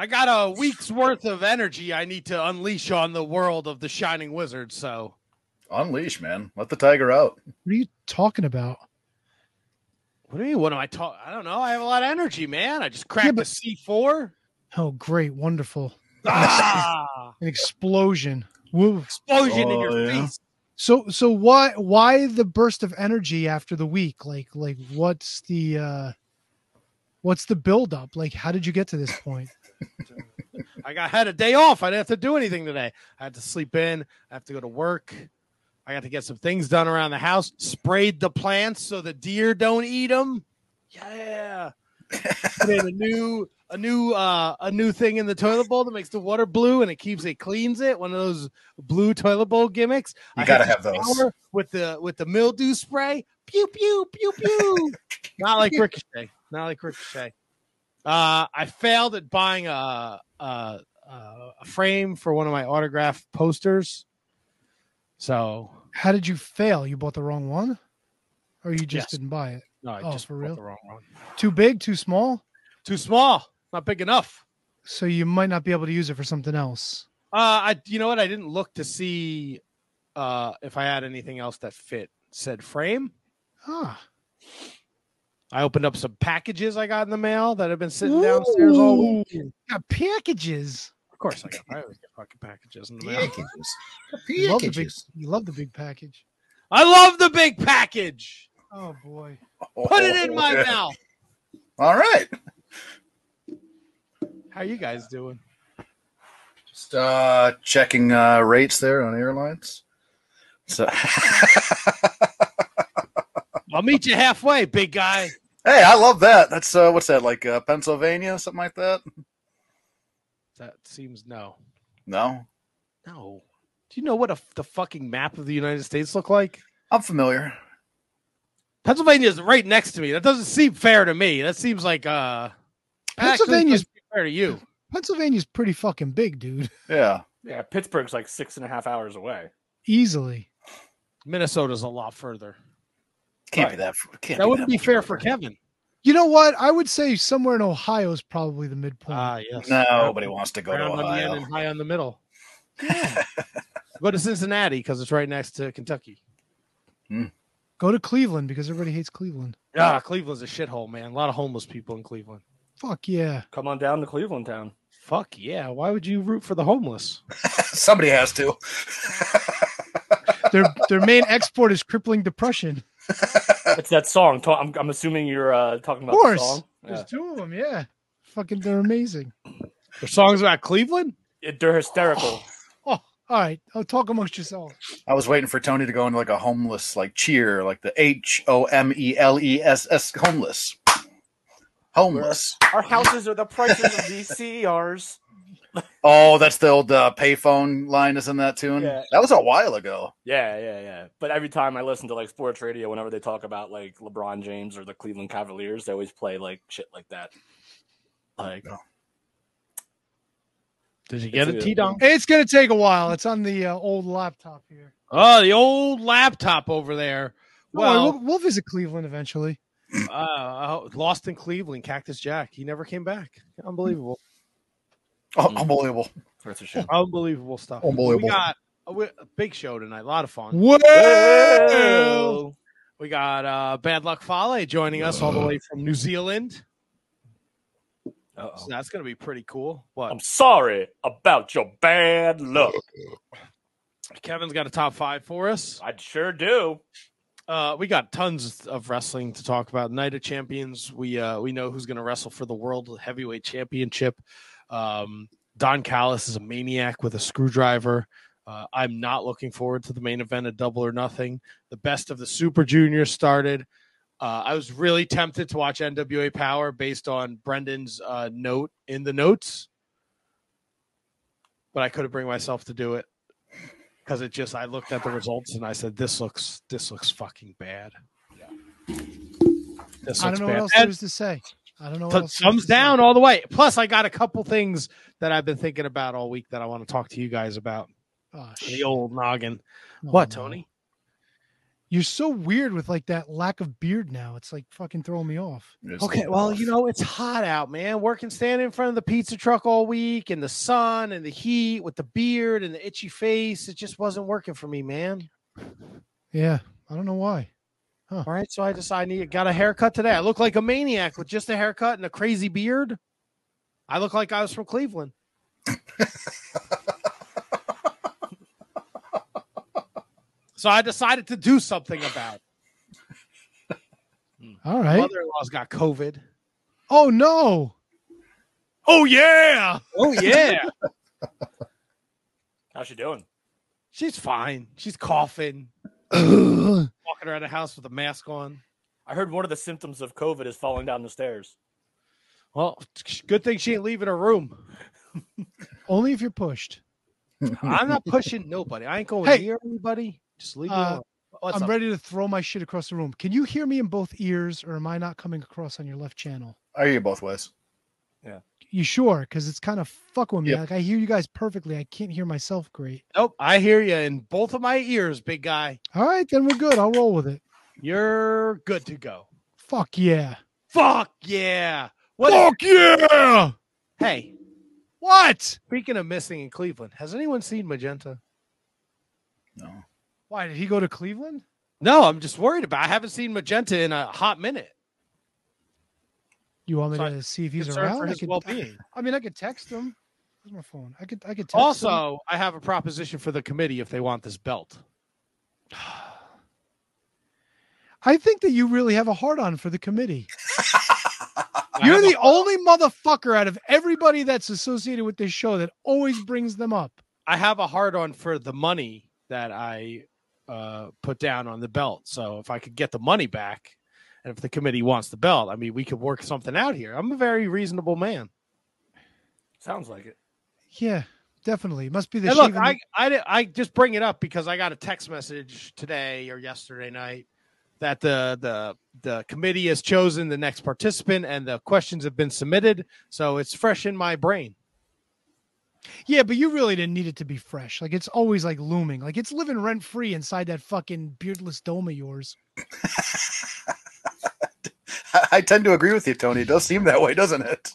I got a week's worth of energy I need to unleash on the world of the Shining Wizard. So Unleash, man. Let the tiger out. What are you talking about? what do you mean? What am I talking? I don't know. I have a lot of energy, man. I just cracked but- a C four. Oh, great, wonderful. Ah, An explosion. Woo. explosion in Oh, your yeah. face. So so why why the burst of energy after the week? Like like what's the uh what's the build up? Like how did you get to this point? I got had a day off. I didn't have to do anything today. I had to sleep in. I have to go to work. I got to get some things done around the house. Sprayed the plants so the deer don't eat them. Yeah. Put in a new a new uh a new thing in the toilet bowl that makes the water blue and it keeps it cleans it. One of those blue toilet bowl gimmicks. You I gotta have those. with the with the mildew spray. Pew pew pew pew. Not like ricochet. Not like ricochet. Uh, I failed at buying a, a a frame for one of my autograph posters. So How did you fail? You bought the wrong one? Or you just Yes. didn't buy it? no, I Oh, just for real? the wrong one. Too big, too small? Too small. Not big enough. So you might not be able to use it for something else. Uh, I you know what? I didn't look to see uh if I had anything else that fit said frame. Ah. I opened up some packages I got in the mail that have been sitting downstairs all week. Got packages. Of course, I got I always get fucking packages in the mail. Packages. You love the big you love the big package. I love the big package. Oh boy. Put it in my Oh, yeah. mouth. All right. How you guys doing? Just uh, checking uh, rates there on airlines. So, I'll meet you halfway, big guy. Hey, I love that. That's uh, what's that like? Uh, Pennsylvania, something like that? That seems no. No, No. Do you know what a, the fucking map of the United States look like? I'm familiar. Pennsylvania is right next to me. That doesn't seem fair to me. That seems like uh Pennsylvania's doesn't fair to you. Pennsylvania's pretty fucking big, dude. Yeah, Yeah, Pittsburgh's like six and a half hours away. Easily. Minnesota's a lot further. Can't Right. be that. Can't That wouldn't be much fair for. Kevin. You know what? I would say somewhere in Ohio is probably the midpoint. Ah, yes. Nobody wants to go to Round on the end Ohio. and high on the middle. Yeah. Go to Cincinnati because it's right next to Kentucky. Go to Cleveland because everybody hates Cleveland. Ah, Cleveland's a shithole, man. A lot of homeless people in Cleveland. Fuck yeah. Come on down to Cleveland town. Fuck yeah. Why would you root for the homeless? Somebody has to. Their their main export is crippling depression. It's that song. I'm, I'm assuming you're uh, talking Of about the course. song. There's Yeah. two of them, yeah. Fucking they're amazing. There's songs about Cleveland? It- they're hysterical. Oh, all right. Oh, talk amongst yourselves. I was waiting for Tony to go into like a homeless like cheer, like the H O M E L E S S homeless. Homeless. Our houses are the prices of these CERs. Oh, that's the old uh, payphone line is in that tune. Yeah. That was a while ago. Yeah, yeah, yeah. But every time I listen to like sports radio, whenever they talk about like LeBron James or the Cleveland Cavaliers, they always play like shit like that. Like, Did you get it, a- T Dong? It's gonna take a while. It's on the uh, old laptop here. Oh, the old laptop over there. Don't Well, we'll, we'll visit Cleveland eventually. uh, lost in Cleveland, Cactus Jack. He never came back. Unbelievable. Oh, Mm. unbelievable. that's a shit. Unbelievable stuff. Unbelievable. We got a, big show tonight. A lot of fun. Whoa! We got uh, Bad Luck Fale joining us all the way from New Zealand. Uh-oh. So that's going to be pretty cool. What? I'm sorry about your bad luck. Kevin's got a top five for us. I sure do. Uh, we got tons of wrestling to talk about. Night of Champions. We uh, we know who's going to wrestle for the World Heavyweight Championship. Um, Don Callis is a maniac with a screwdriver. Uh, I'm not looking forward to the main event of Double or Nothing. The best of the Super Juniors started. Uh, I was really tempted to watch NWA Power based on Brendan's uh, note in the notes, but I couldn't bring myself to do it because it just I looked at the results and I said this looks this looks fucking bad. This I don't know what else And there is to say. I don't know. What th- else there is thumbs to say. down all the way. Plus, I got a couple things that I've been thinking about all week that I want to talk to you guys about. Oh, The old noggin. Oh, what, no. Tony? You're so weird with like that lack of beard now. It's like fucking throwing me off. It's- Okay, well, you know, it's hot out, man. Working standing in front of the pizza truck all week in the sun and the heat with the beard and the itchy face. It just wasn't working for me, man. Yeah, I don't know why. All right, so I decided I need got a haircut today. I look like a maniac with just a haircut and a crazy beard. I look like I was from Cleveland. so I decided to do something about it. All right. Mother-in-law's got COVID. Oh no. Oh yeah. Oh yeah. How's she doing? She's fine. She's coughing, Ugh. Walking around the house with a mask on. I heard one of the symptoms of COVID is falling down the stairs. Well, good thing she ain't leaving her room. Only if you're pushed. I'm not pushing nobody. I ain't going Hey. near anybody. Just leave me Uh, alone. I'm up? ready to throw my shit across the room. Can you hear me in both ears, or am I not coming across on your left channel? I hear you both ways. You sure? Because it's kind of fuck with me. Yep. Like I hear you guys perfectly. I can't hear myself great. Nope, I hear you in both of my ears, big guy. All right, then we're good. I'll roll with it. You're good to go. Fuck yeah. Fuck yeah. What? Fuck yeah. Hey, What? speaking of missing in Cleveland, has anyone seen Magenta? No. Why did he go to Cleveland? No, I'm just worried about. I haven't seen Magenta in a hot minute. You want me So to see if he's around? for I, could, well-being. I mean, I could text him. Where's my phone? I could. I could text him. Also, I have a proposition for the committee if they want this belt. I think that you really have a heart on for the committee. You're the only motherfucker out of everybody that's associated with this show that always brings them up. I have a hard on for the money that I uh, put down on the belt. So if I could get the money back, and if the committee wants the belt, I mean, we could work something out here. I'm a very reasonable man. Sounds like it. Yeah, definitely. It must be the And look, I, I I just bring it up because I got a text message today or yesterday night that the the the committee has chosen the next participant and the questions have been submitted, so it's fresh in my brain. Yeah, but you really didn't need it to be fresh. Like it's always like looming. Like it's living rent free inside that fucking beardless dome of yours. I, I tend to agree with you, Tony. It does seem that way, doesn't it?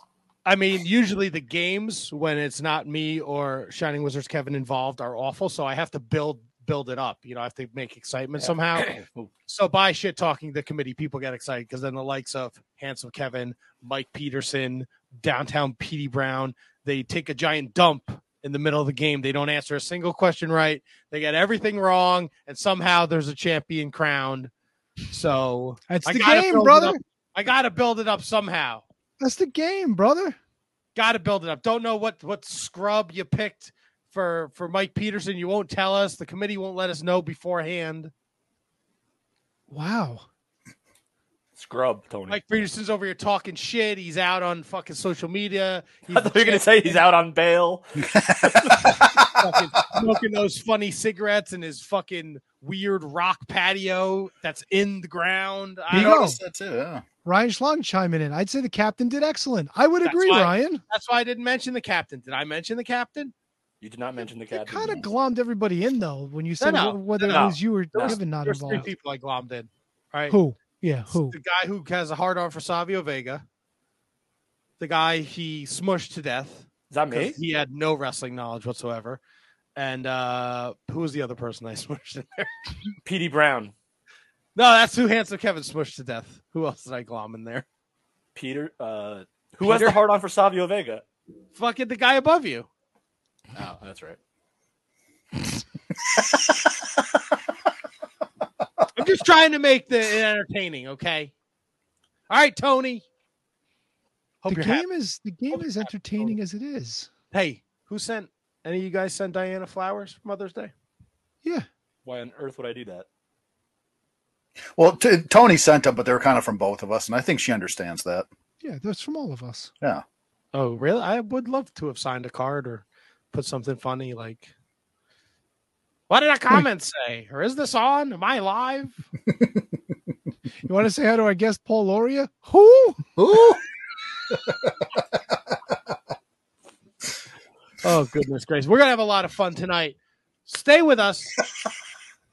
I mean, usually the games when it's not me or Shining Wizards Kevin involved are awful, so I have to build build it up. You know, I have to make excitement Yeah. somehow. So by shit talking the committee, people get excited because then the likes of Handsome Kevin, Mike Peterson, Downtown Petey Brown, they take a giant dump in the middle of the game. They don't answer a single question right. They get everything wrong, and somehow there's a champion crowned. So That's I the game, build it brother. I got to build it up somehow. That's the game, brother. Got to build it up. Don't know what what scrub you picked for for Mike Peterson. You won't tell us. The committee won't let us know beforehand. Wow. Scrub, Tony. Mike Peterson's over here talking shit. He's out on fucking social media. He's I thought you were gonna say he's out on bail. fucking smoking those funny cigarettes in his fucking weird rock patio that's in the ground. I you don't- noticed that too. Yeah. Ryan Schlong chiming in. I'd say the captain did excellent. I would That's agree, why- Ryan. That's why I didn't mention the captain. Did I mention the captain? You did not mention the You captain. kind of glommed everybody in though when you said no, wh- whether no. it was you or There was- Kevin not There's three people I glommed in. All right. Who? Yeah, who? The guy who has a hard on for Savio Vega. The guy he smushed to death. Is that me? 'cause He had no wrestling knowledge whatsoever. And uh who was the other person I smushed in there? Petey Brown. No, that's who Handsome Kevin smushed to death. Who else did I glom in there? Peter. Uh, who has Peter? the hard on for Savio Vega? Fucking the guy above you. Oh, that's right. I'm just trying to make the it entertaining, okay? All right, Tony. Hope the game happy. is the game Hope is you're happy, entertaining as it is. Hey, who sent any of you guys sent Diana flowers for Mother's Day? Yeah. Why on earth would I do that? Well, t- Tony sent them, but they were kind of from both of us, and I think she understands that. Yeah, that's from all of us. Yeah. Oh, really? I would love to have signed a card or put something funny like what did a comment say? Or is this on? Am I live? You want to say hi to our guest Paul Loria? Who? Ooh. Oh, goodness gracious. We're going to have a lot of fun tonight. Stay with us.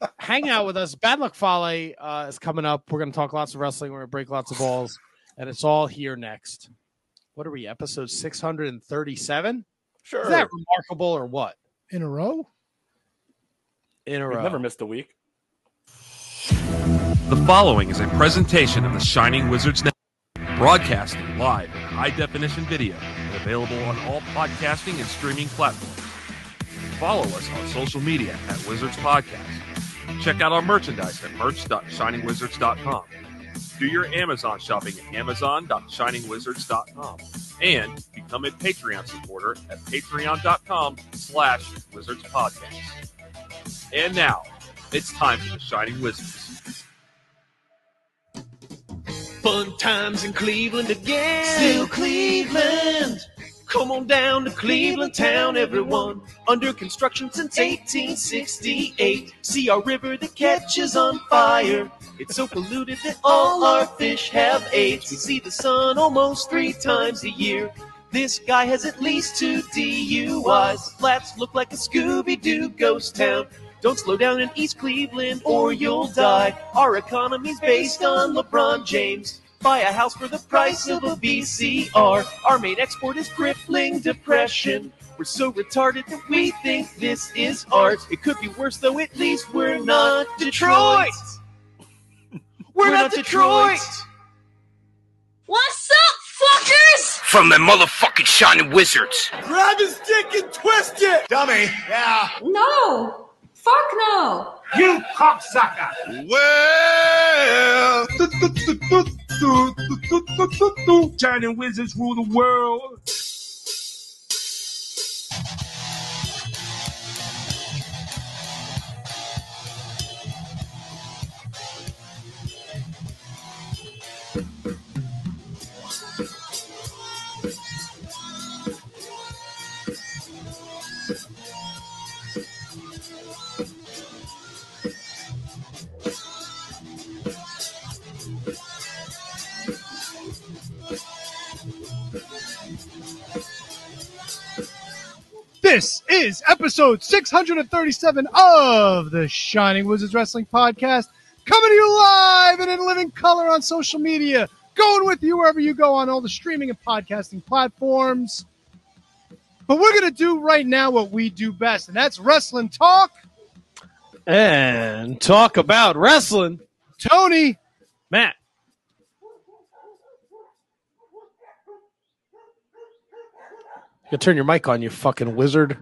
Hang hang out with us. Bad Luck Fale uh, is coming up. We're going to talk lots of wrestling. We're going to break lots of balls, and it's all here next. What are we? Episode six hundred and thirty-seven. Sure. Is that remarkable or what? In a row? In a We've row. never missed a week. The following is a presentation of the Shining Wizards Network, broadcasting live in high definition video and available on all podcasting and streaming platforms. Follow us on social media at Wizards Podcast. Check out our merchandise at merch.shiningwizards.com. Do your Amazon shopping at amazon.shiningwizards.com. And become a Patreon supporter at patreon.com slash wizards podcast. And now, it's time for the Shining Wizards. Fun times in Cleveland again. Still Cleveland. Come on down to Cleveland town, everyone. Under construction since 1868. See our river that catches on fire. It's so polluted that all our fish have AIDS. We see the sun almost three times a year. This guy has at least two DUIs. The flats look like a Scooby Doo ghost town. Don't slow down in East Cleveland or you'll die. Our economy's based on LeBron James. Buy a house for the price of a VCR. Our main export is crippling depression. We're so retarded that we think this is art. It could be worse though, at least we're not Detroit. We're, not Detroit. What's up, fuckers? From the motherfucking Shining Wizards. Grab his dick and twist it. Dummy. Yeah. No. Fuck no. You cocksucker. Well, Shining Wizards rule the world. This is episode 637 of the Shining Wizards Wrestling Podcast, coming to you live and in living color on social media, going with you wherever you go on all the streaming and podcasting platforms. But we're going to do right now what we do best, and that's wrestling talk. and talk about wrestling. Tony, Matt. You turn your mic on, you fucking wizard.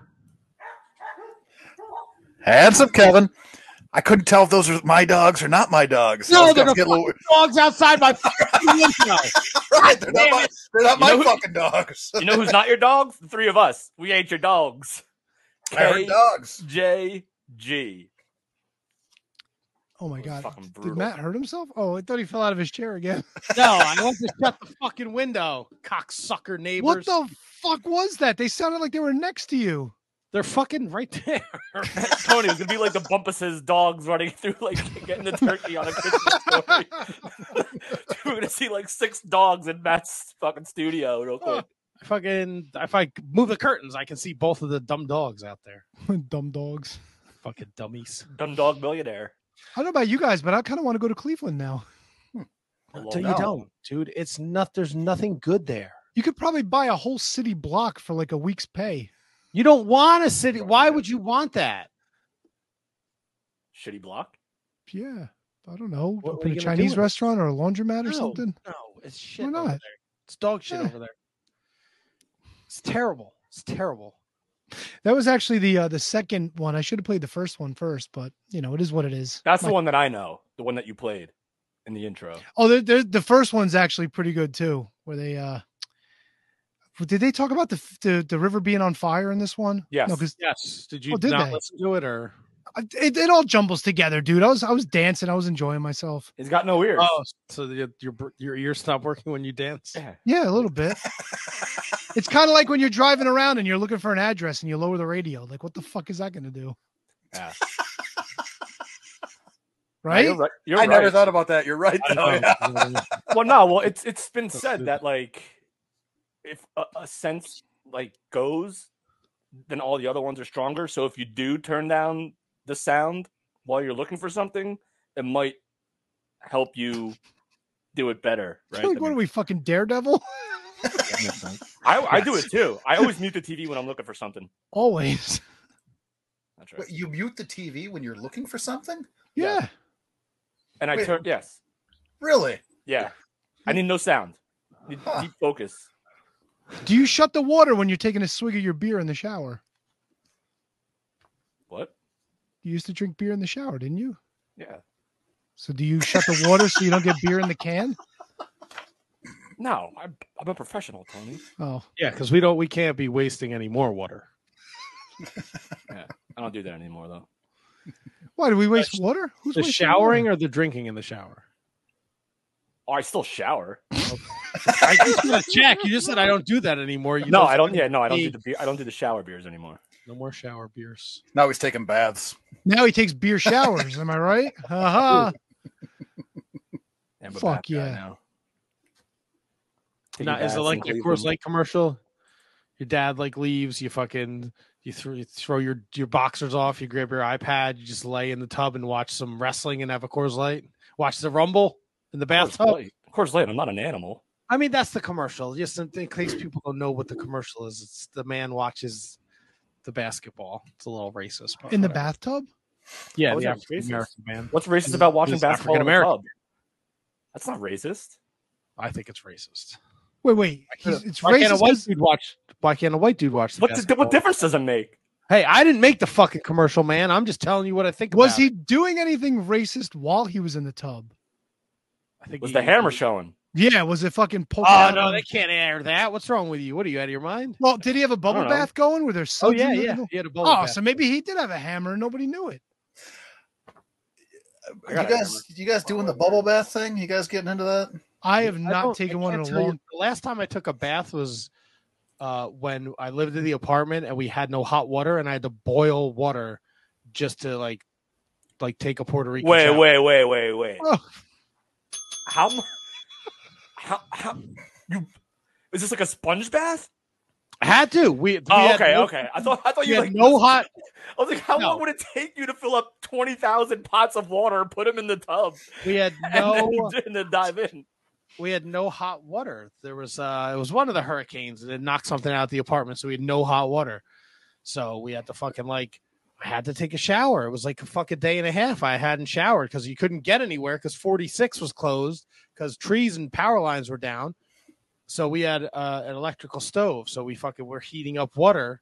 Handsome Kevin. I couldn't tell if those are my dogs or not my dogs. No, was they're gonna the little- Dogs outside my fucking window. right. They're not my, they're not my know who- fucking dogs. You know who's not your dogs? The three of us. We ain't your dogs. I heard dogs. KJG. Oh my God. Did. Matt hurt himself? Oh, I thought he fell out of his chair again. No, I want to shut the fucking window, cocksucker neighbors. What the fuck was that? They sounded like they were next to you. They're fucking right there. Tony was gonna be like the Bumpus's dogs running through, like getting the turkey on a Christmas story. We're gonna see like six dogs in Matt's fucking studio real quick. fucking, if I move the curtains, I can see both of the dumb dogs out there. Dumb dogs. Fucking dummies. Dumb dog millionaire. I don't know about you guys, but I kind of want to go to Cleveland now. Hmm. So you no. don't, dude. It's not. There's nothing good there. You could probably buy a whole city block for like a week's pay. You don't want a city. Why would you want that? Shitty block. Yeah. I don't know. What- what Open a you gonna do Chinese with it? restaurant or a laundromat or No. something. No, it's shit Why over not? there. It's dog shit Yeah. over there. It's terrible. It's terrible. That was actually the uh, the second one. I should have played the first one first, but you know, it is what it is. That's My- the one that I know. The one that you played in the intro. Oh, there- there- the first one's actually pretty good too. Where they uh did they talk about the the, the river being on fire in this one? Yes. No, because Yes. Did you Oh, did not they? listen to it or? It, it all jumbles together, dude. I was I was dancing, I was enjoying myself. He's got no ears. Oh, so your your your ears stop working when you dance. Yeah. Yeah, a little bit. it's kind of like when you're driving around and you're looking for an address and you lower the radio. Like, what the fuck is that going to do? Yeah. Right? You're right. You're I right. never thought about that. You're right. Though, know. yeah. well, no. Well, it's it's been Let's said do that like if a, a sense like goes, then all the other ones are stronger. So if you do turn down the sound while you're looking for something, it might help you do it better, right? Like, I what are we fucking daredevil? I, I do it too. I always mute the TV when I'm looking for something. Always. That's right. Wait, you mute the TV when you're looking for something? Yeah. And I Wait. turn yes, Really? yeah. I need no sound. Need Huh. deep focus. Do you shut the water when you're taking a swig of your beer in the shower? What? You used to drink beer in the shower, didn't you? Yeah. So do you shut the water so you don't get beer in the can? No, I'm, I'm a professional, Tony. Oh, Yeah, because we don't we can't be wasting any more water. yeah, I don't do that anymore though. why do we waste water? Who's The showering water? or the drinking in the shower? Oh, I still shower. I just want to check. You just said I don't do that anymore. You no, I don't. Yeah, no, I don't do the beer. I don't do the shower beers anymore. No more shower beers. Now he's taking baths. Now he takes beer showers. Am I right? Haha. Yeah, I'm a Fuck bath yeah. Now. Now, is it like a Coors Light commercial? Your dad like leaves, you fucking you throw you throw your your boxers off, you grab your iPad, you just lay in the tub and watch some wrestling and have a Coors Light. Watch the Rumble in the Coors bathtub. Light. Of course, Light. I'm not an animal. I mean, that's the commercial. Just in, in case people don't know what the commercial is, it's the man watches the basketball. It's a little racist. but In the whatever. bathtub? Yeah, How the African? American man. What's racist about watching basketball in the African-American. club? That's not racist. I think it's racist. Wait, wait. He's, it's Why can't a racist. white 'cause- dude watch? Why can't a white dude watch? The What, the, basketball? what difference does it make? Hey, I didn't make the fucking commercial, man. I'm just telling you what I think. Was about he it. doing anything racist while he was in the tub? I think Was he- the hammer showing? Yeah, was it fucking poking Oh out no, on- they can't air that. What's wrong with you? What are you out of your mind? Well, did he have a bubble know. bath going where there's Oh yeah, yeah. the- He had a bowl. Oh, so maybe he did have a hammer and nobody knew it. You guys, you guys doing the bubble bath thing? You guys getting into that? I have not taken one in a long. The last time I took a bath was uh, when I lived in the apartment and we had no hot water, and I had to boil water just to like, like take a Puerto Rican. Wait, shower. wait, wait, wait, wait. Oh. How? mu- How? How? You? Is this like a sponge bath? I had to. We. we Oh, okay, no- okay. I thought I thought you had like no hot. I was like, how No. long would it take you to fill up twenty thousand pots of water and put them in the tub We had no. then, and then dive in? we had no hot water. There was uh it was one of the hurricanes and it knocked something out of the apartment, so we had no hot water. So we had to fucking like Had to take a shower. It was like a fucking day and a half I hadn't showered because you couldn't get anywhere because 46 was closed because trees and power lines were down. So we had uh, an electrical stove. So we fucking were heating up water.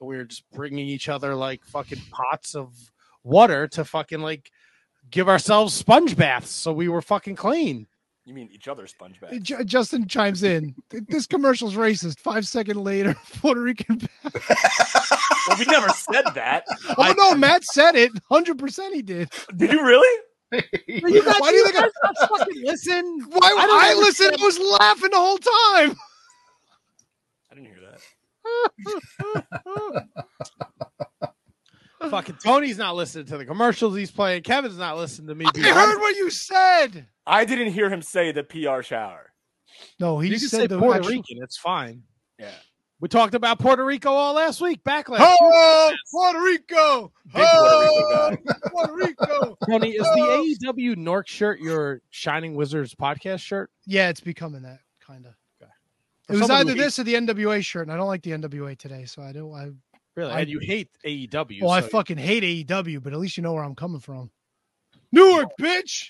We were just bringing each other like fucking pots of water to fucking like give ourselves sponge baths. So we were fucking clean. You mean each other sponge bath? J- Justin chimes in. This commercial's racist. Five seconds later, Puerto Rican. Well, we never said that. Oh no, Matt said it. Hundred percent, he did. Did you really? You guys, Why do you think I- guys fucking listen? Why? I I, listened. I was laughing the whole time. I didn't hear that. Fucking Tony's not listening to the commercials he's playing. Kevin's not listening to me. be I heard honest. what you said. I didn't hear him say the PR shower. No, he You said the Puerto actual- Rican. It's fine. Yeah. We talked about Puerto Rico all last week. Backlash. Oh, Puerto Rico. Big Puerto Rico Oh, guy. Puerto Rico. Tony, is the AEW Nork shirt your Shining Wizards podcast shirt? Yeah, it's becoming that kind of. For It was either this or the NWA shirt, and I don't like the NWA today, so I don't. I Really? I- and you hate AEW. well, I so- fucking hate AEW, but at least you know where I'm coming from. Newark, bitch.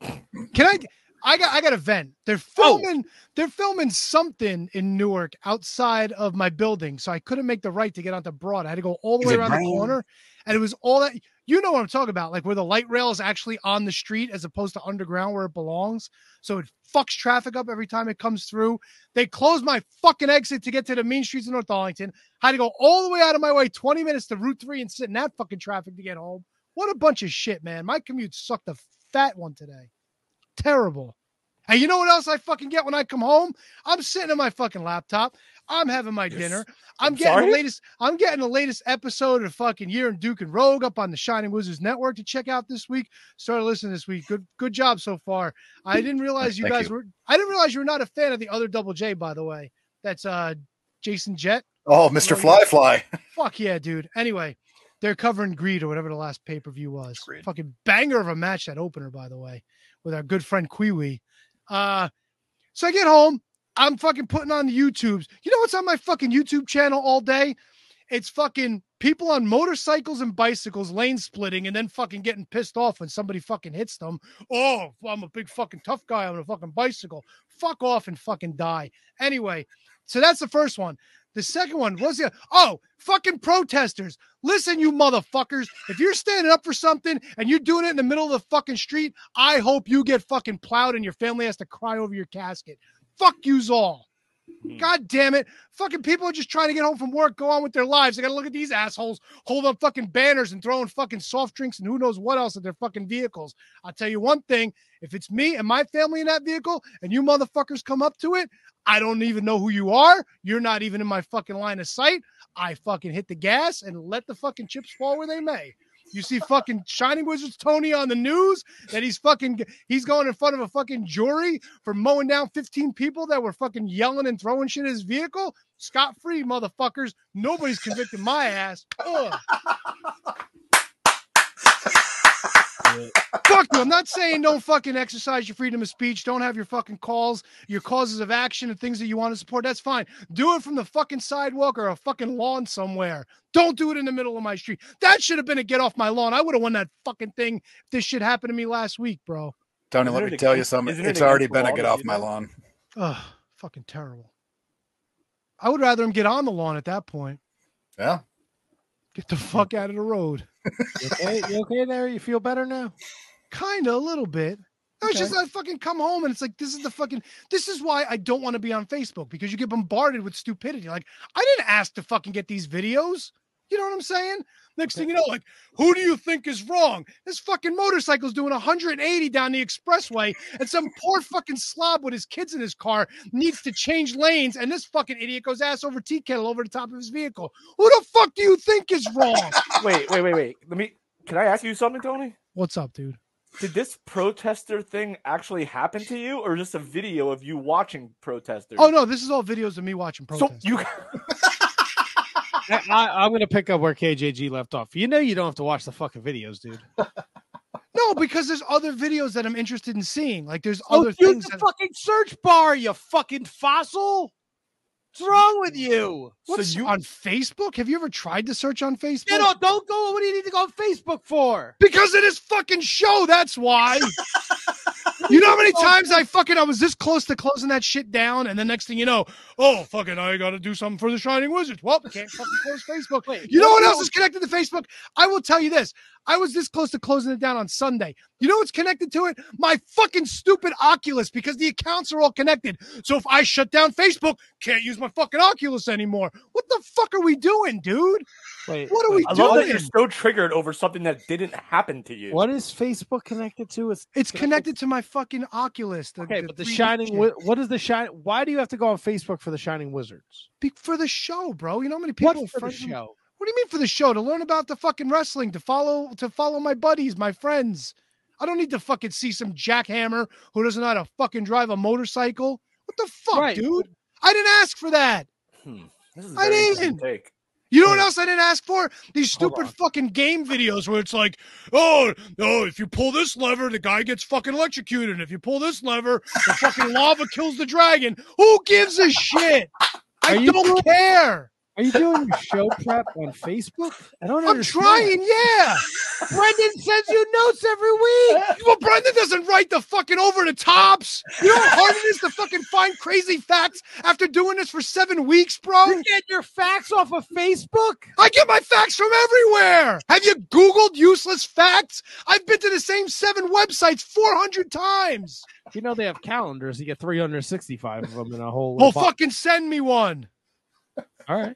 Can I? I got. I got a vent. They're Oh. filming. They're filming something in Newark outside of my building, so I couldn't make the right to get onto Broad. I had to go all the Is way around the corner, and it was all that. You know what I'm talking about, like where the light rail is actually on the street as opposed to underground where it belongs. So it fucks traffic up every time it comes through. They closed my fucking exit to get to the main streets of North Arlington. Had to go all the way out of my way, 20 minutes to Route 3 and sit in that fucking traffic to get home. What a bunch of shit, man. My commute sucked a fat one today. Terrible. And you know what else I fucking get when I come home? I'm sitting on my fucking laptop. I'm having my dinner. I'm I'm getting sorry? the latest. I'm getting the latest episode of fucking Year and Duke and Rogue up on the Shining Wizards Network to check out this week. Started listening this week. Good, good job so far. I didn't realize you guys you. were. I didn't realize you were not a fan of the other Double J. By the way, that's uh Jason Jett. Oh, Mr. Fly Fly. Fuck yeah, dude. Anyway, They're covering Greed or whatever the last pay per view was. Fucking banger of a match that opener, by the way, with our good friend Kiwi. Uh, so I get home. I'm fucking putting on the YouTubes. You know what's on my fucking YouTube channel all day? It's fucking people on motorcycles and bicycles lane splitting and then fucking getting pissed off when somebody fucking hits them. Oh, I'm a big fucking tough guy on a fucking bicycle. Fuck off and fucking die. Anyway, so that's the first one. The second one was the oh fucking protesters. Listen, you motherfuckers. If you're standing up for something and you're doing it in the middle of the fucking street, I hope you get fucking plowed and your family has to cry over your casket. Fuck yous all. Hmm. God damn it. Fucking people are just trying to get home from work, go on with their lives. They gotta look at these assholes holding up fucking banners and throwing fucking soft drinks and who knows what else at their fucking vehicles. I'll tell you one thing if it's me and my family in that vehicle and you motherfuckers come up to it, I don't even know who you are. You're not even in my fucking line of sight. I fucking hit the gas and let the fucking chips fall where they may. You see fucking Shining Wizards Tony on the news that he's fucking he's going in front of a fucking jury for mowing down 15 people that were fucking yelling and throwing shit at his vehicle. Scot free, motherfuckers. Nobody's convicting my ass. Ugh. Fuck you. I'm not saying don't fucking exercise your freedom of speech. Don't have your fucking calls, your causes of action, and things that you want to support. That's fine. Do it from the fucking sidewalk or a fucking lawn somewhere. Don't do it in the middle of my street. That should have been a get off my lawn. I would have won that fucking thing if this shit happened to me last week, bro. Tony, let me tell you something. it It's already been a get off my that? lawn. Ugh, fucking terrible. I would rather him get on the lawn at that point. Yeah. Get the fuck out of the road. You okay? You okay there? You feel better now? Kind of a little bit. No, it's Okay. just I fucking come home and it's like this is the fucking this is why I don't want to be on Facebook because you get bombarded with stupidity. Like I didn't ask to fucking get these videos. You know what I'm saying? Next thing you know, like who do you think is wrong? This fucking motorcycle's doing 180 down the expressway, and some poor fucking slob with his kids in his car needs to change lanes, and this fucking idiot goes ass over tea kettle over the top of his vehicle. Who the fuck do you think is wrong? Wait, wait, wait, wait. Let me. Can I ask you something, Tony? What's up, dude? Did this protester thing actually happen to you, or just a video of you watching protesters? Oh no, this is all videos of me watching protesters. So you I, I, I'm gonna pick up where KJG left off. You know you don't have to watch the fucking videos, dude. No, because there's other videos that I'm interested in seeing. Like there's Oh, other use things the that fucking search bar, you fucking fossil. What's wrong with you? What's you- on Facebook? Have you ever tried to search on Facebook? You know, don't go. What do you need to go on Facebook for? because of this fucking show. That's why. you know how many times I fucking I was this close to closing that shit down, and the next thing you know, oh fucking I got to do something for the Shining Wizards. Well, can't fucking close Facebook. Wait, You know what else is connected to Facebook? I will tell you this. I was this close to closing it down on Sunday. You know what's connected to it? My fucking stupid Oculus because the accounts are all connected. So if I shut down Facebook, can't use my fucking Oculus anymore. What the fuck are we doing, dude? Wait, What are we I love that you're so triggered over something that didn't happen to you. What is Facebook connected to? It's It's connected to my fucking Oculus. The, okay, but the Shining. Wi- What is the shine? Why do you have to go on Facebook for the Shining Wizards? Be- for the show, bro. You know how many people What for the show? What do you mean for the show? To learn about the fucking wrestling, to follow to follow my buddies, my friends. I don't need to fucking see some jackhammer who doesn't know how to fucking drive a motorcycle. What the fuck, Right. dude? I didn't ask for that. Hmm. This is a I very didn't take. You know what else I didn't ask for? These stupid fucking game videos where it's like, oh, no, if you pull this lever, the guy gets fucking electrocuted. And if you pull this lever, the fucking lava kills the dragon. Who gives a shit? I don't care. Are you doing your show prep on Facebook? I don't know. I'm understand. trying, yeah. Brendan sends you notes every week. Well, Brendan doesn't write the fucking over the tops. You know how hard it is to fucking find crazy facts after doing this for seven weeks, bro? You get your facts off of Facebook. I get my facts from everywhere. Have you Googled useless facts? I've been to the same seven websites 400 times. You know they have calendars. You get 365 of them in a whole. Well, box. fucking send me one. All right.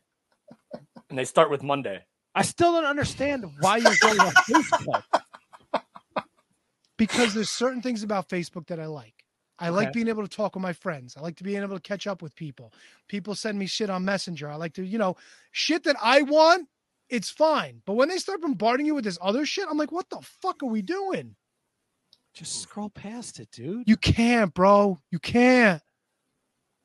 And they start with Monday. I still don't understand why you're going on Facebook. Because there's certain things about Facebook that I like. I like being able to talk with my friends. I like to be able to catch up with people. People send me shit on Messenger. I like to, you know, shit that I want, it's fine. But when they start bombarding you with this other shit, I'm like, what the fuck are we doing? Just scroll past it, dude. You can't, bro. You can't.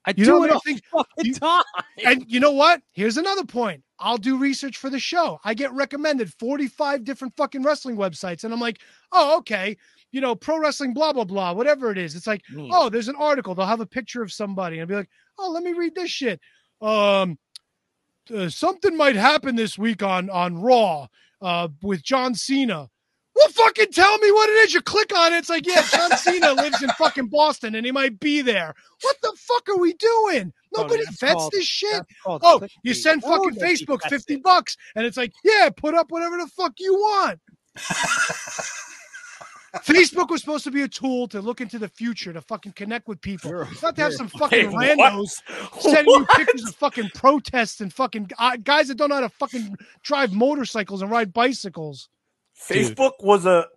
I You do it all things the fucking you- time. and you know what? Here's another point. I'll do research for the show. I get recommended 45 different fucking wrestling websites. And I'm like, oh, okay. You know, pro wrestling, blah, blah, blah, whatever it is. It's like, Mm. oh, there's an article. They'll have a picture of somebody. And I'll be like, oh, let me read this shit. Um, uh, something might happen this week on on Raw uh, with John Cena. Well, fucking tell me what it is. You click on it. It's like, yeah, John Cena lives in fucking Boston and he might be there. What the fuck are we doing? Nobody that's vets called- this shit. Oh, you send Oh, fucking you Facebook 50 it. bucks and it's like, yeah, put up whatever the fuck you want. Facebook was supposed to be a tool to look into the future, to fucking connect with people, You're- not to have some fucking Wait, what? randos sending you pictures of fucking protests and fucking uh, guys that don't know how to fucking drive motorcycles and ride bicycles. Dude. Facebook was a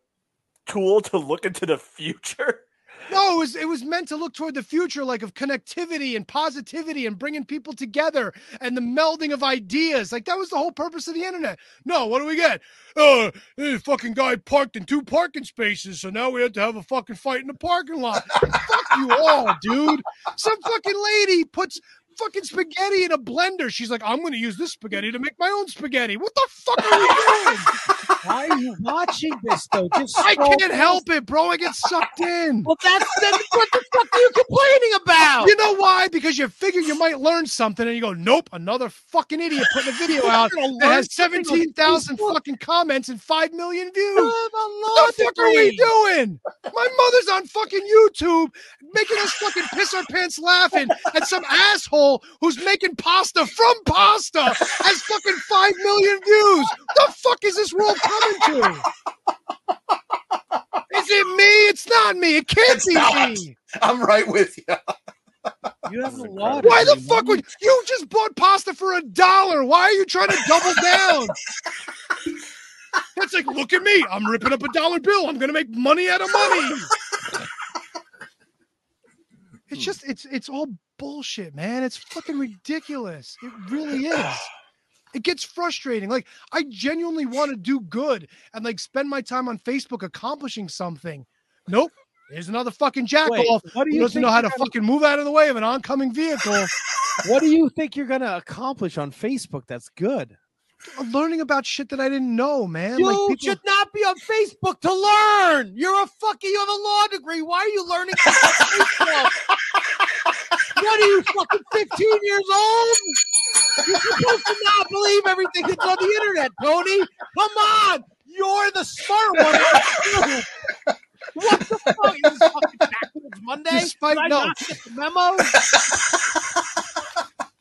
tool to look into the future. No, it was it was meant to look toward the future, like of connectivity and positivity and bringing people together and the melding of ideas. Like that was the whole purpose of the internet. No, what do we get? Uh, this fucking guy parked in two parking spaces, so now we have to have a fucking fight in the parking lot. Fuck you all, dude. Some fucking lady puts fucking spaghetti in a blender. She's like, I'm going to use this spaghetti to make my own spaghetti. What the fuck are we doing? Why are you watching this though? Just I can't help it, bro. I get sucked in. Well, that's then what the fuck are you complaining about? You know why? Because you figure you might learn something, and you go, "Nope, another fucking idiot putting a video out that has seventeen thousand fucking comments and five million views." What the fuck are we doing? My mother's on fucking YouTube making us fucking piss our pants laughing at some asshole who's making pasta from pasta has fucking five million views. The fuck is this world coming to? Is it me? It's not me. It can't It's be not. me. I'm right with you. You have a lot. Why the fuck would you just bought pasta for a dollar? Why are you trying to double down? That's like, look at me. I'm ripping up a dollar bill. I'm gonna make money out of money. It's hmm. just it's it's all bullshit, man. It's fucking ridiculous. It really is. It gets frustrating. Like I genuinely want to do good and like spend my time on Facebook accomplishing something. Nope. There's another fucking jack Wait, off what do who you doesn't know how to gonna- fucking move out of the way of an oncoming vehicle. What do you think you're gonna accomplish on Facebook? That's good. Uh, learning about shit that I didn't know, man. You like people, should not be on Facebook to learn. You're a fucking. You have a law degree. Why are you learning about Facebook? What are you fucking 15 years old? You're supposed to not believe everything that's on the internet, Tony. Come on, you're the smart one. of the group. What the fuck? Is this fucking backwards Monday? Despite- Did I no. not get the memo?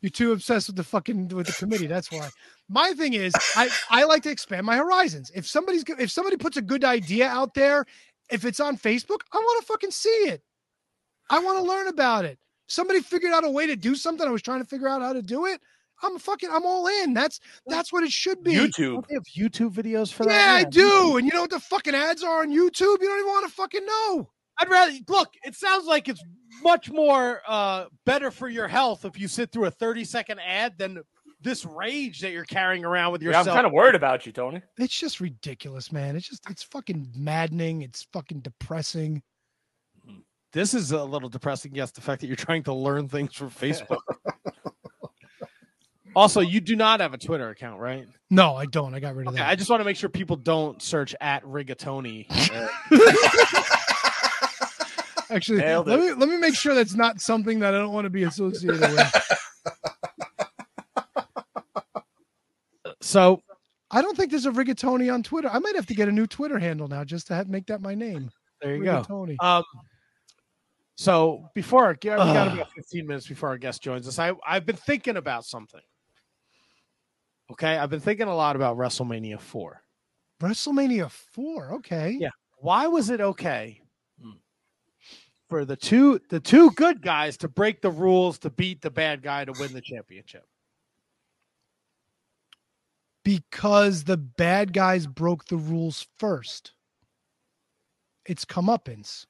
You're too obsessed with the fucking with the committee. That's why. My thing is, I I like to expand my horizons. If somebody's if somebody puts a good idea out there, if it's on Facebook, I want to fucking see it. I want to learn about it. Somebody figured out a way to do something. I was trying to figure out how to do it. I'm fucking. I'm all in. That's that's what it should be. YouTube. Don't they have YouTube videos for Yeah, that? Yeah, I do. And you know what the fucking ads are on YouTube? You don't even want to fucking know. I'd rather look. It sounds like it's much more uh, better for your health if you sit through a 30 second ad than this rage that you're carrying around with Yeah, I'm kind of worried about you, Tony. It's just ridiculous, man. It's just it's fucking maddening. It's fucking depressing. This is a little depressing. Yes, the fact that you're trying to learn things from Facebook. also, you do not have a Twitter account, right? No, I don't. I got rid of Okay, that. I just want to make sure people don't search at Rigatoni. Actually, Nailed let it. me let me make sure that's not something that I don't want to be associated with. so I don't think there's a rigatoni on Twitter. I might have to get a new Twitter handle now just to have, make that my name. there you go. Rigatoni. Um, so before our, we got Ugh. about 15 minutes before our guest joins us. I I've been thinking about something. Okay, I've been thinking a lot about WrestleMania 4. WrestleMania four. Okay. Yeah. Why was it okay hmm. for the two the two good guys to break the rules to beat the bad guy to win the championship? Because the bad guys broke the rules first. It's comeuppance.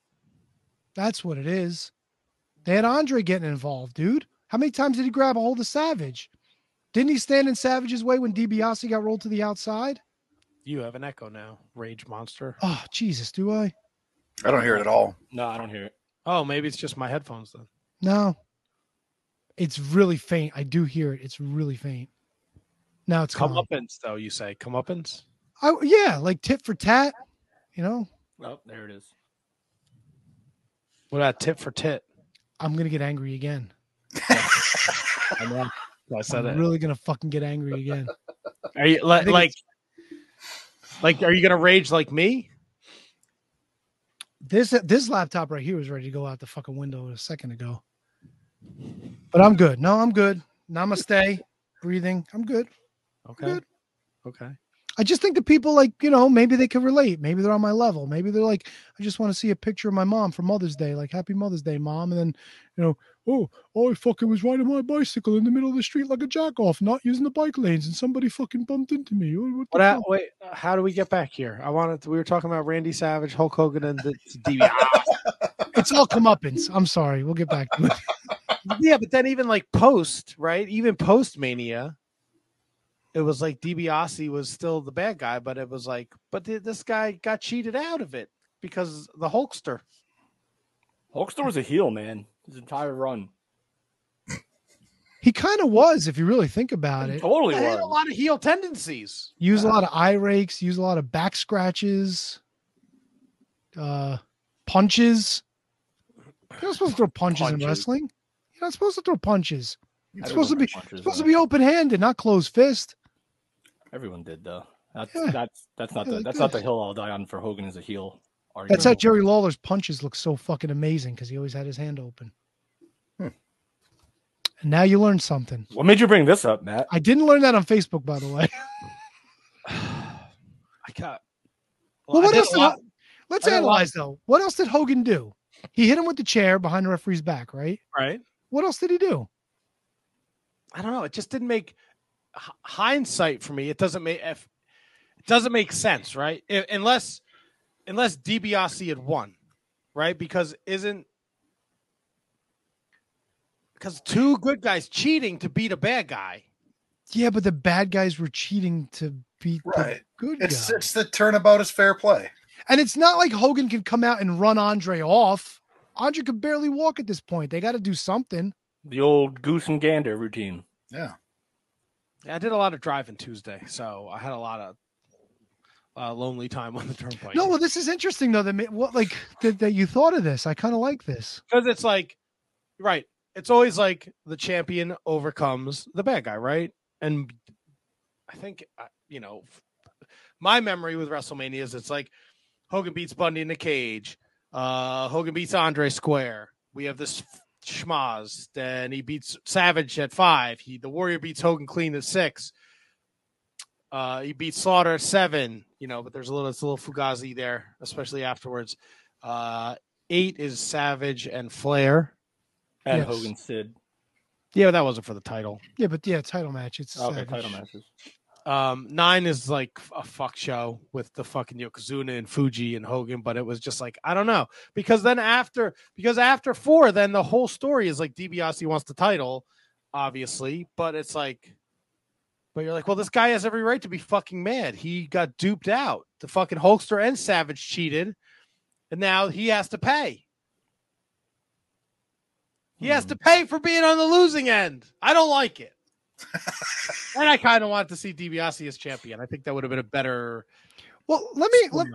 That's what it is. They had Andre getting involved, dude. How many times did he grab a hold of Savage? Didn't he stand in Savage's way when DiBiase got rolled to the outside? You have an echo now, Rage Monster. Oh, Jesus, do I? I don't hear it at all. No, I don't hear it. Oh, maybe it's just my headphones then. No. It's really faint. I do hear it. It's really faint. Now it's calm. Comeuppance, though you say comeuppance. I, yeah, like tit for tat. You know, Oh, there it is. What about tit for tit? I'm gonna get angry again. I know. I said I'm it. really gonna fucking get angry again. Are you like like like are you gonna rage like me? This this laptop right here was ready to go out the fucking window a second ago. But I'm good. No, I'm good. Namaste. Breathing. I'm good. Okay. Good. Okay. I just think the people like, you know, maybe they can relate. Maybe they're on my level. Maybe they're like, I just want to see a picture of my mom for Mother's Day. Like, happy Mother's Day, mom. And then, you know, oh, oh, I fucking was riding my bicycle in the middle of the street like a jack off, not using the bike lanes, and somebody fucking bumped into me. What the What? hap- wait, uh, how do we get back here? I wanted. To, we were talking about Randy Savage, Hulk Hogan, and the DB. It's all comeuppance. I'm sorry. We'll get back to it. yeah, but then even like post, right? Even post Mania, it was like DiBiase was still the bad guy, but it was like, but th- this guy got cheated out of it because the Hulkster. Hulkster was a heel, man. His entire run. He kind of was, if you really think about it. Totally He had a lot of heel tendencies. Use a lot of eye rakes, use a lot of back scratches, uh, punches. You're not supposed to throw punches, in wrestling. You're not supposed to throw punches. It's Everyone supposed to be punches, supposed to be open handed, not closed fist. Everyone did though. That's Yeah. that's that's not Yeah, the like that's not the hill I'll die on for Hogan as a heel. That's how. Jerry Lawler's punches look so fucking amazing because he always had his hand open. Hmm. And now you learned something. What made you bring this up, Matt? I didn't learn that on Facebook, by the way. I got. Well, I what did else? Did, let's I did a lot- analyze though. What else did Hogan do? He hit him with the chair behind the referee's back, right? right? What else did he do? I don't know. It just didn't make h- hindsight for me. It doesn't make if it doesn't make sense, right? I- unless unless DiBiase had won, right? Because isn't because two good guys cheating to beat a bad guy. Yeah, but the bad guys were cheating to beat Right. the good It's guy. it's the turnabout is fair play. And it's not like Hogan can come out and run Andre off. Andre could barely walk at this point. They got to do something. The old goose and gander routine. Yeah. Yeah, I did a lot of driving Tuesday, so I had a lot of uh, lonely time on the turnpike. No, well, this is interesting though. That what like that, that you thought of this. I kind of like this. because it's like right it's always like the champion overcomes the bad guy right and i think uh, you know my memory with wrestlemania is it's like hogan beats bundy in the cage uh hogan beats andre square we have this schmaz then he beats savage at five he the warrior beats hogan clean at six uh he beats slaughter at seven you know but there's a little it's a little fugazi there especially afterwards uh eight is savage and flair And Yes. Hogan Sid. yeah, but that wasn't for the title. Yeah, but yeah, title match. It's Okay, savage. title matches. Um, nine is like a fuck show with the fucking Yokozuna and Fuji and Hogan, but it was just like I don't know because then after because after four, then the whole story is like DiBiase wants the title, obviously, but it's like, but you're like, well, this guy has every right to be fucking mad. He got duped out. The fucking Hulkster and Savage cheated, and now he has to pay. He has to pay for being on the losing end. I don't like it. And I kind of want to see DiBiase as champion. I think that would have been a better. Well, let me let,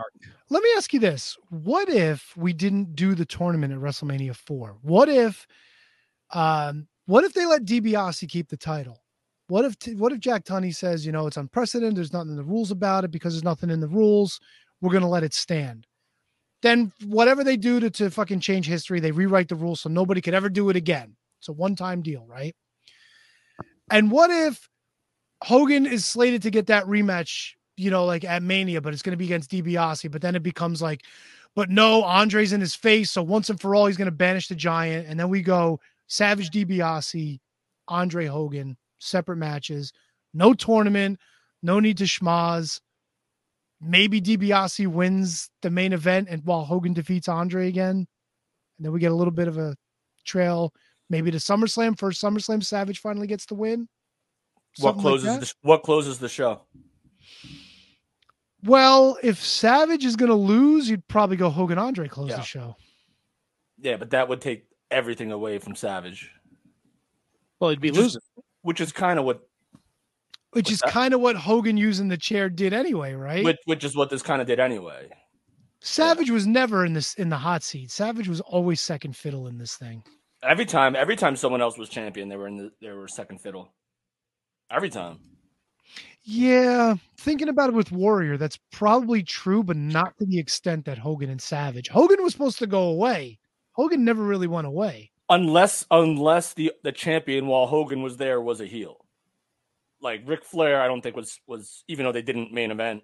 let me ask you this: What if we didn't do the tournament at WrestleMania four? What if, um, what if they let DiBiase keep the title? What if what if Jack Tunney says, you know, it's unprecedented. There's nothing in the rules about it because there's nothing in the rules. We're gonna let it stand. Then whatever they do to, to fucking change history, they rewrite the rules so nobody could ever do it again. It's a one time deal, right? And what if Hogan is slated to get that rematch, you know, like at Mania, but it's going to be against DiBiase. But then it becomes like, but no, Andre's in his face. So once and for all, he's going to banish the giant. And then we go Savage DiBiase, Andre Hogan, separate matches, no tournament, no need to schmaz. Maybe DiBiase wins the main event and while Hogan defeats Andre again. And then we get a little bit of a trail, maybe to SummerSlam. First SummerSlam, Savage finally gets the win. What Something like closes that. the sh- what closes the show? Well, if Savage is going to lose, you'd probably go Hogan Andre close Yeah. the show. Yeah, but that would take everything away from Savage. Well, he'd be Just- losing. which is kind of what Which is kind of what Hogan using the chair did anyway, right? which, which is what this kind of did anyway. Savage was never in this in the hot seat. Savage was always second fiddle in this thing. Every time, every time someone else was champion, they were in the they were second fiddle. Every time. Yeah, thinking about it with Warrior, that's probably true, but not to the extent that Hogan and Savage. Hogan was supposed to go away. Hogan never really went away. unless unless the the champion while Hogan was there was a heel. Like Ric Flair, I don't think was was even though they didn't main event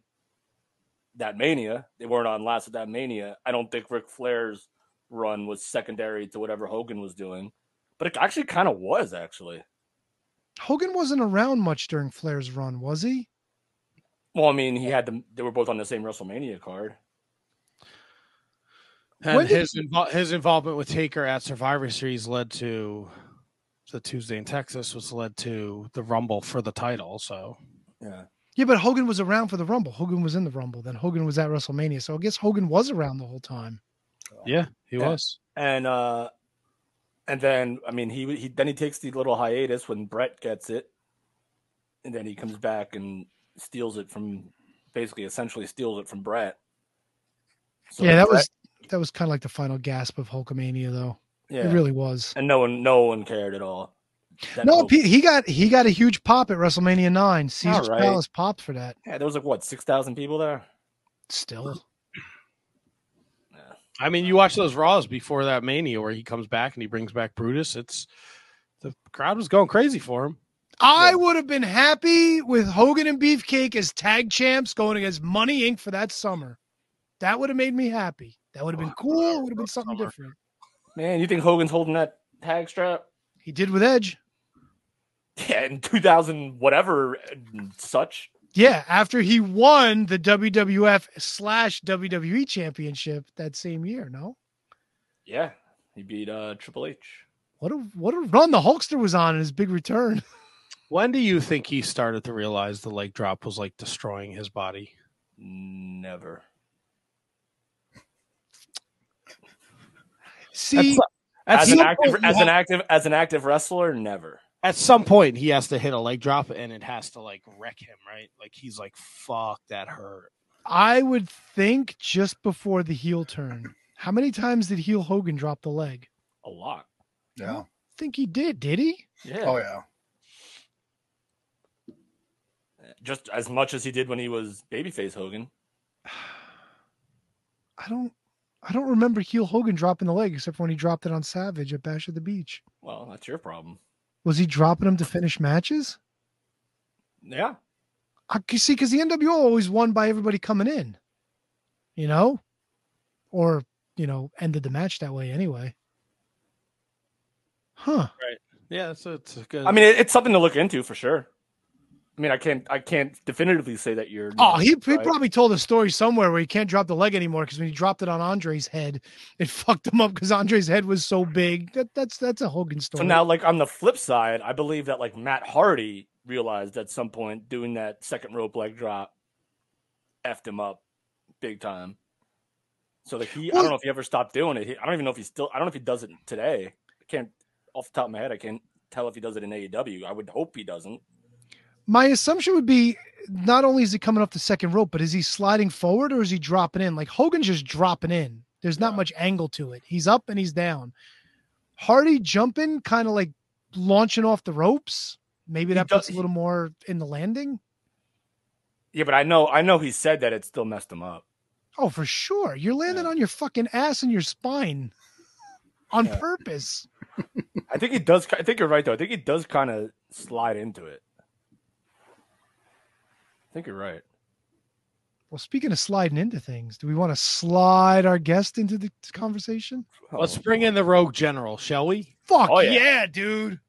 that Mania, they weren't on last at that Mania. I don't think Ric Flair's run was secondary to whatever Hogan was doing, but it actually kind of was actually. Hogan wasn't around much during Flair's run, was he? Well, I mean, he had them. They were both on the same WrestleMania card. And When did- his invol- his involvement with Taker at Survivor Series led to the Tuesday in Texas was led to the Rumble for the title. So Yeah, Yeah, but Hogan was around for the Rumble. Hogan was in the Rumble. Then Hogan was at WrestleMania. So I guess Hogan was around the whole time. Yeah, he Yeah. was. and uh, and then I mean, he he then he takes the little hiatus when Bret gets it, and then he comes back and steals it from basically essentially steals it from Bret. So yeah, that Bret- was that was kind of like the final gasp of Hulkamania, though. yeah, It really was. and no one no one cared at all. That No, Pete, he got he got a huge pop at WrestleMania nine. Caesar's right. Palace popped for that. yeah, there was like what six thousand people there. Still, I mean, you watch those Raws before that Mania where he comes back and he brings back Brutus. It's the crowd was going crazy for him. I would have been happy with Hogan and Beefcake as tag champs going against Money Inc. for that summer. That would have made me happy. That would have been oh, cool. It would have been something Summer. different. Man, you think Hogan's holding that tag strap? He did with Edge. Yeah, in two thousand whatever and such. Yeah, after he won the WWF slash WWE championship that same year. No, Yeah, he beat uh Triple H. what a what a run the Hulkster was on in his big return. When do you think he started to realize the leg drop was like destroying his body? Never. See, At As an active, as an active, as an active wrestler, never. At some point he has to hit a leg drop and it has to like wreck him, right? Like he's like, "Fuck, that hurt." I would think just before the heel turn. How many times did heel Hogan drop the leg? A lot. Yeah. think he did. Did he? Yeah. Oh yeah. Just as much as he did when he was babyface Hogan. I don't. I don't remember heel Hogan dropping the leg except when he dropped it on Savage at Bash at the Beach. Well, that's your problem. Was he dropping him to finish matches? Yeah. I you see because the NWO always won by everybody coming in, you know, or you know ended the match that way anyway. Huh? Right. Yeah, so it's good. I mean, it, it's something to look into for sure. I mean, I can't, I can't definitively say that you're. Oh, he, he probably told a story somewhere where he can't drop the leg anymore because when he dropped it on Andre's head, it fucked him up because Andre's head was so big. That that's that's a Hogan story. So now, like on the flip side, I believe that like Matt Hardy realized at some point doing that second rope leg drop effed him up big time. So like he, I don't know if he ever stopped doing it. He, I don't even know if he still. I don't know if he does it today. I can't off the top of my head. I can't tell if he does it in AEW. I would hope he doesn't. My assumption would be not only is he coming off the second rope, but is he sliding forward or is he dropping in? Like Hogan's just dropping in. There's not much angle to it. He's up and he's down. Hardy jumping, kind of like launching off the ropes. Maybe that puts a little more in the landing. Yeah, but I know, I know he said that it still messed him up. Oh, for sure. You're landing Yeah. on your fucking ass and your spine on Yeah. purpose. I think he does. I think you're right though. I think he does kind of slide into it. I think you're right. Well, speaking of sliding into things, do we want to slide our guest into the conversation? Let's bring in the Rogue General, shall we? Fuck Oh, yeah. yeah. dude.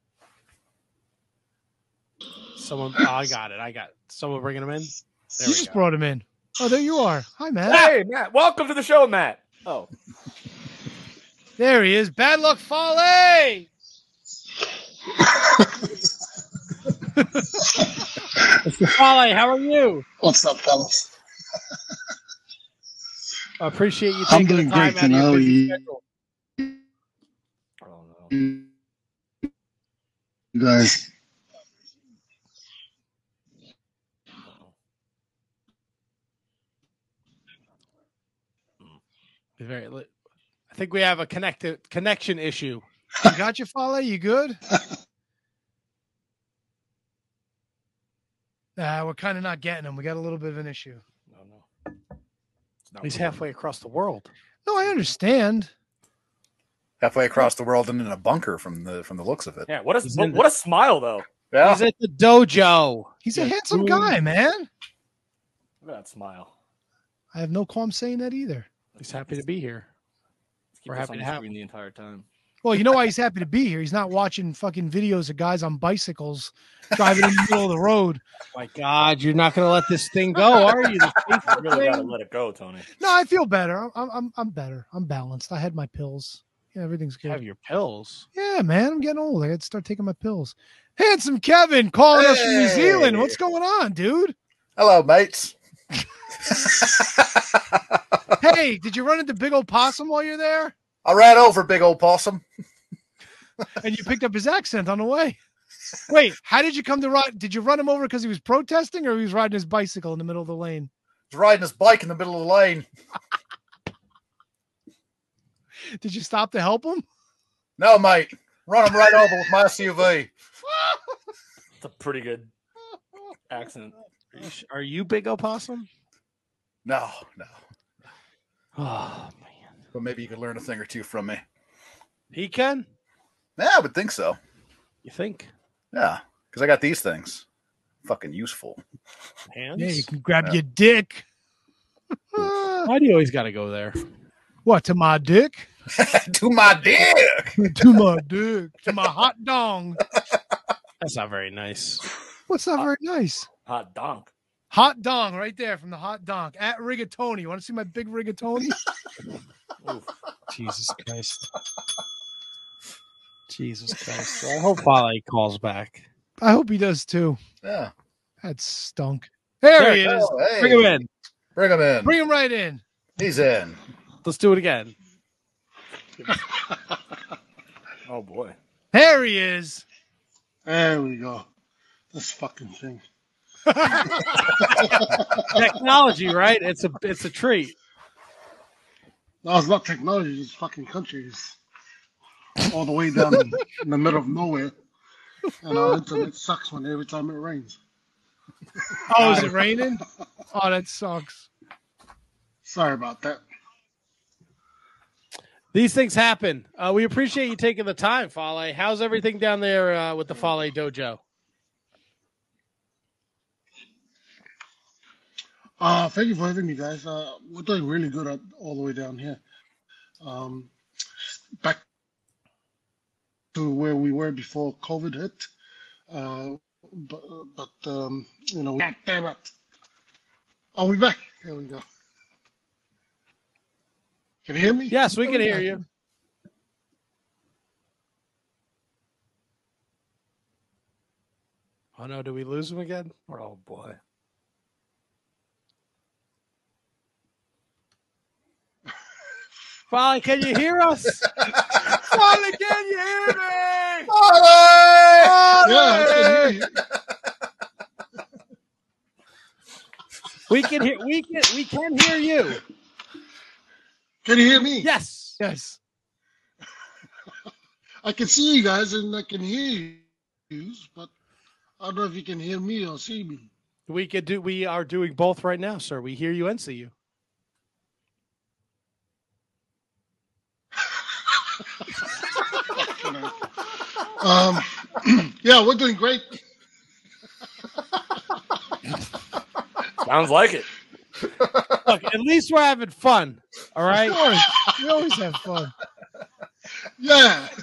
Someone, oh, I got it. I got someone bringing him in. There you we just go. brought him in. Oh, there you are. Hi, man. Hey, Matt. Welcome to the show, Matt. Oh, There he is. Bad luck, Fale. Holly, how are you? What's up, fellas? I appreciate you I'm taking doing the time great out of your to know busy you. schedule. I don't you guys. Very. li- I think we have a connected connection issue. You got your Fale? You good? Nah, we're kind of not getting him. We got a little bit of an issue. No, no. It's not He's working. halfway across the world. No, I understand. Halfway across the world and in a bunker from the from the looks of it. Yeah, what a He's what, what a smile though. Yeah. He's at the dojo. He's a handsome guy, man. Look at that smile. I have no qualm saying that either. He's happy to be here. Let's keep We're happy to have screen the entire time. Well, you know why he's happy to be here? He's not watching fucking videos of guys on bicycles driving in the middle of the road. My God, you're not going to let this thing go, are you? You really got to let it go, Tony. No, I feel better. I'm I'm I'm better. I'm balanced. I had my pills. Yeah, everything's good. You Have your pills. Yeah, man, I'm getting old. I got to start taking my pills. Handsome Kevin calling us from New Zealand. What's going on, dude? Hello, mates. Hey, did you run into Big Old Possum while you're there? I ran over big old possum. And you picked up his accent on the way. Wait, how did you come to ride? Did you run him over because he was protesting or he was riding his bicycle in the middle of the lane? He's riding his bike in the middle of the lane. Did you stop to help him? No, mate. Run him right over with my SUV. It's a pretty good accent. Are you, sh- are you big opossum? No, no. Oh man, But maybe you could learn a thing or two from me. he can. Yeah, I would think so. You think? Yeah, because I got these things. Fucking useful. Hands? Yeah, you can grab Yeah. your dick. Why do you always got to go there? what to my dick? to my dick. to my dick. To my hot dong. That's not very nice. What's not very nice? Hot donk. Hot dong right there from the hot donk at rigatoni. You want to see my big rigatoni? Oof. Jesus Christ. Jesus Christ. I hope Fale calls back. I hope he does too. Yeah. That stunk. There, There he it is. Oh, hey. Bring him in. Bring him in. Bring him right in. He's in. Let's do it again. Oh boy. There he is. There we go. This fucking thing. Technology, right? It's a it's a treat. No, it's not technology. It's fucking countries. All the way down in, in the middle of nowhere. And our internet sucks when every time it rains. Oh, is it raining? Oh, that sucks. Sorry about that. These things happen. Uh, we appreciate you taking the time, Fale. How's everything down there uh, with the Fale Dojo? Uh, thank you for having me, guys. Uh, we're doing really good at, all the way down here. Um, back to where we were before COVID hit. Uh, but, but um, you know, God damn it. Oh, we back. There we go. Can you hear me? Yes, we can hear you. Oh no, do we lose him again? Oh boy. Fale, can you hear us? Fale, can you hear me? Yeah, can hear you. We can hear. We can. We can hear you. Can you hear me? Yes. Yes. I can see you guys and I can hear you, but I don't know if you can hear me or see me. We could do. We are doing both right now, sir. We hear you and see you. Um, yeah, we're doing great. Sounds like it. Look, at least we're having fun. All right. Of course. We always have fun. Yeah.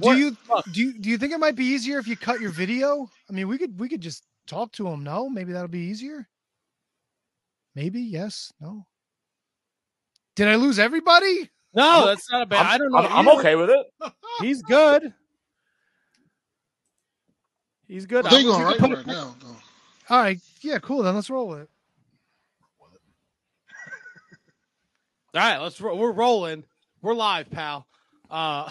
Do you do you do you think it might be easier if you cut your video? I mean, we could we could just talk to him. No, maybe that'll be easier. Maybe yes, no. Did I lose everybody? No, that's not a bad. I'm, I don't know. I'm, I'm okay with it. He's good. He's good. We're doing I'm- all we right right now, though. All right, yeah, cool. Then let's roll with it. All right, let's. ro- We're rolling. We're live, pal. Uh,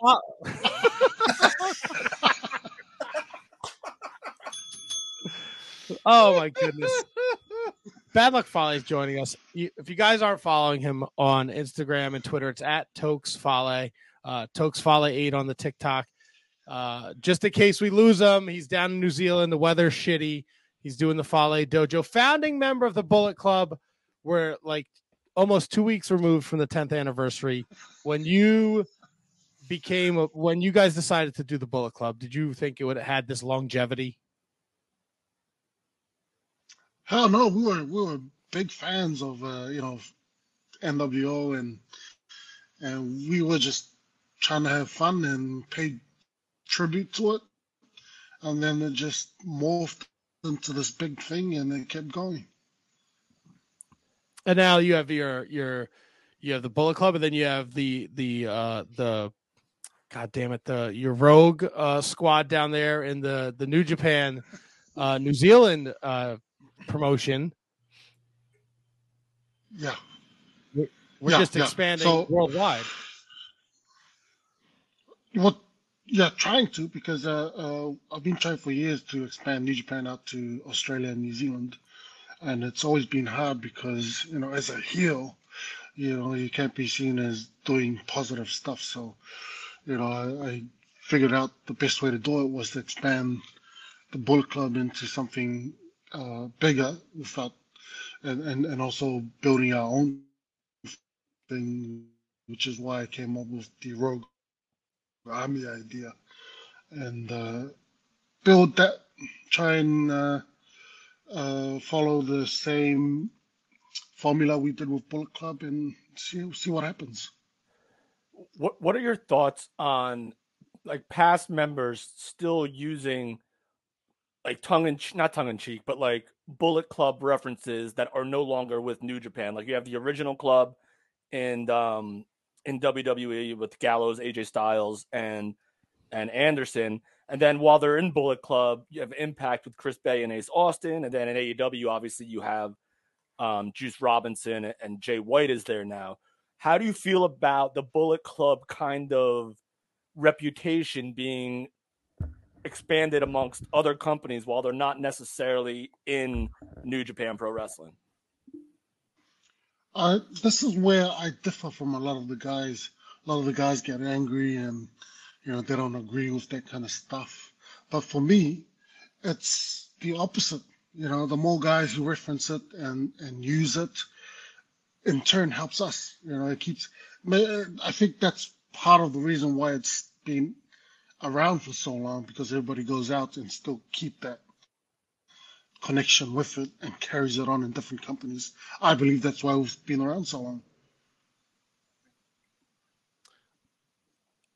fo- oh my goodness. Bad Luck Fale is joining us. If you guys aren't following him on Instagram and Twitter, it's at Tokes Fale, uh, Tokes Fale 8 on the TikTok. Uh, just in case we lose him, he's down in New Zealand. The weather's shitty. He's doing the Fale Dojo. Founding member of the Bullet Club. We're like almost two weeks removed from the 10th anniversary. When you became, a, when you guys decided to do the Bullet Club, did you think it would have had this longevity? Hell no, we were we were big fans of uh, you know NWO and and we were just trying to have fun and pay tribute to it, and then it just morphed into this big thing and it kept going. and now you have your your you have the Bullet Club, and then you have the the uh the God damn it the your Rogue uh, squad down there in the the New Japan, uh, New Zealand uh, promotion. Yeah. We're Yeah, just yeah. expanding So- worldwide. Well, yeah, trying to because uh, uh, I've been trying for years to expand New Japan out to Australia and New Zealand, and it's always been hard because you know as a heel, you know you can't be seen as doing positive stuff. So, you know, I, I figured out the best way to do it was to expand the Bullet Club into something uh, bigger without, and, and and also building our own thing, which is why I came up with the Rogue Army idea, and uh, build that. Try and uh, uh, follow the same formula we did with Bullet Club, and see see what happens. What What are your thoughts on like past members still using like tongue in not tongue in cheek, but like Bullet Club references that are no longer with New Japan? Like you have the original club and um in WWE with Gallows, AJ Styles, and and Anderson. And then while they're in Bullet Club, you have Impact with Chris Bey and Ace Austin. And then in AEW, obviously, you have um, Juice Robinson and Jay White is there now. How do you feel about the Bullet Club kind of reputation being expanded amongst other companies while they're not necessarily in New Japan Pro Wrestling? Uh, this is where I differ from a lot of the guys. A lot of the guys get angry and you know they don't agree with that kind of stuff. But for me, it's the opposite. You know, the more guys who reference it and and use it, in turn helps us. You know, it keeps. I think that's part of the reason why it's been around for so long because everybody goes out and still keep that connection with it and carries it on in different companies. I believe that's why we've been around so long.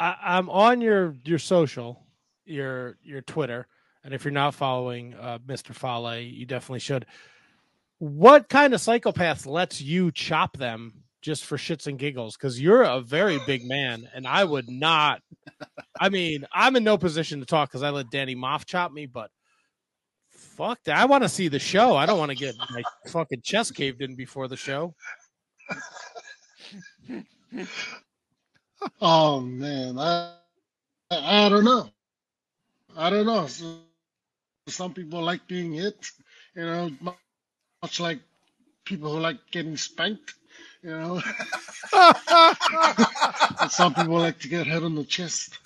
I, I'm on your your social, your your Twitter, and if you're not following uh, Mr. Fale, you definitely should. What kind of psychopath lets you chop them just for shits and giggles? Because you're a very big man, and I would not. I mean, I'm in no position to talk because I let Danny Moff chop me, but fuck that. I want to see the show. I don't want to get my fucking chest caved in before the show. Oh man, I I, don't know. I don't know. Some people like being hit, you know, much like people who like getting spanked, you know. and some people like to get hit on the chest.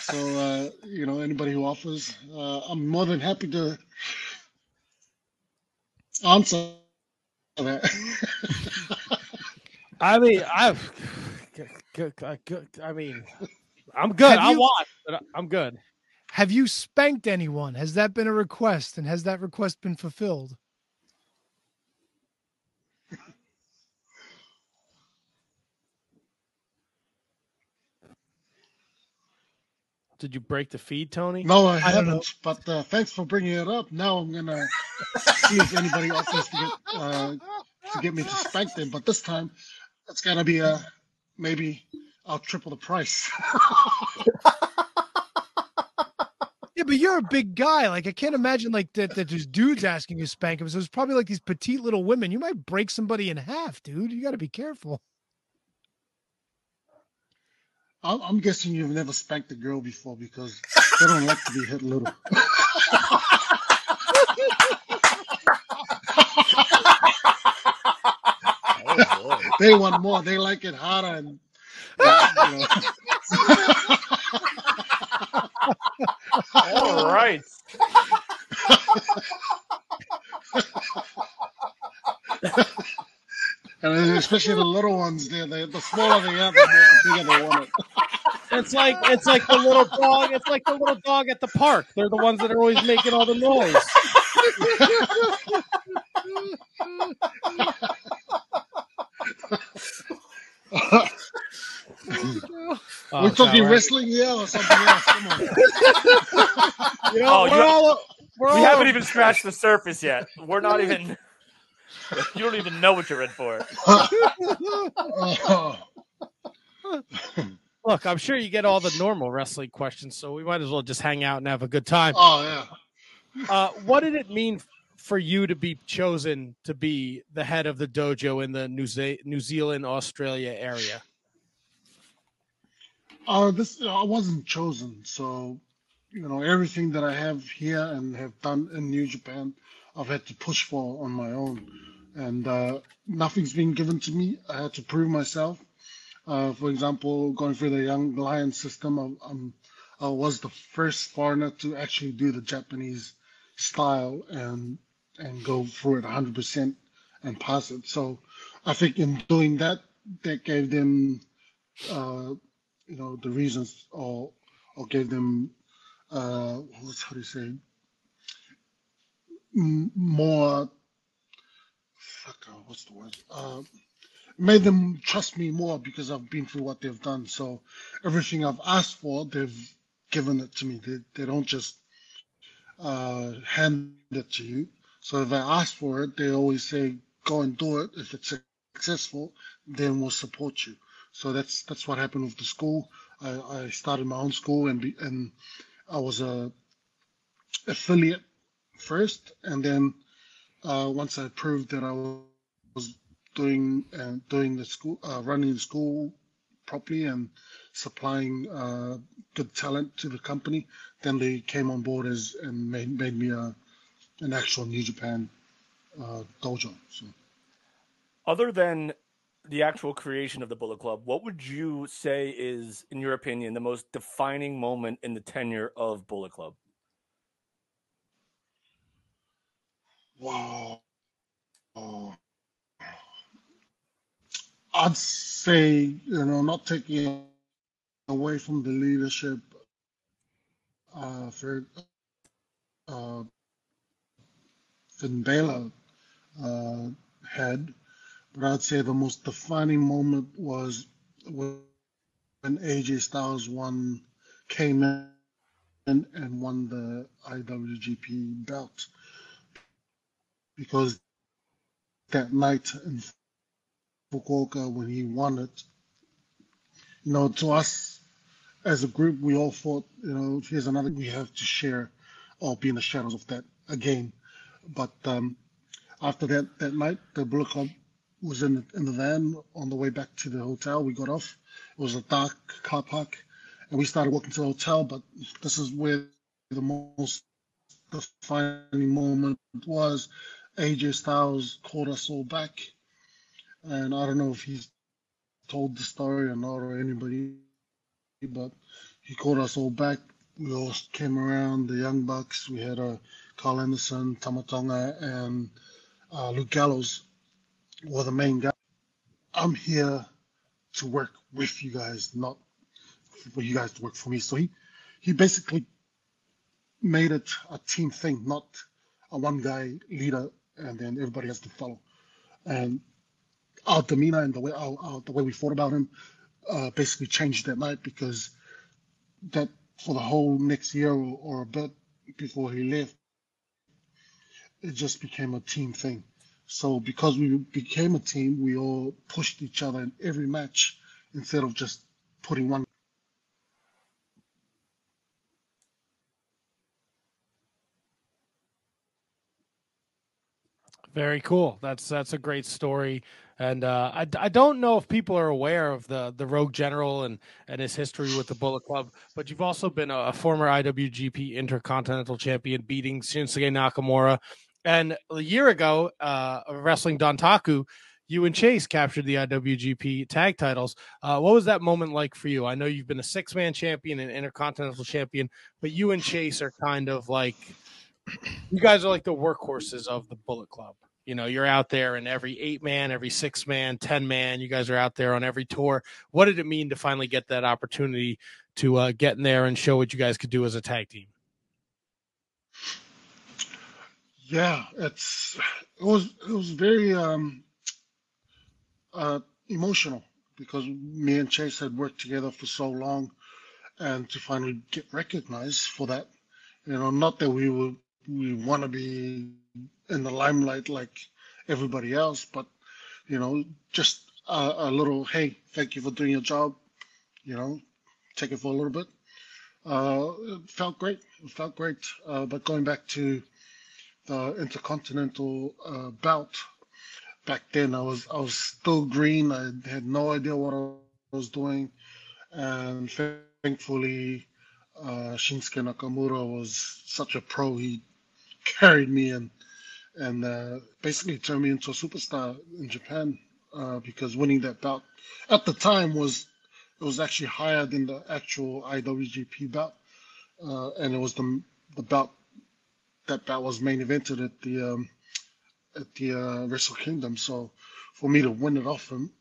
So uh, you know, anybody who offers, uh, I'm more than happy to answer that. I mean, I've. I mean, I'm good. Have I'll you- watch, but I'm good. Have you spanked anyone? Has that been a request? And has that request been fulfilled? Did you break the feed, Tony? No, I I don't know. haven't. But uh, thanks for bringing it up. Now I'm gonna see if anybody offers to get uh, to get me to spank them. But this time, it's gonna be uh, maybe I'll triple the price. Yeah, but you're a big guy. Like I can't imagine like that that there's dudes asking you to spank him. So it's probably like these petite little women. You might break somebody in half, dude. You got to be careful. I'm, I'm guessing you've never spanked a girl before because they don't like to be hit little. oh, they want more. They like it harder and. you know. All right. And especially the little ones, there, the, the smaller they are, the, more, the bigger they want it. It's like it's like the little dog. It's like the little dog at the park. They're the ones that are always making all the noise. We're Oh, talking John, wrestling, yeah, or something else. Come on. You know, Oh, we're you- all we're We all haven't even scratched the surface yet. We're not even. You don't even know what you're in for. Oh, Look, I'm sure you get all the normal wrestling questions, so we might as well just hang out and have a good time. oh, yeah. Uh, what did it mean for you to be chosen to be the head of the dojo in the New, Ze- New Zealand, Australia area? Uh, this I wasn't chosen, so you know everything that I have here and have done in New Japan, I've had to push for on my own, and uh, nothing's been given to me. I had to prove myself. Uh, for example, going through the Young Lion system, I'm, I'm, was the first foreigner to actually do the Japanese style and and go through it 100% and pass it. So I think in doing that, that gave them. Uh, you know the reasons or or gave them uh what's how do you say more fuck uh, what's the word uh made them trust me more because I've been through what they've done. So everything I've asked for they've given it to me. They, they don't just uh hand it to you. So if I ask for it they always say go and do it. If it's successful then we'll support you. So that's that's what happened with the school. I, I started my own school and be, and I was a affiliate first, and then uh, once I proved that I was doing and doing the school, uh, running the school properly and supplying uh, good talent to the company, then they came on board as and made made me a an actual New Japan uh, dojo. So. Other than the actual creation of the Bullet Club, what would you say is, in your opinion, the most defining moment in the tenure of Bullet Club? Wow. Oh. I'd say, you know, not taking away from the leadership uh, for uh, Finn Balor uh, had, but I'd say the most defining moment was when AJ Styles won, came in and won the IWGP belt. Because that night in Fukuoka when he won it, you know, to us as a group, we all thought, you know, here's another we have to share or be in the shadows of that again. But um, after that that night, the Bullet Club was in the, in the van on the way back to the hotel. We got off. It was a dark car park, and we started walking to the hotel. But this is where the most defining moment was. AJ Styles called us all back, and I don't know if he's told the story or not or anybody, but he called us all back. We all came around, the Young Bucks. We had uh, Karl Anderson, Tama Tonga, and uh, Luke Gallows were the main guys. I'm here to work with you guys, not for you guys to work for me. So he, he basically made it a team thing, not a one guy leader and then everybody has to follow. And our demeanor and the way our, our, the way we thought about him uh, basically changed that night because that for the whole next year or, or a bit before he left, it just became a team thing. So because we became a team, we all pushed each other in every match instead of just putting one. Very cool. That's that's a great story. And uh, I, I don't know if people are aware of the the Rogue General and and his history with the Bullet Club, but you've also been a, a former IWGP Intercontinental Champion, beating Shinsuke Nakamura. And a year ago, uh, wrestling Dontaku, you and Chase captured the IWGP tag titles. Uh, what was that moment like for you? I know you've been a six man champion and intercontinental champion, but you and Chase are kind of like you guys are like the workhorses of the Bullet Club. You know, you're out there in every eight man, every six man, 10 man. You guys are out there on every tour. What did it mean to finally get that opportunity to uh, get in there and show what you guys could do as a tag team? Yeah, it's it was it was very um, uh, emotional because me and Chase had worked together for so long, and to finally get recognized for that, you know, not that we would we want to be in the limelight like everybody else, but you know, just a, a little hey, thank you for doing your job, you know, take it for a little bit. Uh, it felt great. It felt great. Uh, but going back to the intercontinental uh, bout, back then I was I was still green. I had no idea what I was doing, and thankfully, uh, Shinsuke Nakamura was such a pro. He carried me and and uh, basically turned me into a superstar in Japan uh, because winning that bout at the time was it was actually higher than the actual IWGP bout, uh, and it was the the bout that bout was main evented at the um, at the uh, Wrestle Kingdom. So for me to win it off him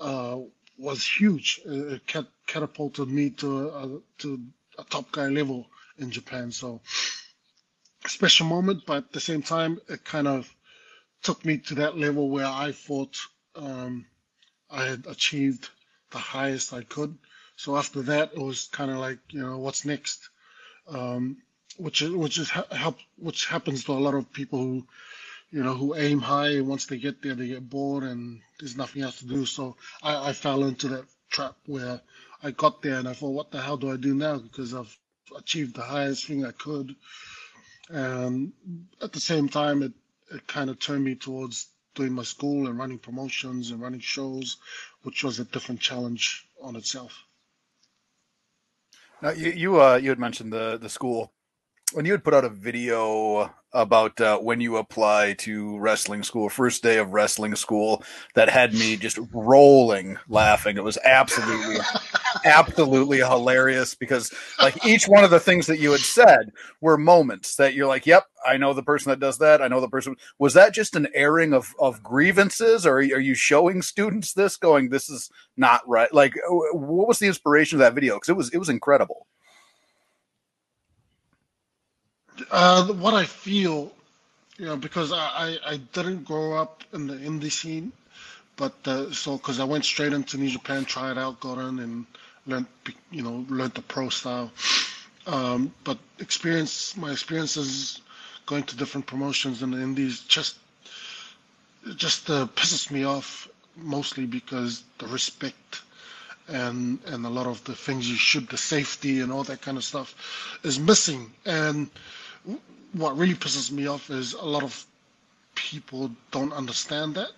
uh, was huge. It catapulted me to a, to a top guy level in Japan. So special moment, but at the same time, it kind of took me to that level where I thought um, I had achieved the highest I could. So after that, it was kind of like, you know, what's next? Um, which is, which is help, which happens to a lot of people who, you know, who aim high and once they get there, they get bored and there's nothing else to do. So I, I fell into that trap where I got there and I thought, what the hell do I do now? Because I've achieved the highest thing I could. And at the same time, it, it kind of turned me towards doing my school and running promotions and running shows, which was a different challenge on itself. Now you you uh you had mentioned the the school when you had put out a video about uh, when you apply to wrestling school, first day of wrestling school, that had me just rolling laughing. It was absolutely, absolutely hilarious because, like, each one of the things that you had said were moments that you're like, "Yep, I know the person that does that. I know the person." Was that just an airing of of grievances, or are you showing students this, going, "This is not right"? Like, what was the inspiration of that video? Because it was it was incredible. Uh, what I feel, you know, because I, I, didn't grow up in the indie scene, but uh, so because I went straight into New Japan, tried out, got in, and learned, you know, learned the pro style. Um, but experience, my experiences going to different promotions in the indies just just uh, pisses me off mostly because the respect and and a lot of the things you should the safety and all that kind of stuff is missing and what really pisses me off is a lot of people don't understand that.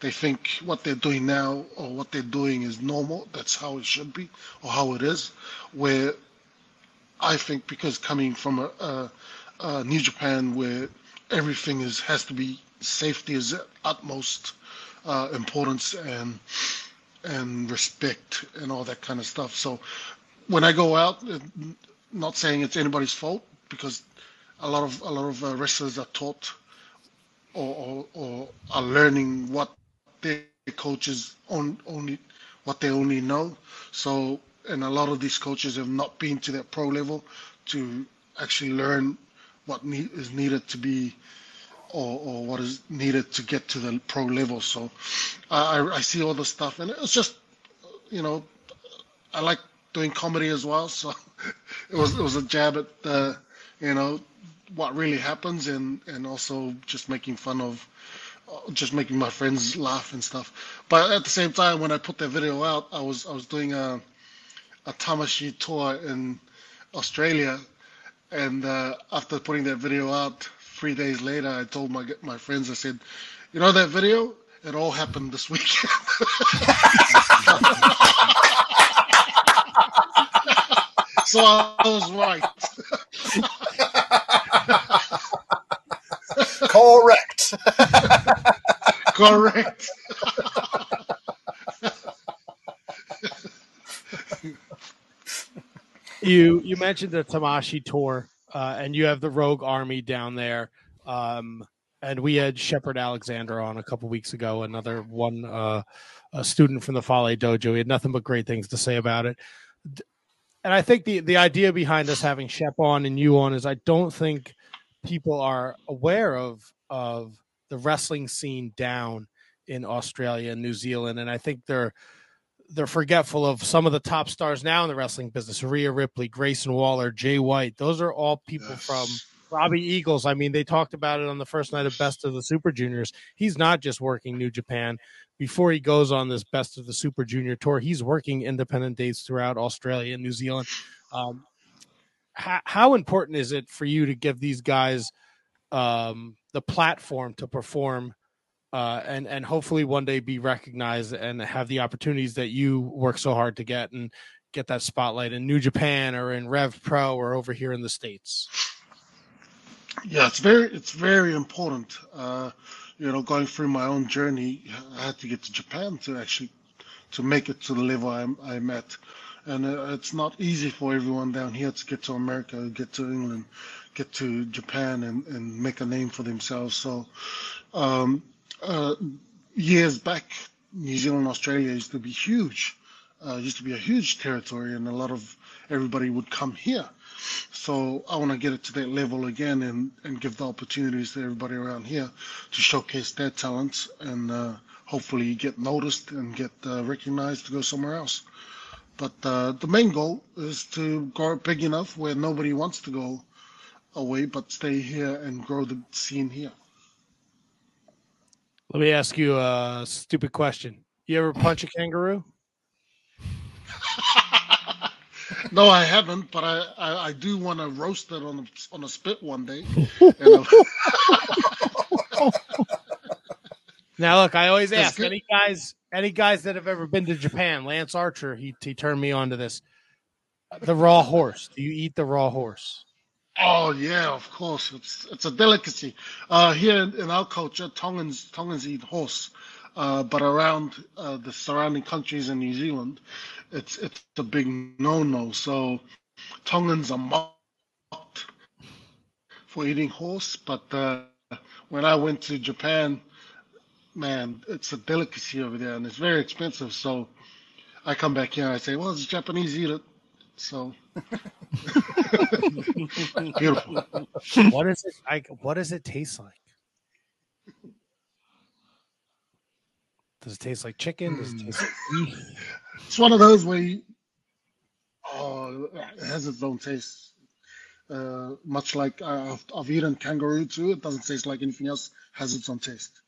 They think what they're doing now or what they're doing is normal. That's how it should be or how it is. Where I think because coming from a, a, a New Japan where everything is has to be safety is utmost uh, importance and and respect and all that kind of stuff. So when I go out, not saying it's anybody's fault because a lot of a lot of uh, wrestlers are taught or, or, or, are learning what their coaches on, only what they only know. So, and a lot of these coaches have not been to that pro level to actually learn what need, is needed to be or, or what is needed to get to the pro level. So, I, I see all the stuff, and it's just, you know, I like doing comedy as well. So, it was it was a jab at the, you know, what really happens and and also just making fun of just making my friends laugh and stuff but at the same time when i put that video out i was i was doing a a Tamashii tour in australia and uh, after putting that video out three days later i told my my friends i said you know that video it all happened this week. so I was right. Correct. Correct. you you mentioned the Tamashii tour, uh, and you have the Rogue Army down there. Um, and we had Shepard Alexander on a couple weeks ago, another one, uh, a student from the Fale Dojo. He had nothing but great things to say about it. And I think the the idea behind us having Shep on and you on is I don't think people are aware of of the wrestling scene down in Australia and New Zealand, and I think they're they're forgetful of some of the top stars now in the wrestling business: Rhea Ripley, Grayson Waller, Jay White. Those are all people from Robbie Eagles. I mean, they talked about it on the first night of Best of the Super Juniors. He's not just working New Japan. Before he goes on this Best of the Super Junior tour, he's working independent dates throughout Australia and New Zealand. Um, how, how important is it for you to give these guys um, the platform to perform uh, and and hopefully one day be recognized and have the opportunities that you work so hard to get and get that spotlight in New Japan or in Rev Pro or over here in the states. Yeah, it's very it's very important. Uh, you know, going through my own journey, I had to get to Japan to actually to make it to the level I'm I'm at, and uh, it's not easy for everyone down here to get to America, get to England, get to Japan, and and make a name for themselves. So, um, uh, years back, New Zealand, Australia used to be huge. Uh, used to be a huge territory, and a lot of everybody would come here. So I want to get it to that level again and, and give the opportunities to everybody around here to showcase their talents and uh, hopefully get noticed and get uh, recognized to go somewhere else. But uh, the main goal is to grow big enough where nobody wants to go away but stay here and grow the scene here. Let me ask you a stupid question. You ever punch a kangaroo? No, I haven't, but I, I, I do want to roast it on a, on a spit one day. Now, look, I always That's ask good. any guys, any guys that have ever been to Japan. Lance Archer, he he turned me on to this. The raw horse. Do you eat the raw horse? Oh yeah, of course. It's it's a delicacy. Uh, here in, in our culture, Tongans Tongans eat horse, uh, but around uh, the surrounding countries in New Zealand, it's it's a big no-no. So Tongans are mocked for eating horse, but uh, when I went to Japan, man, it's a delicacy over there, and it's very expensive. So I come back here and I say, well, it's Japanese eat it. So beautiful. What is it like? What does it taste like? Does it taste like chicken? Does it taste like beef? It's one of those where you, oh, it has its own taste. Uh, much like uh, I've, I've eaten kangaroo too. It doesn't taste like anything else. Has its own taste.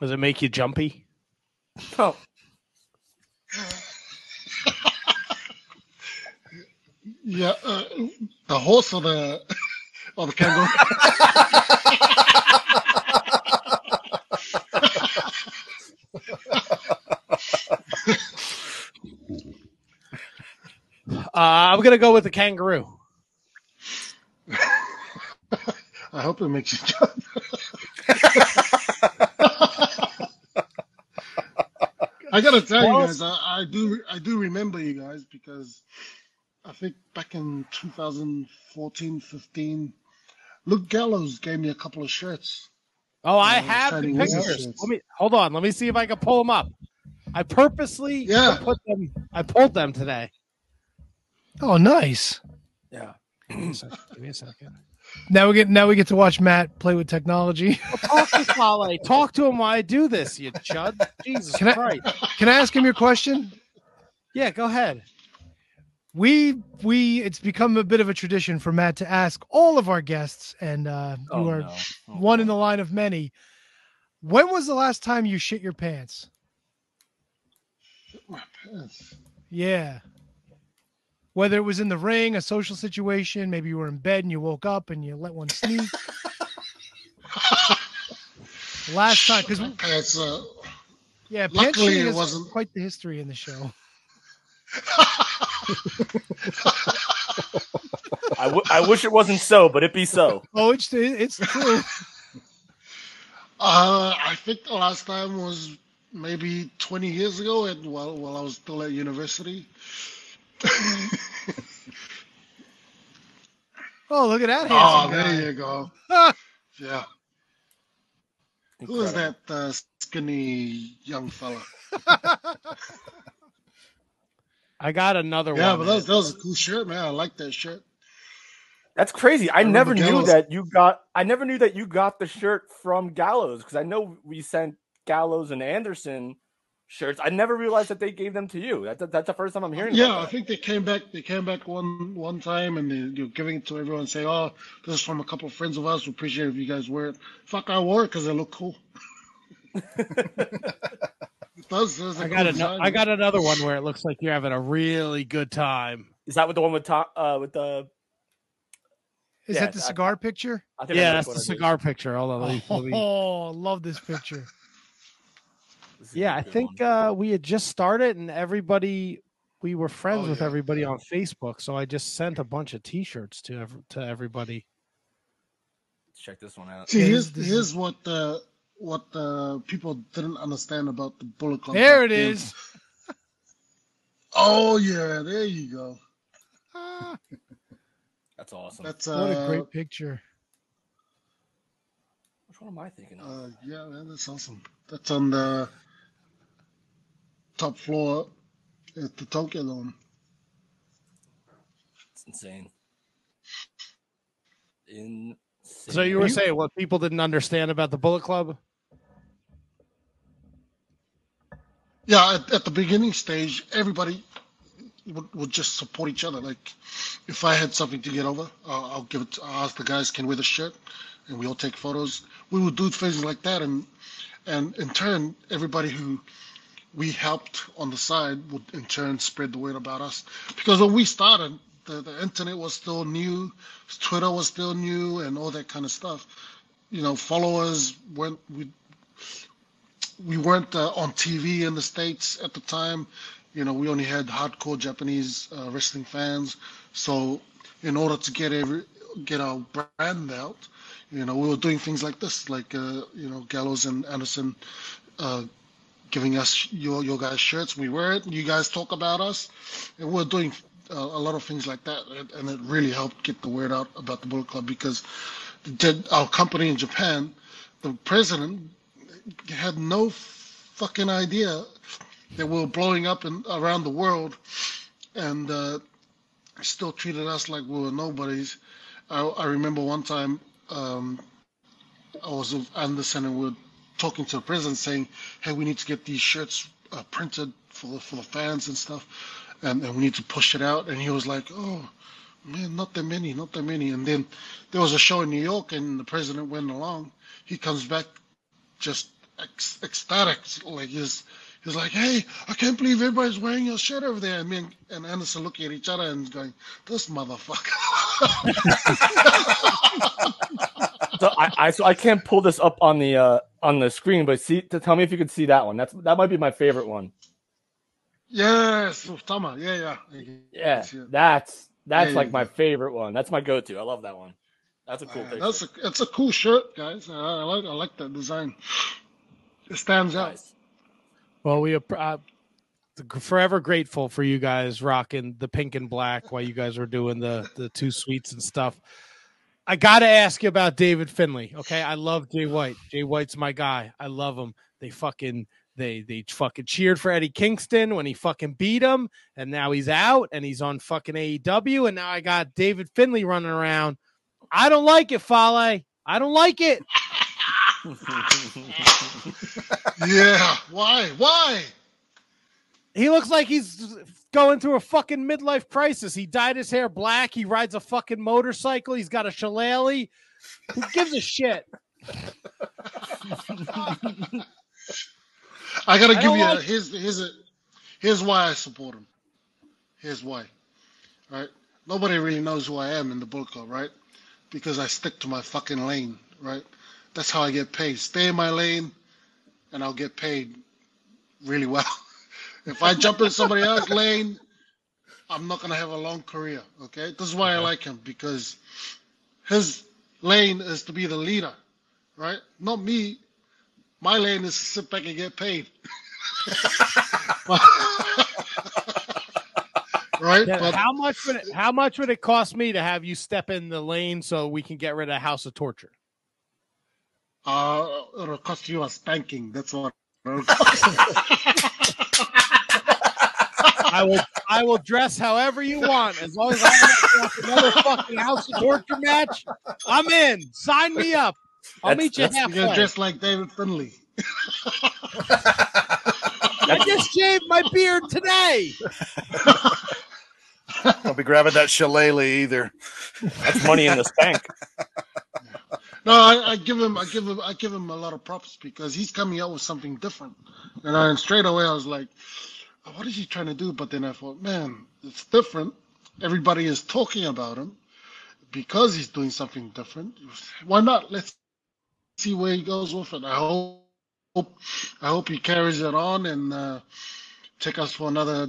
Does it make you jumpy? Oh, Yeah, uh, the horse or the or the kangaroo. Uh, I'm gonna go with the kangaroo. I hope it makes you jump. I gotta tell you guys, I, I do I do remember you guys because I think back in 2014, 15, Luke Gallows gave me a couple of shirts. Oh, I Uh, have the pictures. shirts. Let me hold on. Let me see if I can pull them up. I purposely Yeah. put them. I pulled them today. Oh, nice. yeah. Give me a second. Give me a second. Now we get now we get to watch Matt play with technology. Talk to Fale. Talk to him while I do this, you chud. Jesus Can I- Christ. Can I ask him your question? Yeah, go ahead. We we it's become a bit of a tradition for Matt to ask all of our guests, and uh, you Oh, are no. Oh, one in the line of many. When was the last time you shit your pants? My pants. Yeah. Whether it was in the ring, a social situation, maybe you were in bed and you woke up and you let one sneak. Last time, because It's uh, yeah, pants Luckily, it wasn't- quite the history in the show. I, w- I wish it wasn't so, but it be so. Oh, it's it's true. Uh, I think the last time was maybe 20 years ago, and while while I was still at university. Oh, look at that oh, handsome there guy. you go. Ah, Yeah. Who is that uh, skinny young fella? I got another Yeah, one. Yeah, but that was, that was a cool shirt, man. I like that shirt. That's crazy. I, I never knew Gallows- that you got. I never knew that you got the shirt from Gallows because I know we sent Gallows and Anderson shirts. I never realized that they gave them to you. That's that's the first time I'm hearing. Yeah, I about that. think they came back. They came back one one time, and they, you're giving it to everyone, saying, "Oh, this is from a couple of friends of ours. We appreciate it if you guys wear it." Fuck, I wore it because it looked cool. it does. It's a I cool got, ano- design, I got another one where it looks like you're having a really good time. Is that with the one with Tom? Uh, with the Is Yeah, that the I- cigar picture? I think I Yeah, know that's the cigar picture. Hold on. Let me, let me- Oh, love this picture. This Yeah, I think uh, we had just started and everybody, we were friends Oh, with yeah. everybody on Facebook. So I just sent a bunch of T-shirts to ev- to everybody. Let's check this one out. See, here's here's what uh, what uh, people didn't understand about the Bullet Club. There back it then. is. Oh yeah, there you go. Ah, That's awesome. That's what a uh, great picture. Which one am I thinking of? uh, yeah, man, that's awesome. That's on the top floor at the Tokyo Dome. It's insane. Insane. So you were saying what people didn't understand about the Bullet Club? Yeah, at, at the beginning stage, everybody would, would just support each other. Like, if I had something to get over, uh, I'll give it. To, I'll ask the guys, can we wear the shirt, and we all take photos. We would do things like that, and and in turn, everybody who we helped on the side would in turn spread the word about us. Because when we started, the, the internet was still new, Twitter was still new, and all that kind of stuff. You know, followers weren't we we weren't uh, on TV in the states at the time. You know, we only had hardcore Japanese uh, wrestling fans. So, in order to get every get our brand out, you know, we were doing things like this, like uh, you know, Gallows and Anderson uh, giving us your your guys' shirts. We wear it. You guys talk about us, and we're doing uh, a lot of things like that, and, it really helped get the word out about the Bullet Club because our company in Japan, the president had no fucking idea that we were blowing up in, around the world and uh, still treated us like we were nobodies. I, I remember one time um, I was with Anderson and we were talking to the president saying, hey, we need to get these shirts uh, printed for the, for the fans and stuff and, and we need to push it out. And he was like, oh, man, not that many, not that many. And then there was a show in New York and the president went along. He comes back just ec- ecstatic, like he's he's like, "Hey, I can't believe everybody's wearing your shirt over there." And me and, and Anderson looking at each other and going, "This motherfucker." So I, I so I can't pull this up on the uh on the screen, but see to tell me if you could see that one. That's that might be my favorite one. yes, Tama, yeah, yeah. Yeah, that's that's Yeah, like yeah. my favorite one. That's my go-to. I love that one. That's a cool Uh, picture. that's a it's a cool shirt, guys. I, I like I like that design. It stands out. Well, we are uh, forever grateful for you guys rocking the pink and black while you guys were doing the the two suites and stuff. I got to ask you about David Finlay. Okay, I love Jay White. Jay White's my guy. I love him. They fucking they they fucking cheered for Eddie Kingston when he fucking beat him, and now he's out and he's on fucking AEW, and now I got David Finlay running around. I don't like it, Fale. I don't like it. Yeah. Why? Why? He looks like he's going through a fucking midlife crisis. He dyed his hair black. He rides a fucking motorcycle. He's got a shillelagh. Who gives a shit? I gotta I give you like- a, here's here's a here's why I support him. Here's why. Right? Nobody really knows who I am in the Bullet Club, right? Because I stick to my fucking lane, right? That's how I get paid. Stay in my lane, and I'll get paid really well. if I jump in somebody else's lane, I'm not gonna have a long career. Okay, this is why I like him because his lane is to be the leader, right? Not me. My lane is to sit back and get paid. right? Yeah, But how much would it, how much would it cost me to have you step in the lane so we can get rid of House of Torture? Uh, it'll cost you a spanking. That's what. I will I will dress however you want as long as I have another fucking House of Torture match. I'm in. Sign me up. I'll That's- meet you that's- You're gonna dress like David Finlay. I just shaved my beard today. Don't be grabbing that shillelagh either. That's money in the bank. No, I, I give him, I give him, I give him a lot of props because he's coming out with something different. And I, and straight away I was like, "Oh, what is he trying to do? But then I thought, man, it's different. Everybody is talking about him because he's doing something different. Why not? Let's see where he goes with it. I hope, I hope he carries it on and uh, take us for another,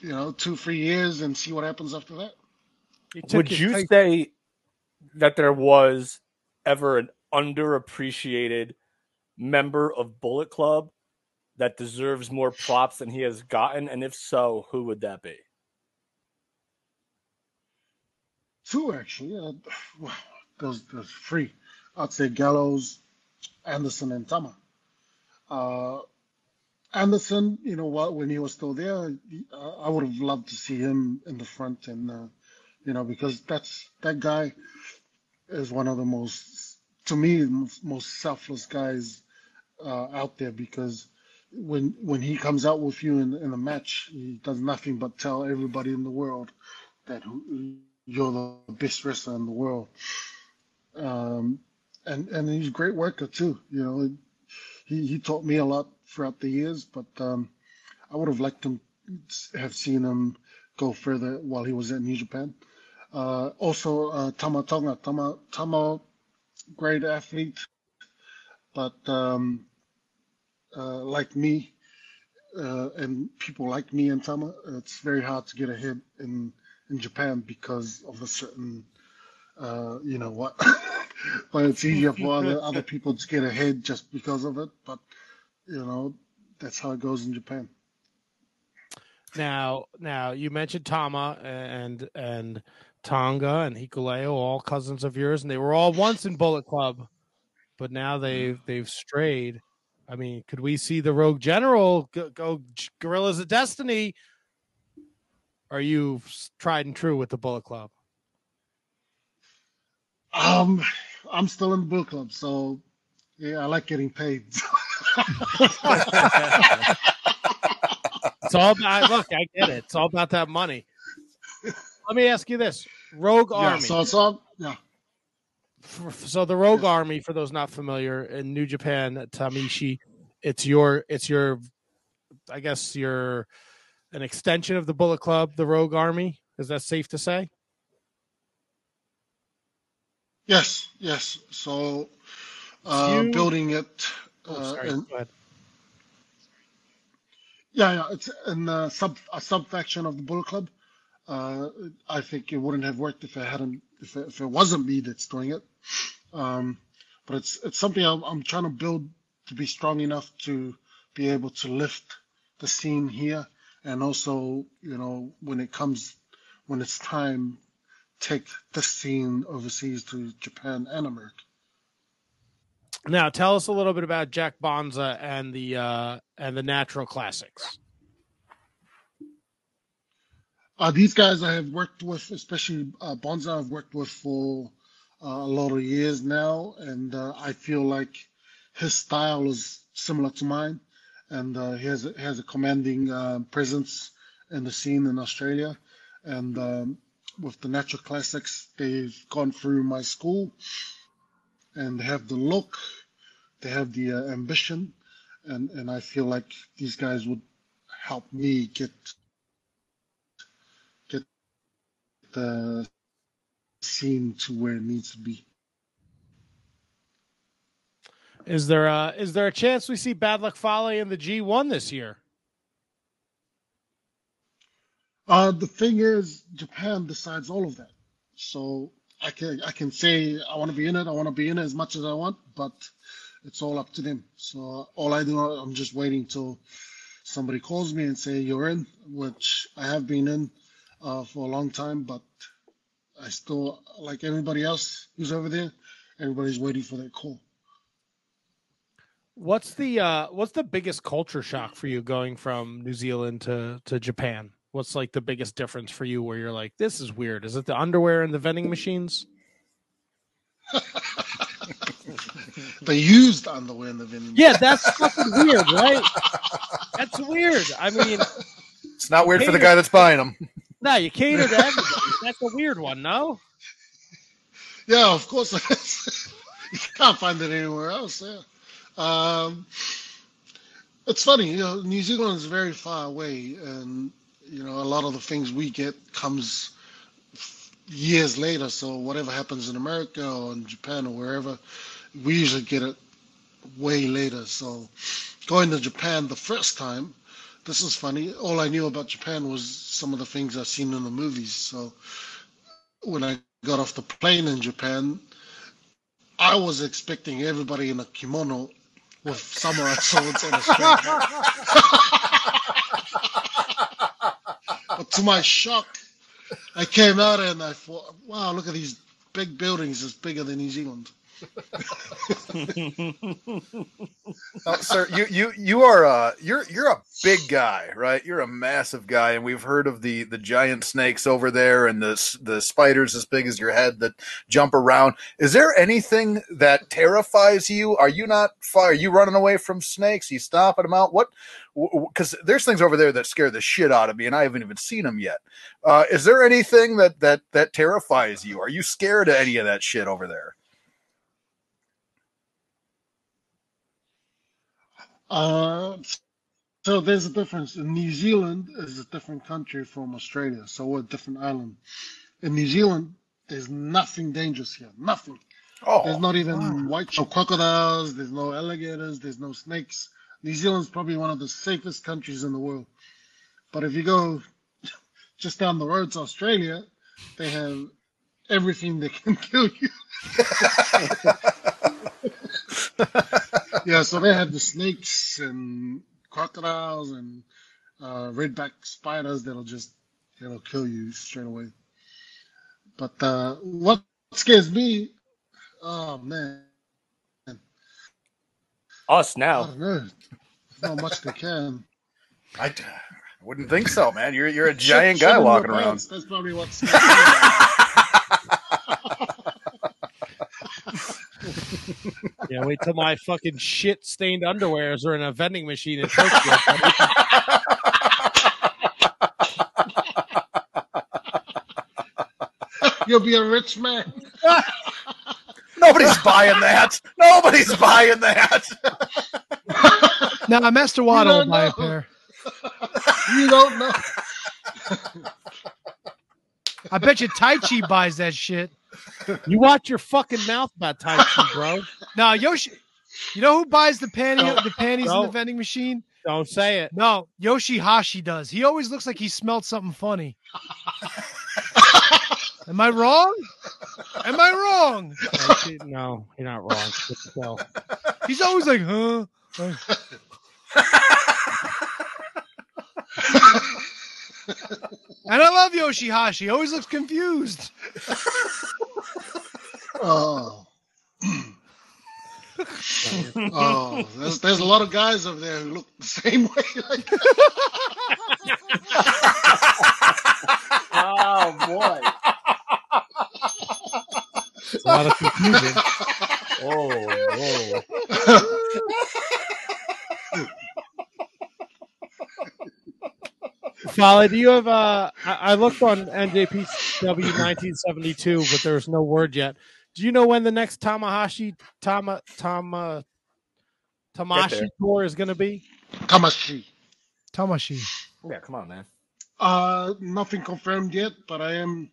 you know, two, three years and see what happens after that. Would you take- say that there was ever an underappreciated member of Bullet Club that deserves more props than he has gotten? And if so, who would that be? Two actually. Uh, well, there's there's three. I'd say Gallows, Anderson, and Tama. Uh, Anderson, you know what? When he was still there, uh, I would have loved to see him in the front, and uh, you know because that's that guy is one of the most, to me, most, selfless guys uh, out there because when when he comes out with you in, in a match, he does nothing but tell everybody in the world that you're the best wrestler in the world. Um, and and he's a great worker too. You know, he he taught me a lot throughout the years, but um, I would have liked him have seen him go further while he was at New Japan. Uh, also, uh, Tama Tonga, Tama Tama, great athlete, but um, uh, like me, uh, and people like me and Tama, it's very hard to get ahead in in Japan because of a certain, uh, you know what. but it's easier for other other people to get ahead just because of it. But you know, that's how it goes in Japan. Now, now you mentioned Tama and and Tonga and Hikuleo, all cousins of yours, and they were all once in Bullet Club, but now they've they've strayed. I mean, could we see the Rogue General go, go Guerrillas of Destiny? Are you tried and true with the Bullet Club? Um, I'm still in the Bullet club, so yeah, I like getting paid. It's all about look, I get it. It's all about that money. Let me ask you this: Rogue yeah, Army. so all yeah. for- so the Rogue Army, for those not familiar, in New Japan, Tamashii, it's your, it's your, I guess your, an extension of the Bullet Club, the Rogue Army. Is that safe to say? Yes, yes. So uh, You- building it. Oh, Uh, sorry. and- Go ahead. Yeah, yeah, it's in a sub a sub faction of the Bullet Club. Uh, I think it wouldn't have worked if it hadn't if it, if it wasn't me that's doing it. Um, but it's it's something I'm, I'm trying to build to be strong enough to be able to lift the scene here, and also you know when it comes when it's time, take the scene overseas to Japan and America. Now, tell us a little bit about Jack Bonza and the uh, and the Natural Classics. Uh, these guys I have worked with, especially uh, Bonza, I've worked with for uh, a lot of years now, and uh, I feel like his style is similar to mine, and uh, he has a, has a commanding uh, presence in the scene in Australia. And um, with the Natural Classics, they've gone through my school, and have the look, they have the uh, ambition, and and I feel like these guys would help me get the scene to where it needs to be. Is there a is there a chance we see Bad Luck Fale in the G1 this year? Uh, the thing is, Japan decides all of that. So I can I can say I want to be in it. I want to be in it as much as I want, but it's all up to them. So all I do, I'm just waiting till somebody calls me and say you're in, which I have been in uh, for a long time, but I still like everybody else who's over there. Everybody's waiting for that call. What's the uh what's the biggest culture shock for you going from New Zealand to to Japan? What's like the biggest difference for you where you're like, this is weird? Is it the underwear and the vending machines? They used underwear in the vending. Yeah, that's fucking weird, right? That's weird. I mean, It's not weird for the guy that's buying them. No, you cater to everybody. That's a weird one, no? Yeah, of course. you can't find it anywhere else. Yeah. Um, it's funny, you know, New Zealand is very far away, and you know, a lot of the things we get comes years later. So whatever happens in America or in Japan or wherever, we usually get it way later. So going to Japan the first time, this is funny. All I knew about Japan was some of the things I've seen in the movies. So when I got off the plane in Japan, I was expecting everybody in a kimono with samurai swords and a straight but to my shock, I came out and I thought, wow, look at these big buildings. It's bigger than New Zealand. Oh, sir, you you you are uh you're you're a big guy, right? You're a massive guy, and we've heard of the the giant snakes over there and the the spiders as big as your head that jump around. Is there anything that terrifies you? Are you not far? Are you running away from snakes? you stomping them out? What? Because there's things over there that scare the shit out of me, and I haven't even seen them yet. Uh, is there anything that that that terrifies you? Are you scared of any of that shit over there? Uh, so there's a difference. In New Zealand is a different country from Australia, so we're a different island. In New Zealand, there's nothing dangerous here. Nothing. Oh, There's not even white no crocodiles. There's no alligators. There's no snakes. New Zealand's probably one of the safest countries in the world. But if you go just down the road to Australia, they have everything that can kill you. yeah, so they have the snakes and crocodiles and uh, redback spiders that'll just that'll kill you straight away. But uh, what scares me, oh man, Us now. I now. don't know. Not much they can. I d- wouldn't think so, man. You're you're a giant shit guy walking around. pants, That's probably what scares me. Yeah, wait till my fucking shit stained underwears are in a vending machine in Tokyo. You'll be a rich man. Nobody's buying that. Nobody's buying that. Now, Master Wato will don't buy a pair. You don't know. I bet you Taichi buys that shit. you watch your fucking mouth about Taichi, bro. No, Yoshi. You know who buys the panty the panties in the vending machine? Don't say it. No, Yoshi-Hashi does. He always looks like he smelled something funny. Am I wrong? Am I wrong? No, you're not wrong. But. He's always like, huh? and I love Yoshi-Hashi. He always looks confused. Oh. oh, there's, there's a lot of guys over there who look the same way. Like Oh boy. It's a lot of confusion. Oh, whoa. Fale, do you have uh I, I looked on NJPW 1972, but there's no word yet. Do you know when the next Tamahashi Tama Tama Tamashii tour is gonna be? Tamashii. Tamashii. Yeah, come on, man. Uh, nothing confirmed yet, but I am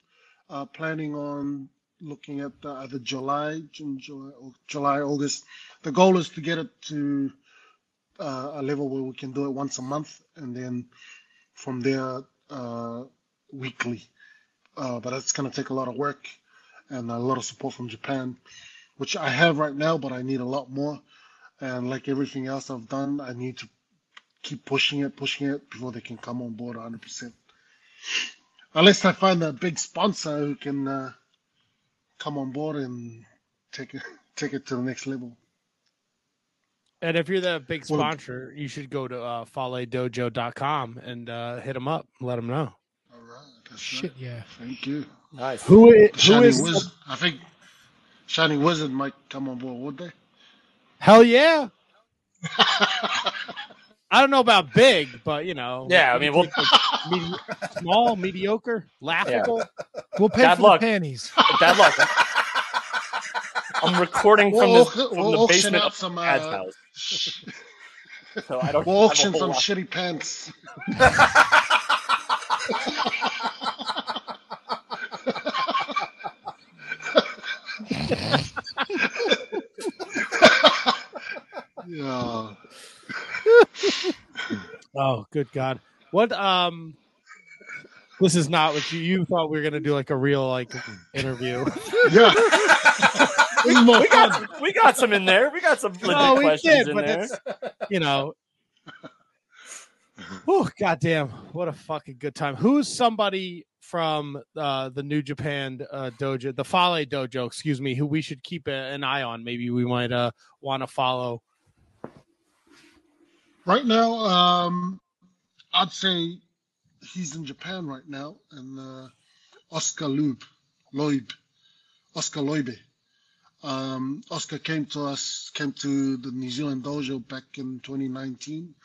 uh, planning on looking at the, either July, June, July, or July, August. The goal is to get it to uh, a level where we can do it once a month, and then from there uh, weekly. Uh, but that's going to take a lot of work and a lot of support from Japan, which I have right now, but I need a lot more. And like everything else I've done, I need to keep pushing it, pushing it before they can come on board 100%. Unless I find a big sponsor who can uh, come on board and take it take it to the next level. And if you're the big Well- sponsor, you should go to uh, faledojo.com and uh, hit them up, let them know. All right, that's Shit, right. yeah. Thank you. Nice. Who is, who Shining is Wizard. I think Shining Wizard might come on board, would they? hell yeah? I don't know about big, but you know, Yeah, I mean, we'll- medi- small, mediocre, laughable. We'll pay Bad for luck. the panties. Bad luck. I'm recording from, We'll, this, from we'll the auction basement out of some. Dad's Uh, house. So I don't we'll auction some lot. shitty pants. Yeah. Oh, good God! What? Um, this is not what you you thought we were gonna do, like a real like interview. Yeah. This is more We fun. got, we got some in there. We got some legit No, we questions did, in but there. you know. Oh goddamn! What a fucking good time. Who's somebody from uh, the New Japan uh, dojo, the Fale dojo, excuse me, who we should keep a, an eye on? Maybe we might uh, want to follow. Right now, um, I'd say he's in Japan right now, and uh, Oscar Loeb, Loib, Oscar Loibe. Um, Oscar came to us, came to the New Zealand dojo back in 2019,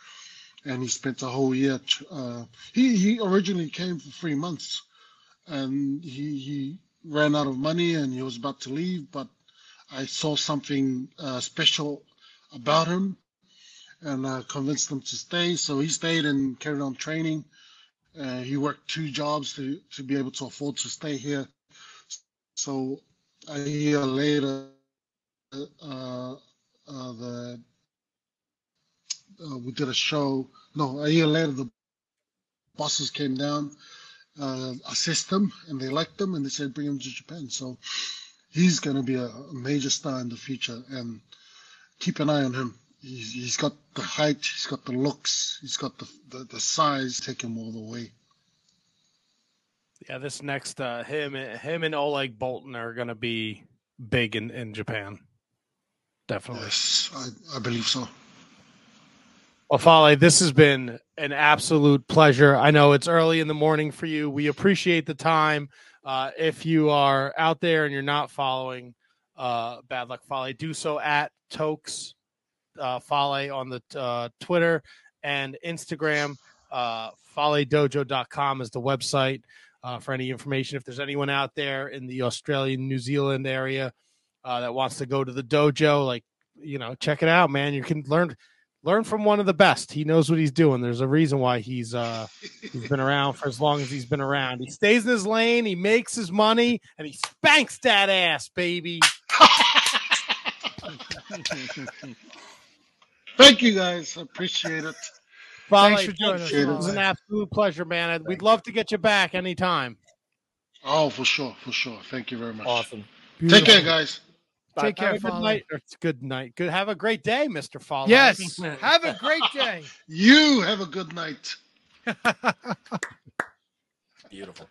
and he spent a whole year. Uh, he he originally came for three months, and he he ran out of money and he was about to leave, but I saw something uh, special about him and uh, convinced him to stay. So he stayed and carried on training. Uh, he worked two jobs to, to be able to afford to stay here. So a year later, uh, uh, the uh, we did a show. No, a year later, the bosses came down, uh, assessed him, and they liked him, and they said bring him to Japan. So he's going to be a major star in the future, and keep an eye on him. He's, he's got the height, he's got the looks, he's got the the, the size. Take him all the way. Yeah, this next uh, him him and Oleg Boltin are gonna be big in in Japan. Definitely. Yes, I, I believe so. Well, Fale, this has been an absolute pleasure. I know it's early in the morning for you. We appreciate the time. Uh, if you are out there and you're not following uh, Bad Luck Fale, do so at Tokes uh, Fale on the uh, Twitter and Instagram. Uh, FaleDojo.com is the website uh, for any information. If there's anyone out there in the Australian, New Zealand area uh, that wants to go to the dojo, like, you know, check it out, man. You can learn learn from one of the best. He knows what he's doing. There's a reason why he's uh he's been around for as long as he's been around. He stays in his lane, he makes his money, and he spanks that ass, baby. Thank you guys. I appreciate it. Thanks for joining us, It was an absolute pleasure, man. We'd love to get you back anytime. Oh, for sure, for sure. Thank you very much. Awesome. Take care, guys. Take care, Have a good night. It's good night. Good. Have a great day, Mister Fale. Yes. Have a great day. You have a good night. Beautiful.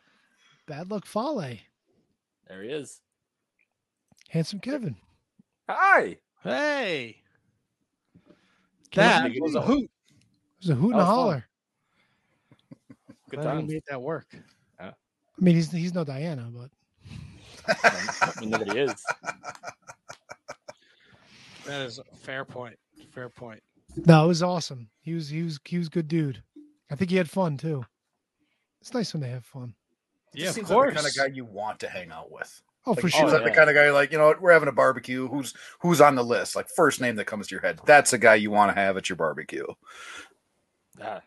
Bad luck, Fale. There he is. Handsome Kevin. Hi. Hey, Kevin, that was a hoot. It was a hoot and a was fun. holler. Good Glad we times. made that work. I mean, he's he's no Diana, but I mean, nobody is. That is a fair point. Fair point. no, it was awesome. He was he was he was good dude. I think he had fun too. It's nice when they have fun. He Yeah, just of seems like the kind of guy you want to hang out with. Oh, Like, for he sure. seems like the kind of guy like you know what, we're having a barbecue. Who's who's on the list? Like first name that comes to your head. That's a guy you want to have at your barbecue. Ah.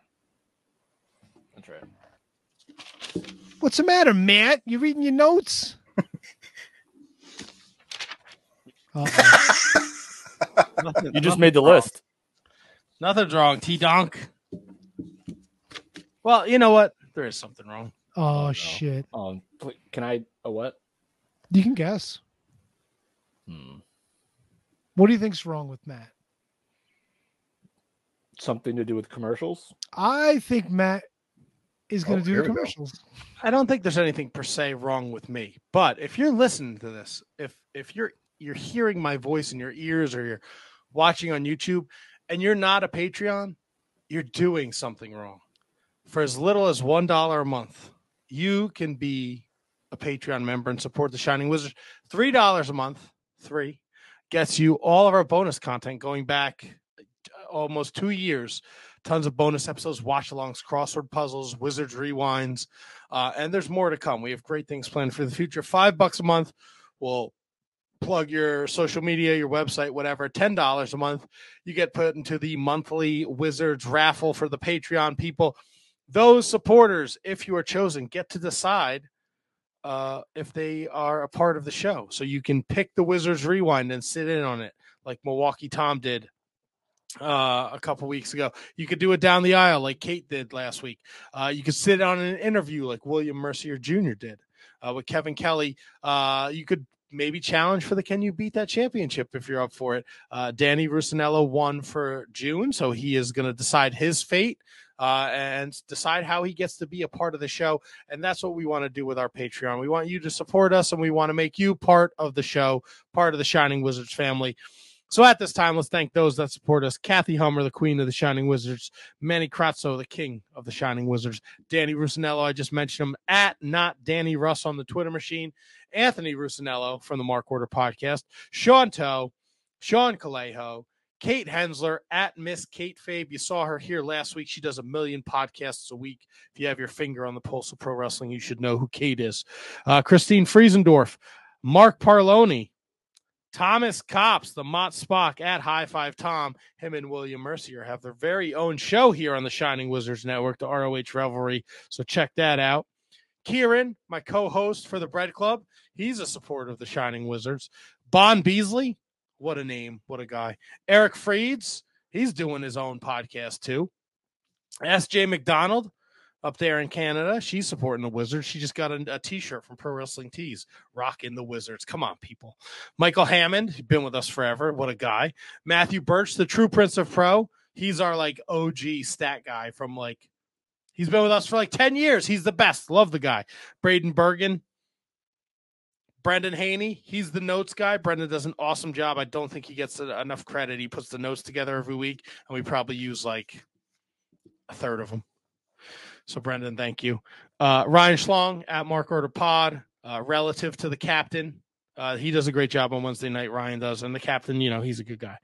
That's right. What's the matter, Matt? You reading your notes? Uh-oh. You just made the wrong. list. Nothing's wrong, T Donk. Well, you know what? There is something wrong. oh no. shit! Um, pl- can I? A what? You can guess. Hmm. What do you think's wrong with Matt? Something to do with commercials? I think Matt is going Oh, to do the we go. commercials. I don't think there's anything per se wrong with me. But if you're listening to this, if if you're you're hearing my voice in your ears or you're watching on YouTube and you're not a Patreon, you're doing something wrong. For as little as one dollar a month, you can be a Patreon member and support the Shining Wizards. Three dollars a month, three gets you all of our bonus content going back uh, almost two years. Tons of bonus episodes, watch alongs, crossword puzzles, wizards rewinds, uh, and there's more to come. We have great things planned for the future. Five bucks a month will plug your social media, your website, whatever. Ten dollars a month, you get put into the monthly Wizards raffle for the Patreon people. Those supporters, if you are chosen, get to decide uh, if they are a part of the show. So you can pick the Wizards Rewind and sit in on it, like Milwaukee Tom did uh, a couple weeks ago. You could do it down the aisle, like Kate did last week. Uh, you could sit on an interview, like William Mercier Jr. did uh, with Kevin Kelly. Uh, you could maybe challenge for the Can You Beat That Championship if you're up for it. Uh, Danny Rusinello won for June, so he is going to decide his fate. Uh, and decide how he gets to be a part of the show. And that's what we want to do with our Patreon. We want you to support us and we want to make you part of the show, part of the Shining Wizards family. So at this time, let's thank those that support us. Kathy Hummer, the queen of the Shining Wizards. Manny Kratzo, the king of the Shining Wizards. Danny Rusinello, I just mentioned him at not Danny Russ on the Twitter machine. Anthony Rusinello from the Mark Order podcast. Sean Toe, Sean Calejo, Kate Hensler at Miss Kate Fabe. You saw her here last week. She does a million podcasts a week. If you have your finger on the pulse of pro wrestling, you should know who Kate is. Uh, Christine Friesendorf, Mark Parloni, Thomas Cops, the Mott Spock at High Five Tom. Him and William Mercier have their very own show here on the Shining Wizards Network, the ROH Revelry. So check that out. Kieran, my co-host for the Bread Club, he's a supporter of the Shining Wizards. Bon Beasley, what a name, what a guy. Eric Freeds, he's doing his own podcast too. SJ McDonald up there in Canada, she's supporting the Wizards. She just got a, a t-shirt from Pro Wrestling Tees, rocking the Wizards. Come on, people. Michael Hammond, he's been with us forever. What a guy. Matthew Birch, the true Prince of Pro. He's our like OG stat guy from like he's been with us for like 10 years. He's the best. Love the guy. Braden Bergen, Brendan Haney, he's the notes guy. Brendan does an awesome job. I don't think he gets enough credit. He puts the notes together every week, and we probably use like a third of them. So, Brendan, thank you. Uh, Ryan Schlong at Mark Order Pod, uh, relative to the captain. Uh, he does a great job on Wednesday night. Ryan does, and the captain, you know, he's a good guy.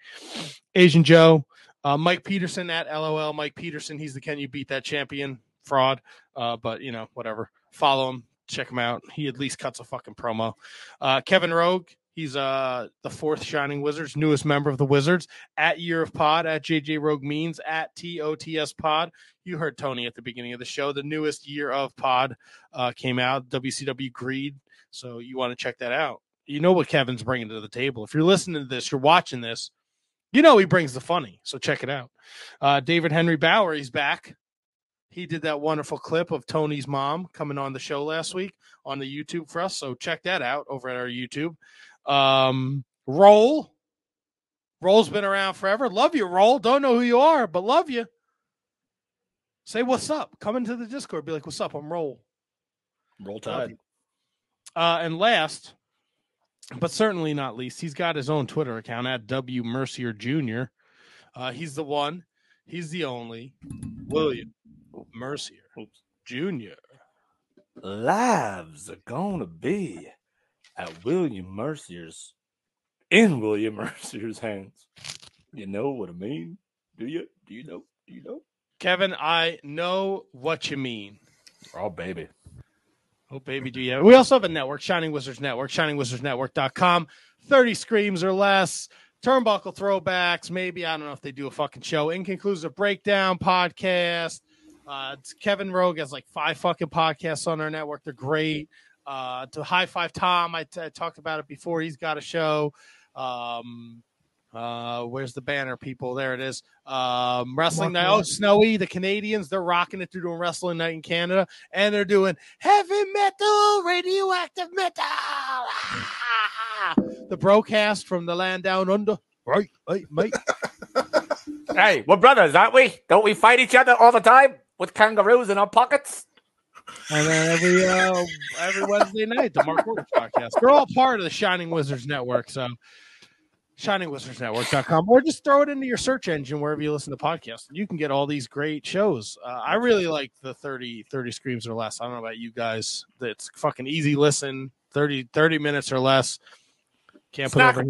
Asian Joe, uh, Mike Peterson at LOL. Mike Peterson, he's the Can You Beat That Champion fraud. Uh, but you know, whatever. Follow him, check him out. He at least cuts a fucking promo. Uh, Kevin Rogue, he's uh the fourth Shining Wizards, newest member of the Wizards. At Year of Pod, at JJ Rogue Means, at TOTS Pod. You heard Tony at the beginning of the show. The newest Year of Pod uh, came out. WCW Greed. So you want to check that out. You know what Kevin's bringing to the table. If you're listening to this, you're watching this. You know he brings the funny. So check it out. Uh, David Henry Bauer, he's back. He did that wonderful clip of Tony's mom coming on the show last week on the YouTube for us. So check that out over at our YouTube. Um, Roll. Roll's been around forever. Love you, Roll. Don't know who you are, but love you. Say what's up. Come into the Discord. Be like, what's up? I'm Roll. Roll Tide. Uh, and last, but certainly not least, he's got his own Twitter account at W Mercier Jr. Uh, he's the one, he's the only William Mercier Jr. Lives are gonna be at William Mercier's in William Mercier's hands. You know what I mean? Do you? Do you know? Do you know? Kevin, I know what you mean. Oh baby. Oh, baby, do you? Have- We also have a network, Shining Wizards Network, shiningwizardsnetwork.com. 30 screams or less, turnbuckle throwbacks. Maybe, I don't know if they do a fucking show. Inconclusive breakdown podcast. Uh, it's Kevin Rogue has like five fucking podcasts on our network. They're great. Uh, to High Five Tom, I, t- I talked about it before. He's got a show. Um, uh, where's the banner, people? There it is. Um, wrestling night. Oh, Snowy, the Canadians, they're rocking it. They're doing wrestling night in Canada, and they're doing heavy metal, radioactive metal. Ah! The broadcast from the land down under. Right, right, mate. Hey, we're brothers, aren't we? Don't we fight each other all the time with kangaroos in our pockets? And then every uh, every Wednesday night, the Mark Order podcast. They're all part of the Shining Wizards Network. So shiningwizardsnetwork.com or just throw it into your search engine wherever you listen to podcasts. You can get all these great shows. Uh, I really like the 30, 30 screams or less. I don't know about you guys. It's fucking easy listen, 30, 30 minutes or less. Can't put over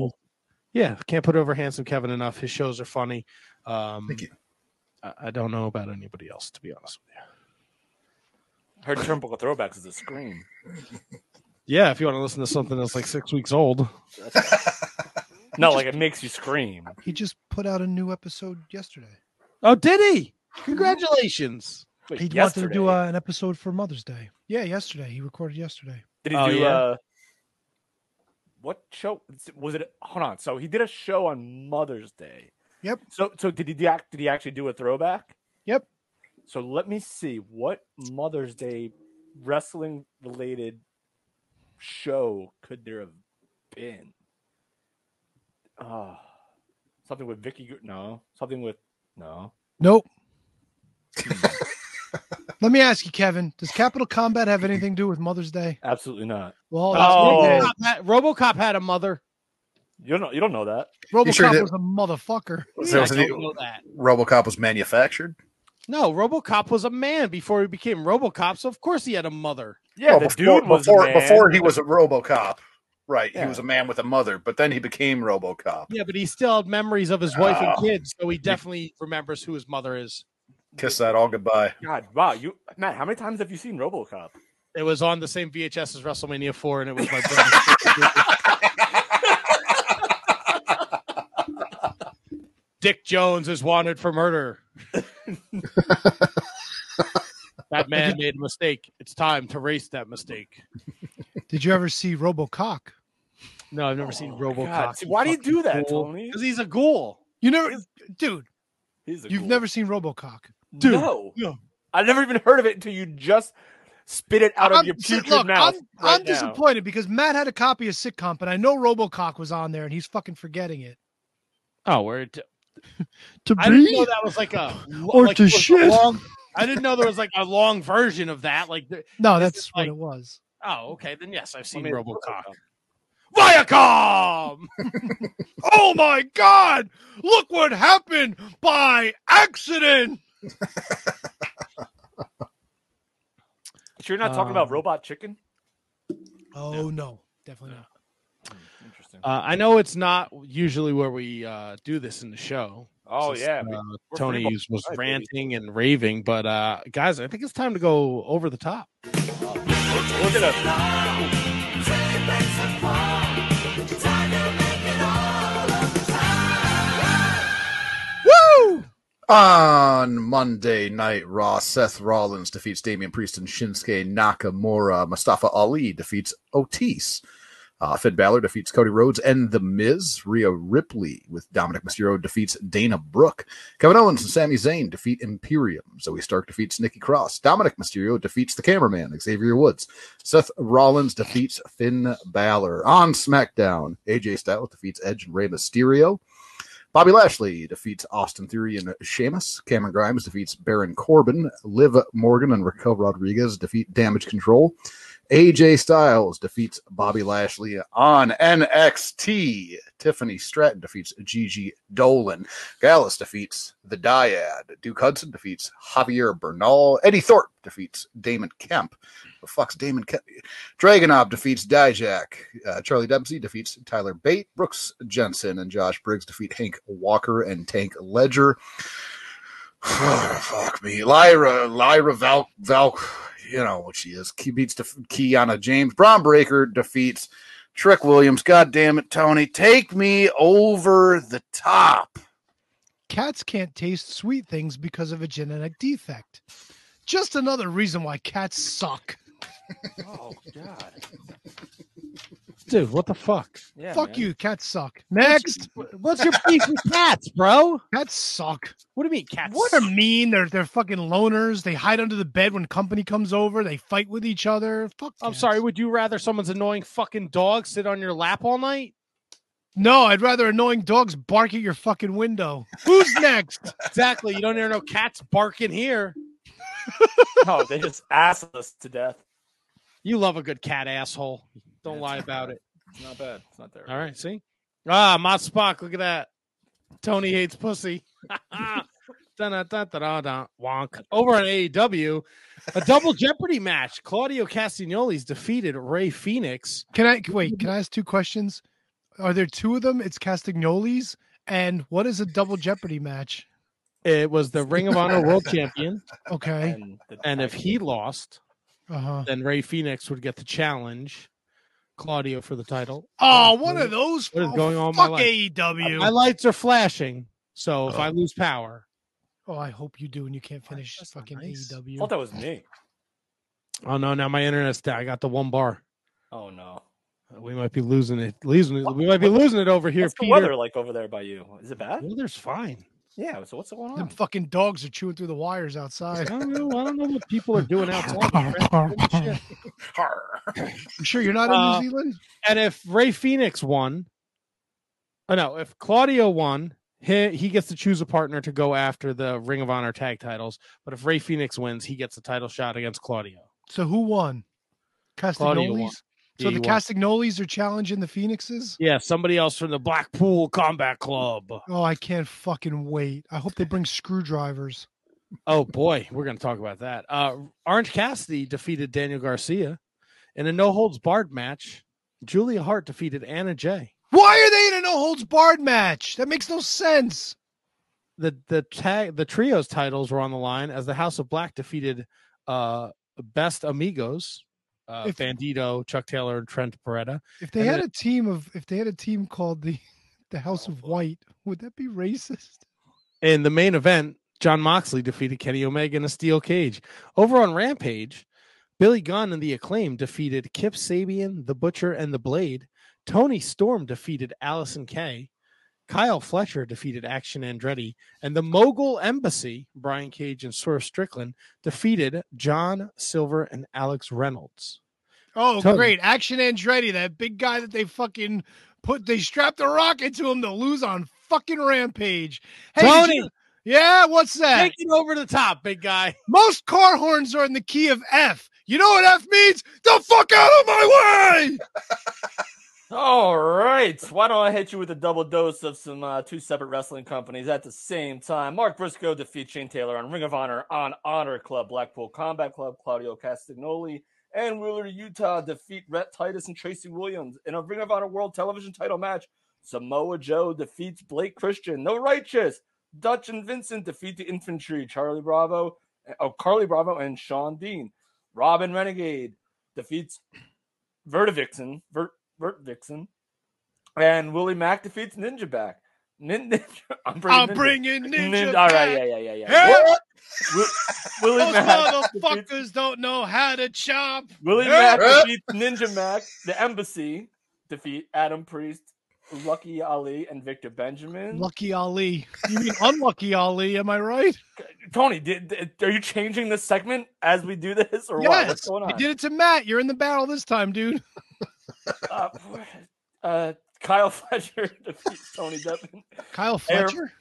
yeah, can't put over handsome Kevin enough. His shows are funny. Um, Thank you. I, I don't know about anybody else, to be honest with you. Heard Turnbuckle Throwbacks is a scream. Yeah, if you want to listen to something that's like six weeks old. No, like it makes you scream. He just put out a new episode yesterday. Oh, did he? Congratulations. Wait, He wanted to do uh, an episode for Mother's Day. Yeah, yesterday. He recorded yesterday. Did he Oh, do yeah? uh what show was it? Hold on. So he did a show on Mother's Day. Yep. So so did he did he actually do a throwback? Yep. So let me see what Mother's Day wrestling related show could there have been? Uh something with Vicky Gu- no, something with no. Nope. Let me ask you, Kevin. Does Capital Combat have anything to do with Mother's Day? Absolutely not. Well, Oh. RoboCop, had, RoboCop had a mother. You don't know you don't know that. RoboCop sure that- was a motherfucker. So I was don't it- know that. RoboCop was manufactured. No, RoboCop was a man before he became RoboCop, so of course he had a mother. Yeah, Oh, the before, dude was a before, man, before he was a RoboCop. Right, Yeah. he was a man with a mother, but then he became RoboCop. Yeah, but he still had memories of his wife and Oh. kids, so he definitely remembers who his mother is. Kiss that all goodbye. God, wow, you Matt, how many times have you seen RoboCop? It was on the same VHS as WrestleMania 4, and it was my brother. Dick Jones is wanted for murder. that man made a mistake. It's time to erase that mistake. Did you ever see RoboCock? No, I've never seen Oh, RoboCop. God. See, why do you do that, Tony? Because he's a ghoul. You never, dude. He's a You've ghoul. never seen RoboCock. Dude, no. no. I've never even heard of it until you just spit it out of I'm, your see, putrid look, mouth. I'm, right I'm now. disappointed because Matt had a copy of Sitcom, and I know RoboCock was on there, and he's fucking forgetting it. Oh, where it, To I didn't know that was like a Or like to it a shit. long- I didn't know there was like a long version of that. Like, No, that's what like- it was. oh, okay, then yes, I've seen mean, RoboCop. Viacom. Oh my God! Look what happened by accident. So you're not talking about Um, Robot Chicken? Oh no, definitely not. Interesting. Uh, I know it's not usually where we uh, do this in the show. oh Since, yeah, uh, Tony free- was Right, baby. ranting and raving, but uh, guys, I think it's time to go over the top. we're gonna. Woo! On Monday Night Raw, Seth Rollins defeats Damian Priest and Shinsuke Nakamura. Mustafa Ali defeats Otis. Uh, Finn Balor defeats Cody Rhodes and The Miz. Rhea Ripley with Dominik Mysterio defeats Dana Brooke. Kevin Owens and Sami Zayn defeat Imperium. Zoey Stark defeats Nikki Cross. Dominik Mysterio defeats the cameraman, Xavier Woods. Seth Rollins defeats Finn Balor. On SmackDown, AJ Styles defeats Edge and Rey Mysterio. Bobby Lashley defeats Austin Theory and Sheamus. Cameron Grimes defeats Baron Corbin. Liv Morgan and Raquel Rodriguez defeat Damage Control. AJ Styles defeats Bobby Lashley on NXT. Tiffany Stratton defeats Gigi Dolin. Gallus defeats the Dyad. Duke Hudson defeats Javier Bernal. Eddy Thorpe defeats Damon Kemp. The fuck's Damon Kemp? Dragunov defeats Dijak. Uh, Charlie Dempsey defeats Tyler Bate. Brooks Jensen and Josh Briggs defeat Hank Walker and Tank Ledger. Fuck me. Lyra, Lyra Val, Val, you know what she is. Key beats def- Kiana James. Bron Breakker defeats Trick Williams. God damn it, Tony. Take me over the top. Cats can't taste sweet things because of a genetic defect. Just another reason why cats suck. Oh God. Dude, what the fuck? Yeah, Fuck man. you. Cats suck. Next. What's your beef with cats, bro? Cats suck. What do you mean cats? What are mean? They're they're fucking loners. They hide under the bed when company comes over. They fight with each other. Fuck. I'm cats. sorry. Would you rather someone's annoying fucking dog sit on your lap all night? No, I'd rather annoying dogs bark at your fucking window. Who's next? Exactly. You don't hear no cats barking here. No, oh, they just ass us to death. You love a good cat asshole. Don't lie about it. It's not bad. It's not there. All right. See? Ah, Mott Spock. Look at that. Tony hates pussy. Wonk. Over on AEW, a double Jeopardy match. Claudio Castagnoli's defeated Rey Fenix. Can I wait? Can I ask two questions? Are there two of them? It's Castagnoli's. And what is a double Jeopardy match? It was the Ring of Honor World Champion, Okay. And, and if he lost, Uh huh. then Rey Fenix would get to challenge Claudio for the title. Oh, one of those. What is oh, going on in my Fuck life? AEW. My lights are flashing, so if I lose power, oh, I hope you do, and you can't finish That's fucking nice. I AEW. thought that was me. oh no, now my internet's down. I got the one bar. Oh no. We might be losing it. Losing it. We might be losing it over here, What's the Peter. weather like over there by you? Is it bad? Weather's fine. Yeah. So what's going Them on? fucking dogs are chewing through the wires outside. I outside. don't know. I don't know what people are doing outside. Shit. I'm sure you're not in Uh, New Zealand. And if Rey Fenix won, oh no, if Claudio won, he he gets to choose a partner to go after the Ring of Honor tag titles. But if Rey Fenix wins, he gets a title shot against Claudio. So who won? Claudio won. Castagnoli's. So the he. Castagnolis are challenging the Phoenixes. Yeah, somebody else from the Blackpool Combat Club. Oh, I can't fucking wait. I hope they bring screwdrivers. Oh boy, we're going to talk about that. Uh, Orange Cassidy defeated Daniel Garcia in a no holds barred match. Julia Hart defeated Anna Jay. Why are they in a no holds barred match? That makes no sense. The the tag the trios titles were on the line as the House of Black defeated uh, Best Amigos, uh, If- Bandito, Chuck Taylor, and Trent Beretta. If they And had then- a team of, if they had a team called the, the House of White, would that be racist? In the main event, Jon Moxley defeated Kenny Omega in a steel cage. Over on Rampage, Billy Gunn and the Acclaim defeated Kip Sabian, the Butcher, and the Blade. Toni Storm defeated Allysin Kay. Kyle Fletcher defeated Action Andretti, and the Mogul Embassy, Brian Cage and Swerve Strickland, defeated John Silver and Alex Reynolds. Oh, Tony. great. Action Andretti, that big guy that they fucking put, they strapped a rocket to him to lose on fucking Rampage. Hey, Tony! you- yeah, what's that? Take it over the top, big guy. Most car horns are in the key of F. You know what F means? The fuck out of my way! All right. Why don't I hit you with a double dose of some uh, two separate wrestling companies at the same time? Mark Briscoe defeats Shane Taylor on Ring of Honor on Honor Club, Blackpool Combat Club, Claudio Castagnoli, and Wheeler Yuta defeat Rhett Titus and Tracy Williams in a Ring of Honor World Television title match. Samoa Joe defeats Blake Christian. No Righteous. Dutch and Vincent defeat the Infantry. Charlie Bravo, oh Carlie Bravo and Shawn Dean. Robyn Renegade defeats Vertivixen. Vert, Vert Vixen. And Willie Mack defeats Ninja back. Nin, ninja, I'm bringing I'm Ninja. bringing Ninja Nin- back. All right, yeah, yeah, yeah, yeah. Hey! Wi- Willie Those Mack defeats, motherfuckers don't know how to chop. Willie Hey! Mack defeats Ninja Mack. The Embassy defeat Adam Priest, Lucky Ali, and Victor Benjamin. Lucky Ali. You mean unlucky Ali? Am I right? Tony, did, did- are you changing this segment as we do this, or what? What's going on? You did it to Matt. You're in the battle this time, dude. Uh, uh, Kyle Fletcher defeats Tony Deppen. Kyle Air- Fletcher.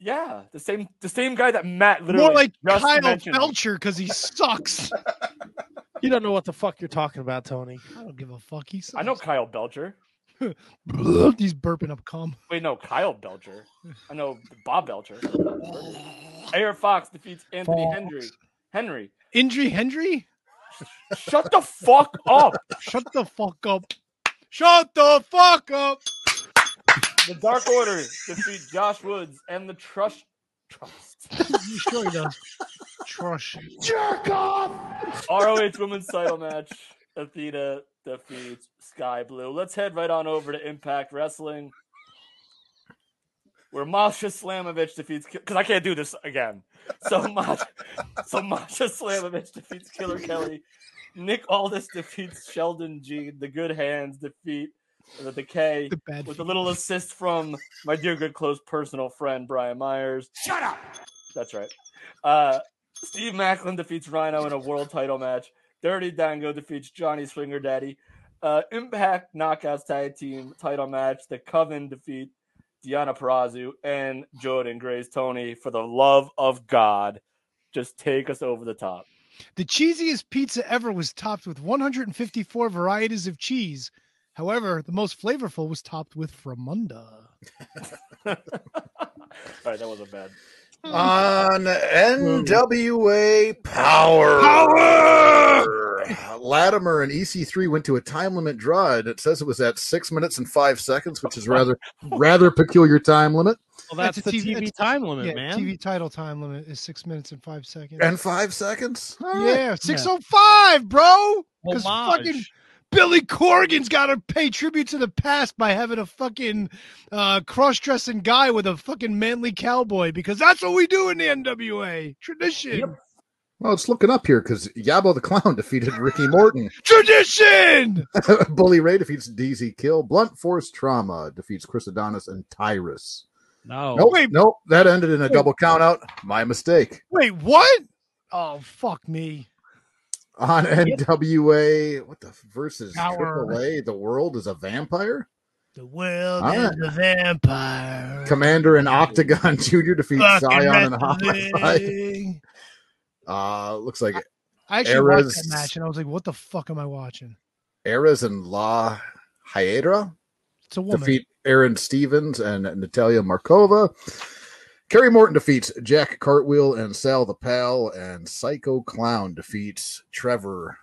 Yeah, the same the same guy that Matt literally More like just Kyle mentioned. Belcher because he sucks. You don't know what the fuck you're talking about, Tony. I don't give a fuck. He sucks. I know Kyle Belcher. He's burping up cum. Wait, no, Kyle Belcher. I know Bob Belcher. Air Fox defeats Anthony Fox. Henry. Henry, Injury Hendry? Shut the fuck up. Shut the fuck up. Shut the fuck up. The Dark Order defeat Josh Woods and the Trust Trust. You sure he does. Trush. Jerk off. ROH Women's Title match. Athena defeats Sky Blue. Let's head right on over to Impact Wrestling, where Masha Slamovich defeats because I can't do this again. So Masha, so Masha Slamovich defeats Killer Kelly. Nick Aldis defeats Sheldon Jean. The Good Hands defeat The Decay The bad with a little assist from my dear good close personal friend Brian Myers. Shut up! That's right. Uh, Steve Maclin defeats Rhino in a world title match. Dirty Dango defeats Johnny Swinger Daddy. Uh, Impact Knockouts Tag Team title match. The Coven defeat Deonna Purrazzo and Jordynne Grace Tony. For the love of God, just take us over the top. The cheesiest pizza ever was topped with 154 varieties of cheese. However, the most flavorful was topped with Framunda. All right, that wasn't bad. On hmm. NWA Power. Latimer and EC3 went to a time limit draw, and it says it was at six minutes and five seconds, which is rather rather peculiar time limit. Well, that's, a the TV, that's- time limit, yeah, man. TV title time limit is six minutes and five seconds. And five seconds. All right. yeah, 605, bro. Because fucking Billy Corgan's got to pay tribute to the past by having a fucking uh, cross-dressing guy with a fucking manly cowboy because that's what we do in the NWA tradition. Well, it's looking up here because Yabo the Clown defeated Ricky Morton. Tradition. Bully Ray defeats DZ Kill. Blunt Force Trauma defeats Chris Adonis and Tyrus. no. Nope, wait. nope. That ended in a double count out. My mistake. Wait, what? Oh fuck me. On NWA, what the versus Power. AAA? The world is a vampire. The world All is a vampire. Commander and Octagon Junior defeat Zion and wrestling. Uh, looks like I actually watched that match and I was like, "What the fuck am I watching?" Eras and La Hiedra It's a woman. defeat Aron Stevens and Natalia Markova. Kerry Morton defeats Jack Cartwheel and Sal the Pal, and Psycho Clown defeats Trevor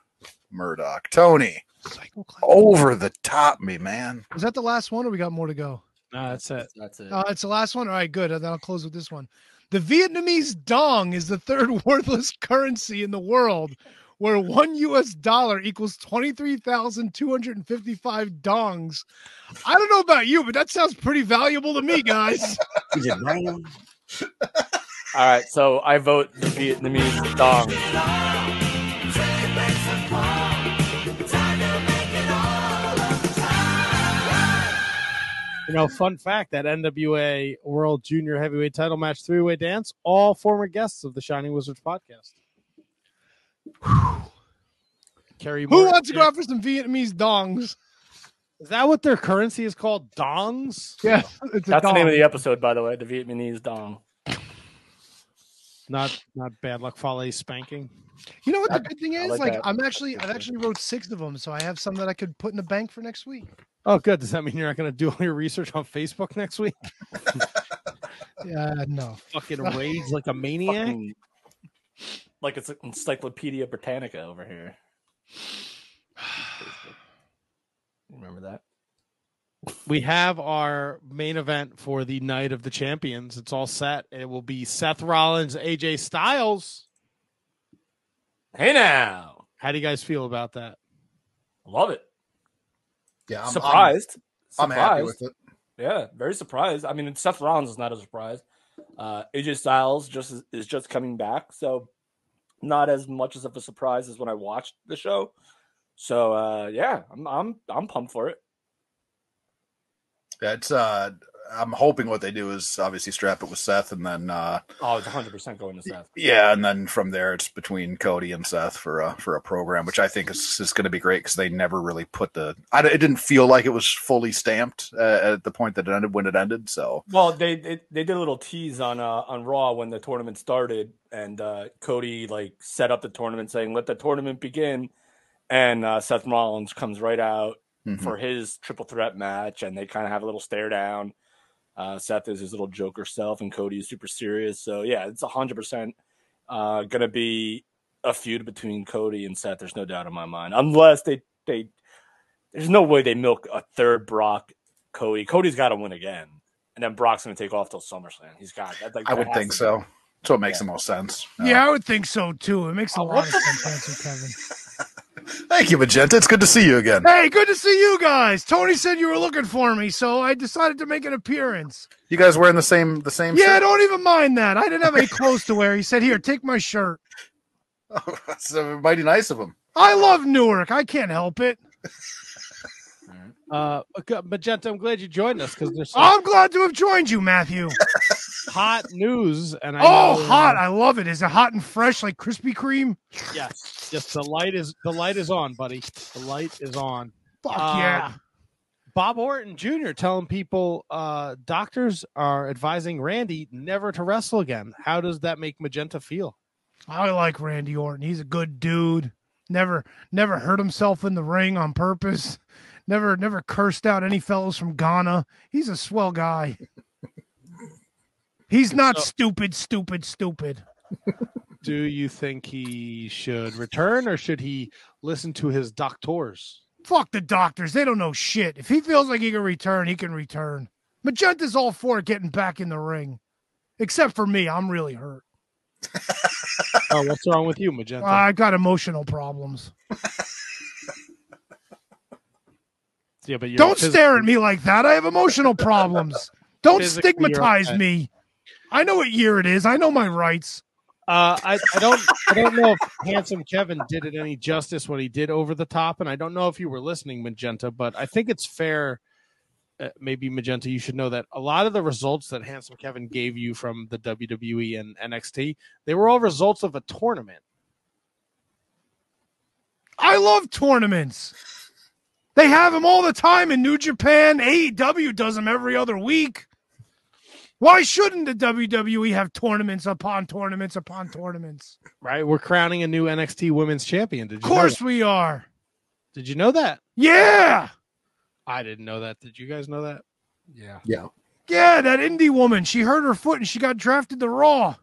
Murdoch. Tony, Psycho Clown. over the top me, man. Was that the last one, or we got more to go? No, that's it. That's it. Uh, it's the last one. All right, good. Then I'll close with this one. The Vietnamese dong is the third worthless currency in the world, where one U.S. dollar equals twenty-three thousand two hundred and fifty-five dongs. I don't know about you, but that sounds pretty valuable to me, guys. All right, so I vote the Vietnamese dong. You know, fun fact that NWA World Junior Heavyweight Title Match three way dance, all former guests of the Shining Wizards podcast. Kerry Who Morton- wants to go out for some Vietnamese dongs? Is that what their currency is called? Dongs? Yeah, it's a That's the name of the episode, by the way. The Vietnamese dong. Not not bad luck Fale spanking. You know what the good thing I is? like Like. I'm actually, I've actually wrote six of them, so I have some that I could put in the bank for next week. Oh, good. Does that mean you're not going to do all your research on Facebook next week? Yeah, no. Fucking rage like a maniac. Fucking- like it's an Encyclopedia Britannica over here. Remember that? We have our main event for the night of the champions. It's all set. It will be Seth Rollins, AJ Styles. Hey now, How do you guys feel about that? I love it. Yeah, I'm surprised. I'm, I'm happy Surprised. with it. Yeah, very surprised. I mean, Seth Rollins is not a surprise. Uh, AJ Styles just is, is just coming back, so not as much as of a surprise as when I watched the show. So uh, yeah, I'm I'm I'm pumped for it. Yeah, it's uh I'm hoping what they do is obviously strap it with Seth and then uh Oh, it's 100 percent going to Seth. yeah, and then from there it's between Cody and Seth for a for a program, which I think is, is going to be great because they never really put the. I, it didn't feel like it was fully stamped uh, at the point that it ended when it ended. So Well, they, they they did a little tease on uh, on Raw when the tournament started, and uh, Cody like set up the tournament saying, "Let the tournament begin," and uh, Seth Rollins comes right out mhm. for his triple threat match, and they kind of have a little stare down. Uh, Seth is his little Joker self, and Cody is super serious. So yeah, it's hundred percent uh, gonna be a feud between Cody and Seth. There's no doubt in my mind, unless they they there's no way they milk a third Brock Cody. Cody's got to win again, and then Brock's gonna take off till SummerSlam. He's got. That, like, I would has think to so. be. That's what makes Yeah. the most sense. Yeah, I would think so too. It makes a Oh, lot of sense, Kevin. Thank you, Magenta. It's good to see you again. Hey, good to see you guys. Tony said you were looking for me, so I decided to make an appearance. You guys wearing the same the same Yeah, shirt? don't even mind that. I didn't have any clothes to wear. He said, "Here, take my shirt." Oh, That's uh, mighty nice of him. I love Newark. I can't help it. Uh, Magenta, I'm glad you joined us because there's some I'm glad to have joined you, Matthew. hot news, and I Oh, know, uh, hot! I love it. Is it hot and fresh like Krispy Kreme? Yes, yes. The light is the light is on, buddy. The light is on. Fuck Uh, yeah! Bob Orton Jr. telling people uh, doctors are advising Randy never to wrestle again. How does that make Magenta feel? I like Randy Orton. He's a good dude. Never, never hurt himself in the ring on purpose. Never, never cursed out any fellows from Ghana. He's a swell guy. He's not So- stupid, stupid, stupid. Do you think he should return or should he listen to his doctors? Fuck the doctors. They don't know shit. If he feels like he can return, he can return. Magenta's all for getting back in the ring. Except for me. I'm really hurt. Oh, what's wrong with you, Magenta? I got emotional problems. yeah, but Don't stare at me like that. I have emotional problems. Don't Physically, stigmatize me. I know what year it is. I know my rights. Uh, I, I don't I don't know if handsome Kevin did it any justice when he did over the top, and I don't know if you were listening, Magenta, but I think it's fair. Uh, maybe Magenta, you should know that a lot of the results that handsome Kevin gave you from the WWE and NXT, they were all results of a tournament. I love tournaments. They have them all the time in New Japan. AEW does them every other week. Why shouldn't the WWE have tournaments upon tournaments upon tournaments? Right? We're crowning a new NXT Women's Champion. Did Of you know course that? we are. Did you know that? Yeah. I didn't know that. Did you guys know that? Yeah. Yeah. Yeah, that indie woman. She hurt her foot and she got drafted to Raw.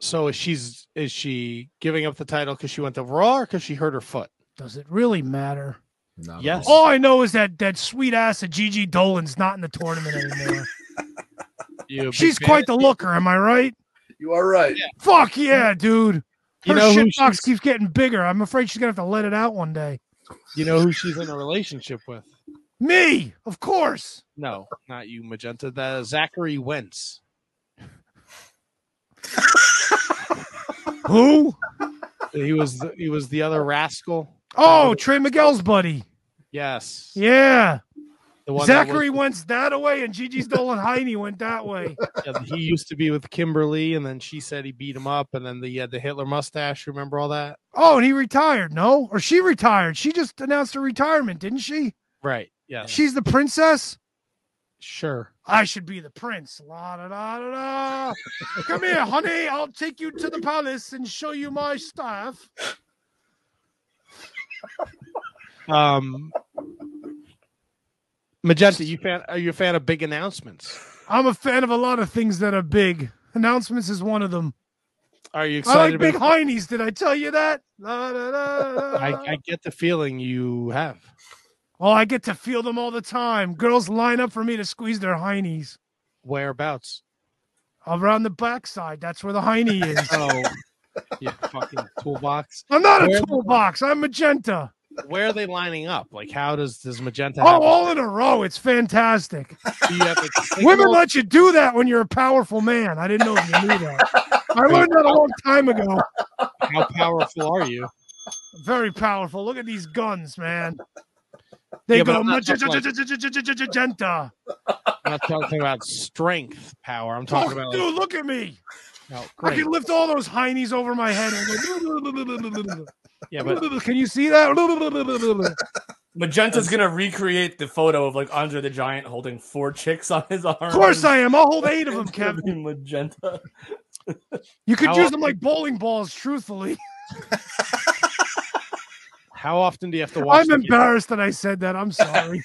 So is she's is she giving up the title because she went to Raw or because she hurt her foot? Does it really matter? Yes. All I know is that that sweet ass of Gigi Dolin's not in the tournament anymore. You She's quite the looker, am I right? You are right. Fuck yeah, dude. You Her know shit box she's- keeps getting bigger. I'm afraid she's gonna have to let it out one day. You know who she's in a relationship with? Me, of course. No, not you, Magenta. The Zachary Wentz. Who? He was the, he was the other rascal. Oh, Trey Miguel's buddy. Yes. Yeah. One Zachary went that way, and Gigi's Dolin Heine went that way. yeah, he used to be with Kimberly, and then she said he beat him up, and then the he had the Hitler mustache. Remember all that? Oh, and he retired. No, or she retired. She just announced her retirement, didn't she? Right. Yeah. She's the princess. Sure. I should be the prince. La da da da da. Come here, honey. I'll take you to the palace and show you my staff. Um, Magenta, you fan? Are you a fan of big announcements? I'm a fan of a lot of things that are big. Announcements is one of them. Are you excited? I like big about- heinies. Did I tell you that? La, da, da. I, I get the feeling you have. oh, I get to feel them all the time. Girls line up for me to squeeze their heinies Whereabouts? around the backside. That's where the heiny is. Oh, you fucking toolbox. I'm not a Where- toolbox. I'm magenta. Where are they lining up? Like, how does does Magenta? Oh, all in a row. It's fantastic. do you have like, Women let you do that when you're a powerful man. I didn't know you knew that. I learned that a long time ago. How powerful are you? Very powerful. Look at these guns, man. They Yeah, go I'm not talking like- magenta. I'm not talking about strength power. I'm talking oh, about like, Dude, look at me. Oh, I can lift all those heinies over my head. Yeah, but Can you see that? Magenta's gonna recreate the photo of like Andre the Giant holding four chicks on his arm. Of course I am. I'll hold eight of them, Kevin. Magenta. You could How use them like bowling balls, truthfully. how often do you have to watch? I'm embarrassed that I said that. I'm sorry.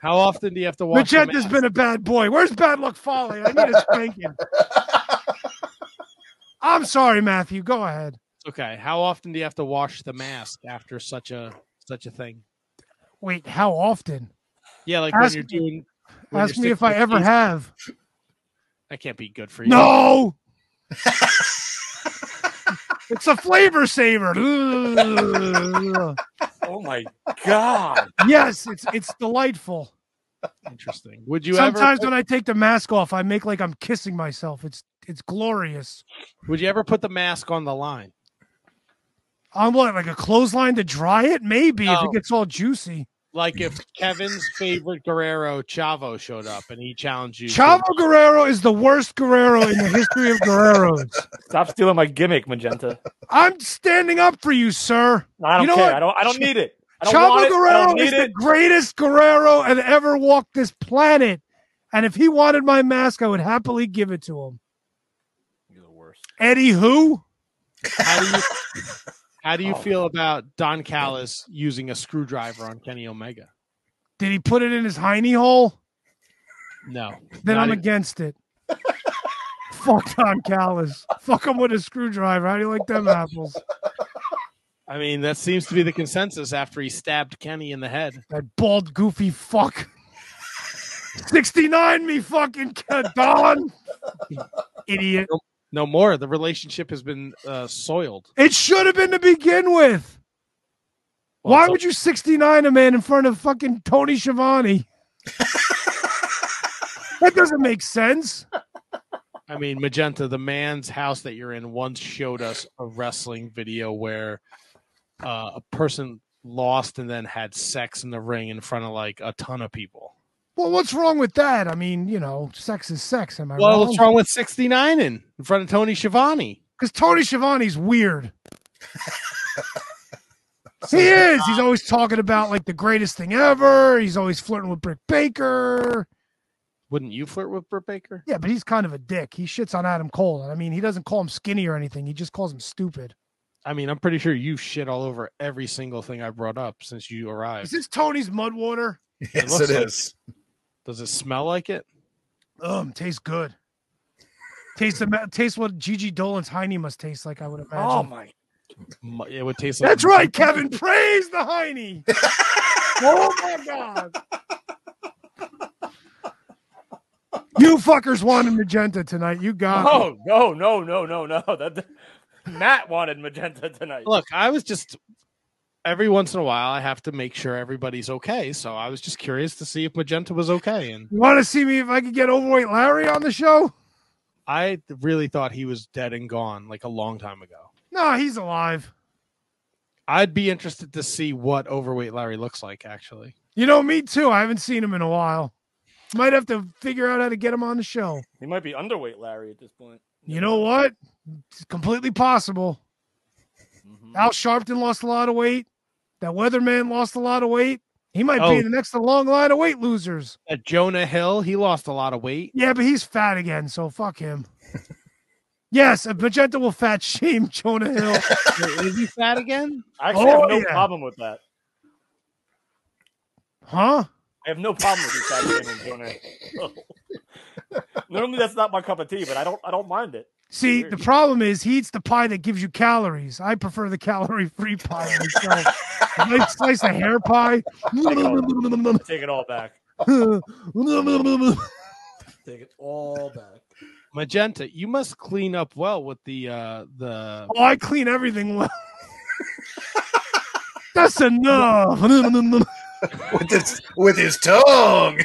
How often do you have to watch? Magenta's been a bad boy. Where's Bad Luck Fale? I need a spanking. I'm sorry, Matthew. Go ahead. Okay. How often do you have to wash the mask after such a such a thing? Wait, how often? Yeah, like Ask when you're doing. when Ask you're me if I ever teeth- have. That can't be good for you. No. it's a flavor saver. Oh my god. yes, it's it's delightful. Interesting. Would you Sometimes ever? when I take the mask off, I make like I'm kissing myself. It's it's glorious. Would you ever put the mask on the line? On what, like a clothesline to dry it? Maybe if it oh. gets all juicy. like if Kevin's favorite Guerrero Chavo showed up and he challenged you. to- Chavo Guerrero is the worst Guerrero in the history of Guerreros. Stop stealing my gimmick, Magenta. I'm standing up for you, sir. I don't You know care. what? I don't. I don't need it. Don't Chavo want it. I Guerrero is need the greatest Guerrero that ever walked this planet. And if he wanted my mask, I would happily give it to him. You're the worst. Eddie who? How do you how do you oh. feel about Don Callis using a screwdriver on Kenny Omega? Did he put it in his hiney hole? No. Then I'm even- against it. Fuck Don Callis. Fuck him with a screwdriver. How do you like them apples? I mean, that seems to be the consensus after he stabbed Kenny in the head. That bald, goofy fuck. 69 me fucking Don. Idiot. No more. The relationship has been uh, soiled. It should have been to begin with. Well, Why it's would you 69 a man in front of fucking Tony Schiavone? that doesn't make sense. I mean, Magenta, the man's house that you're in once showed us a wrestling video where uh, a person lost and then had sex in the ring in front of like a ton of people. Well, what's wrong with that? I mean, you know, sex is sex. Am I Well, wrong? what's wrong with 69 in, in front of Tony Schiavone? Because Tony Schiavone's weird. he is. He's always talking about like the greatest thing ever. He's always flirting with Britt Baker. Wouldn't you flirt with Britt Baker? Yeah, but he's kind of a dick. He shits on Adam Cole. I mean, he doesn't call him skinny or anything. He just calls him stupid. I mean, I'm pretty sure you shit all over every single thing I brought up since you arrived. Is this Tony's mud water? Yes, looks it like- is. Does it smell like it? Um, tastes good. Tastes the tastes what Gigi Dolin's Heine must taste like. I would imagine. Oh my! Mu- It would taste like That's right, Kevin. Praise the Heine. oh my god. You fuckers wanted magenta tonight. You got it. No, no, no, no, no, no. That Matt wanted magenta tonight. Look, I was just every once in a while I have to make sure everybody's okay. So I was just curious to see if Magenta was okay. And You want to see me if I could get overweight Larry on the show? I really thought he was dead and gone like a long time ago. No, he's alive. I'd be interested to see what overweight Larry looks like actually. You know, me too. I haven't seen him in a while. Might have to figure out how to get him on the show. He might be underweight, Larry, at this point. You know what? It's completely possible. Mhm. Al Sharpton lost a lot of weight. That weatherman lost a lot of weight. He might Oh. be in the next long line of weight losers. At Jonah Hill, he lost a lot of weight. Yeah, but he's fat again, so fuck him. yes, a magenta will fat shame Jonah Hill. Wait, Is he fat again? I actually Oh, have no yeah. problem with that. Huh? I have no problem with you fat shaming Jonah. Normally, that's not my cup of tea, but I don't. I don't mind it. See, the problem is he eats the pie that gives you calories. I prefer the calorie-free pie myself. a nice slice of hair pie. Take it all back. Take it all back. Magenta, you must clean up well with the uh the Oh, I clean everything well. That's enough. with his with his tongue.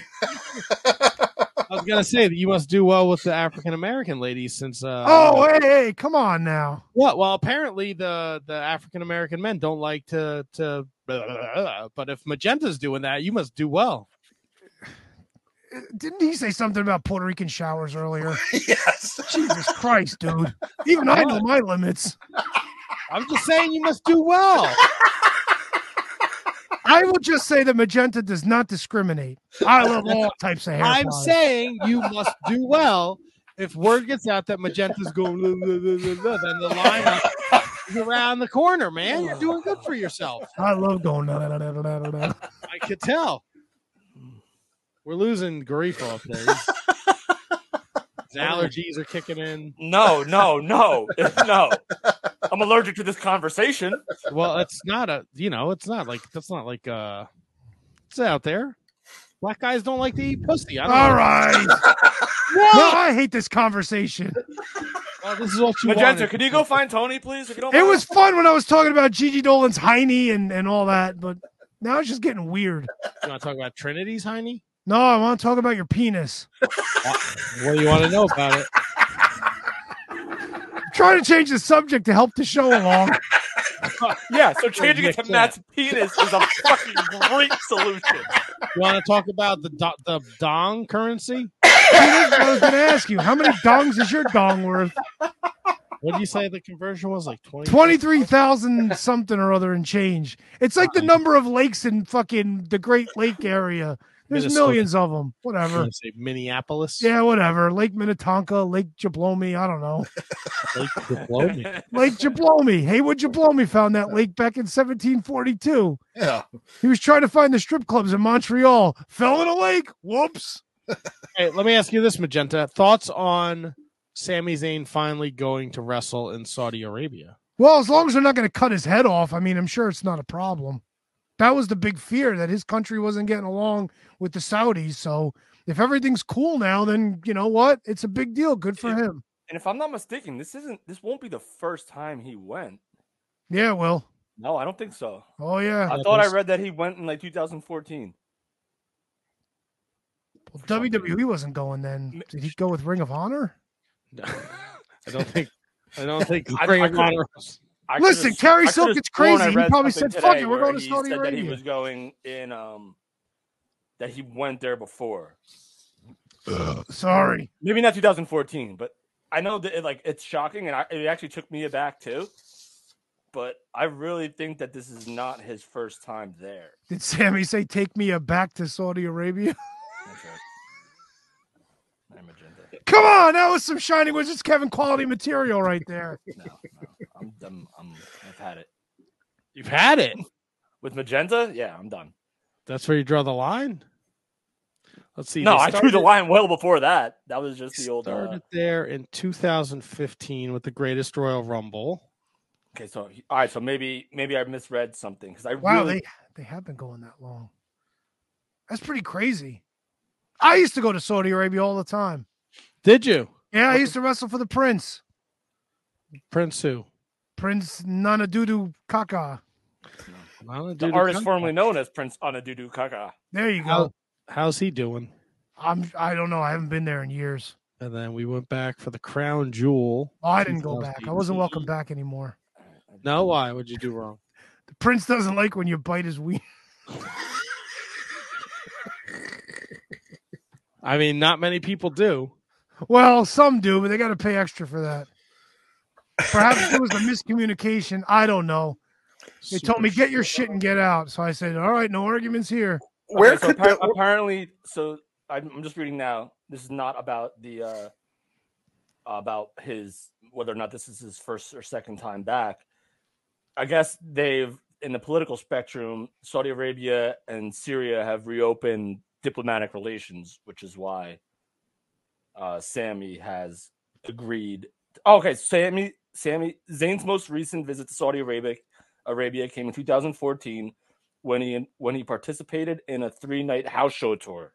I was gonna say that you must do well with the African American ladies since uh oh, hey, hey, come on now. What? well, apparently the the African American men don't like to to. blah, blah, blah. But if Magenta's doing that, you must do well. Didn't he say something about Puerto Rican showers earlier? yes. Jesus Christ, dude. Even I know my limits. I'm just saying you must do well. I will just say that magenta does not discriminate. I love all types of hair. I'm pies. saying you must do well. If word gets out that Magenta's going, blah, blah, blah, blah, blah, then the lineup is around the corner, man. You're doing good for yourself. I love going. Da, da, da. I could tell. We're losing Garifo up there. His, his allergies are kicking in. No, no, no, no. I'm allergic to this conversation. Well, it's not a, you know, it's not like that's not like uh, it's out there. Black guys don't like to eat pussy. I don't All know. right. No, I hate this conversation. Well, this is what you Magenta, wanted. could you go find Tony, please? If you don't It mind? was fun when I was talking about Gigi Dolin's Heine and, and all that, but now it's just getting weird. You want to talk about Trinity's Heine? No, I want to talk about your penis. What do you want to know about it? I'm trying to change the subject to help the show along. Yeah, so changing it to Matt's penis is a fucking great solution. You want to talk about the do- the dong currency? I was going to ask you. How many dongs is your dong worth? What did you say the conversion was like 20? 23,000 something or other and change. It's like the uh-huh. number of lakes in fucking the Great Lake area. There's Minnesota. millions of them. Whatever. gonna say Minneapolis. Yeah, whatever. Lake Minnetonka, Lake Jablomi. I don't know. Lake Jablomi. Lake Jablomi. Haywood Jablomi found that lake back in 1742. Yeah. He was trying to find the strip clubs in Montreal. Fell in a lake. Whoops. Hey, let me ask you this, Magenta. Thoughts on Sami Zayn finally going to wrestle in Saudi Arabia? Well, as long as they're not going to cut his head off, I mean, I'm sure it's not a problem. That was the big fear that his country wasn't getting along with the Saudis. So if everything's cool now, then you know what? It's a big deal. Good for him. And if I'm not mistaken, this isn't this won't be the first time he went. Yeah, well. No, I don't think so. Oh yeah. I thought I read that he went in like 2014. Well, WWE wasn't going then. Did he go with Ring of Honor? No, I don't think. I don't think. I- Ring I of could've- Honor- I Listen, could've- Terry Silk, it's sworn I crazy. He probably said, "Fuck today it, we're going to he Saudi said That he was going in um that he went there before. Sorry. Maybe not 2014, but I know that it, like it's shocking and I, it actually took me aback too. But I really think that this is not his first time there. Did Sami say, "Take me back to Saudi Arabia"? That's magenta. Come on, that was some Shining Wizards Kevin quality material right there. No, no, I'm done. I'm, I've had it You've had it. with magenta. Yeah, I'm done. That's where you draw the line. Let's see. No, they I drew the line well before that. That was just the old. Uh, Started there in 2015 with the Greatest Royal Rumble. okay, so all right, so maybe maybe I misread something because I Wow, really they they have been going that long. That's pretty crazy. I used to go to Saudi Arabia all the time. Did you, Yeah, I used to wrestle for the Prince, Prince? Who? Prince Nanadudu Kaka. Lana the artist Kaka. formerly known as Prince Anadudu Kaka. There you go. How, how's he doing? I'm I don't know. I haven't been there in years. And then we went back for the crown jewel. Oh, I didn't go back. I wasn't welcome back anymore. No, why? What'd you do wrong? The Prince doesn't like when you bite his wing. I mean, not many people do. Well, some do, but they got to pay extra for that. Perhaps it was a miscommunication. I don't know. They told me get your shit and get out. So I said, "All right, no arguments here." Where Okay, so the, apparently so I'm just reading now. This is not about the uh about his whether or not this is his first or second time back. I guess they've in the political spectrum, Saudi Arabia and Syria have reopened diplomatic relations, which is why uh Sami has agreed. Oh, okay, Sami Sami Zayn's most recent visit to Saudi Arabia Arabia came in 2014 when he when he participated in a three night house show tour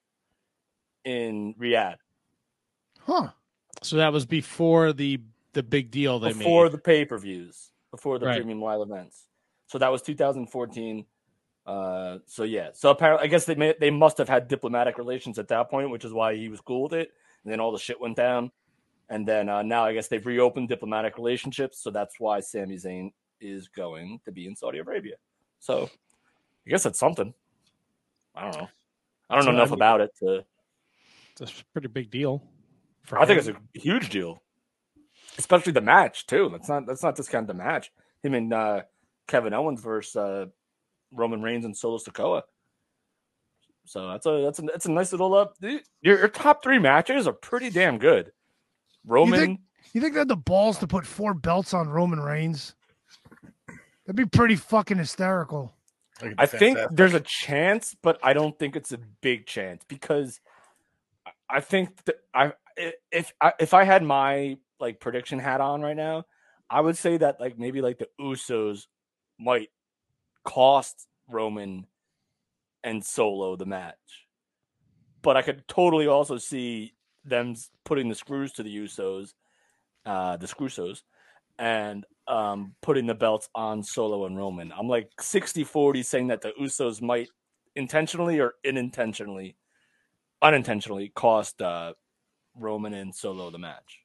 in Riyadh Huh? So that was before the the big deal they made. before made. the pay per views, before the Right. premium live events. So that was 2014. Uh, so yeah, so apparently, I guess they may, they must have had diplomatic relations at that point, which is why he was cool with it. And then all the shit went down, and then uh, now I guess they've reopened diplomatic relationships, so that's why Sami Zayn is going to be in Saudi Arabia. So I guess that's something. I don't know. I don't So, know I enough mean- about it to. It's a pretty big deal. for I think it's a huge deal, especially the match too. Let's not let's not discount the match. Him and uh, Kevin Owens versus uh, Roman Reigns and Solo Sikoa. So that's a that's a that's a nice little up. your, your top three matches are pretty damn good. Roman, think- You think they had the balls to put four belts on Roman Reigns? That'd be pretty fucking hysterical. I think there's a chance, but I don't think it's a big chance because I- think that I if I, if I had my like prediction hat on right now, I would say that like maybe like the Usos might cost Roman and Solo the match, but I could totally also see them putting the screws to the Usos, uh, the Screwsos, and um, putting the belts on Solo and Roman. I'm like 60 40 saying that the Usos might intentionally or unintentionally, unintentionally cost uh, Roman and Solo the match.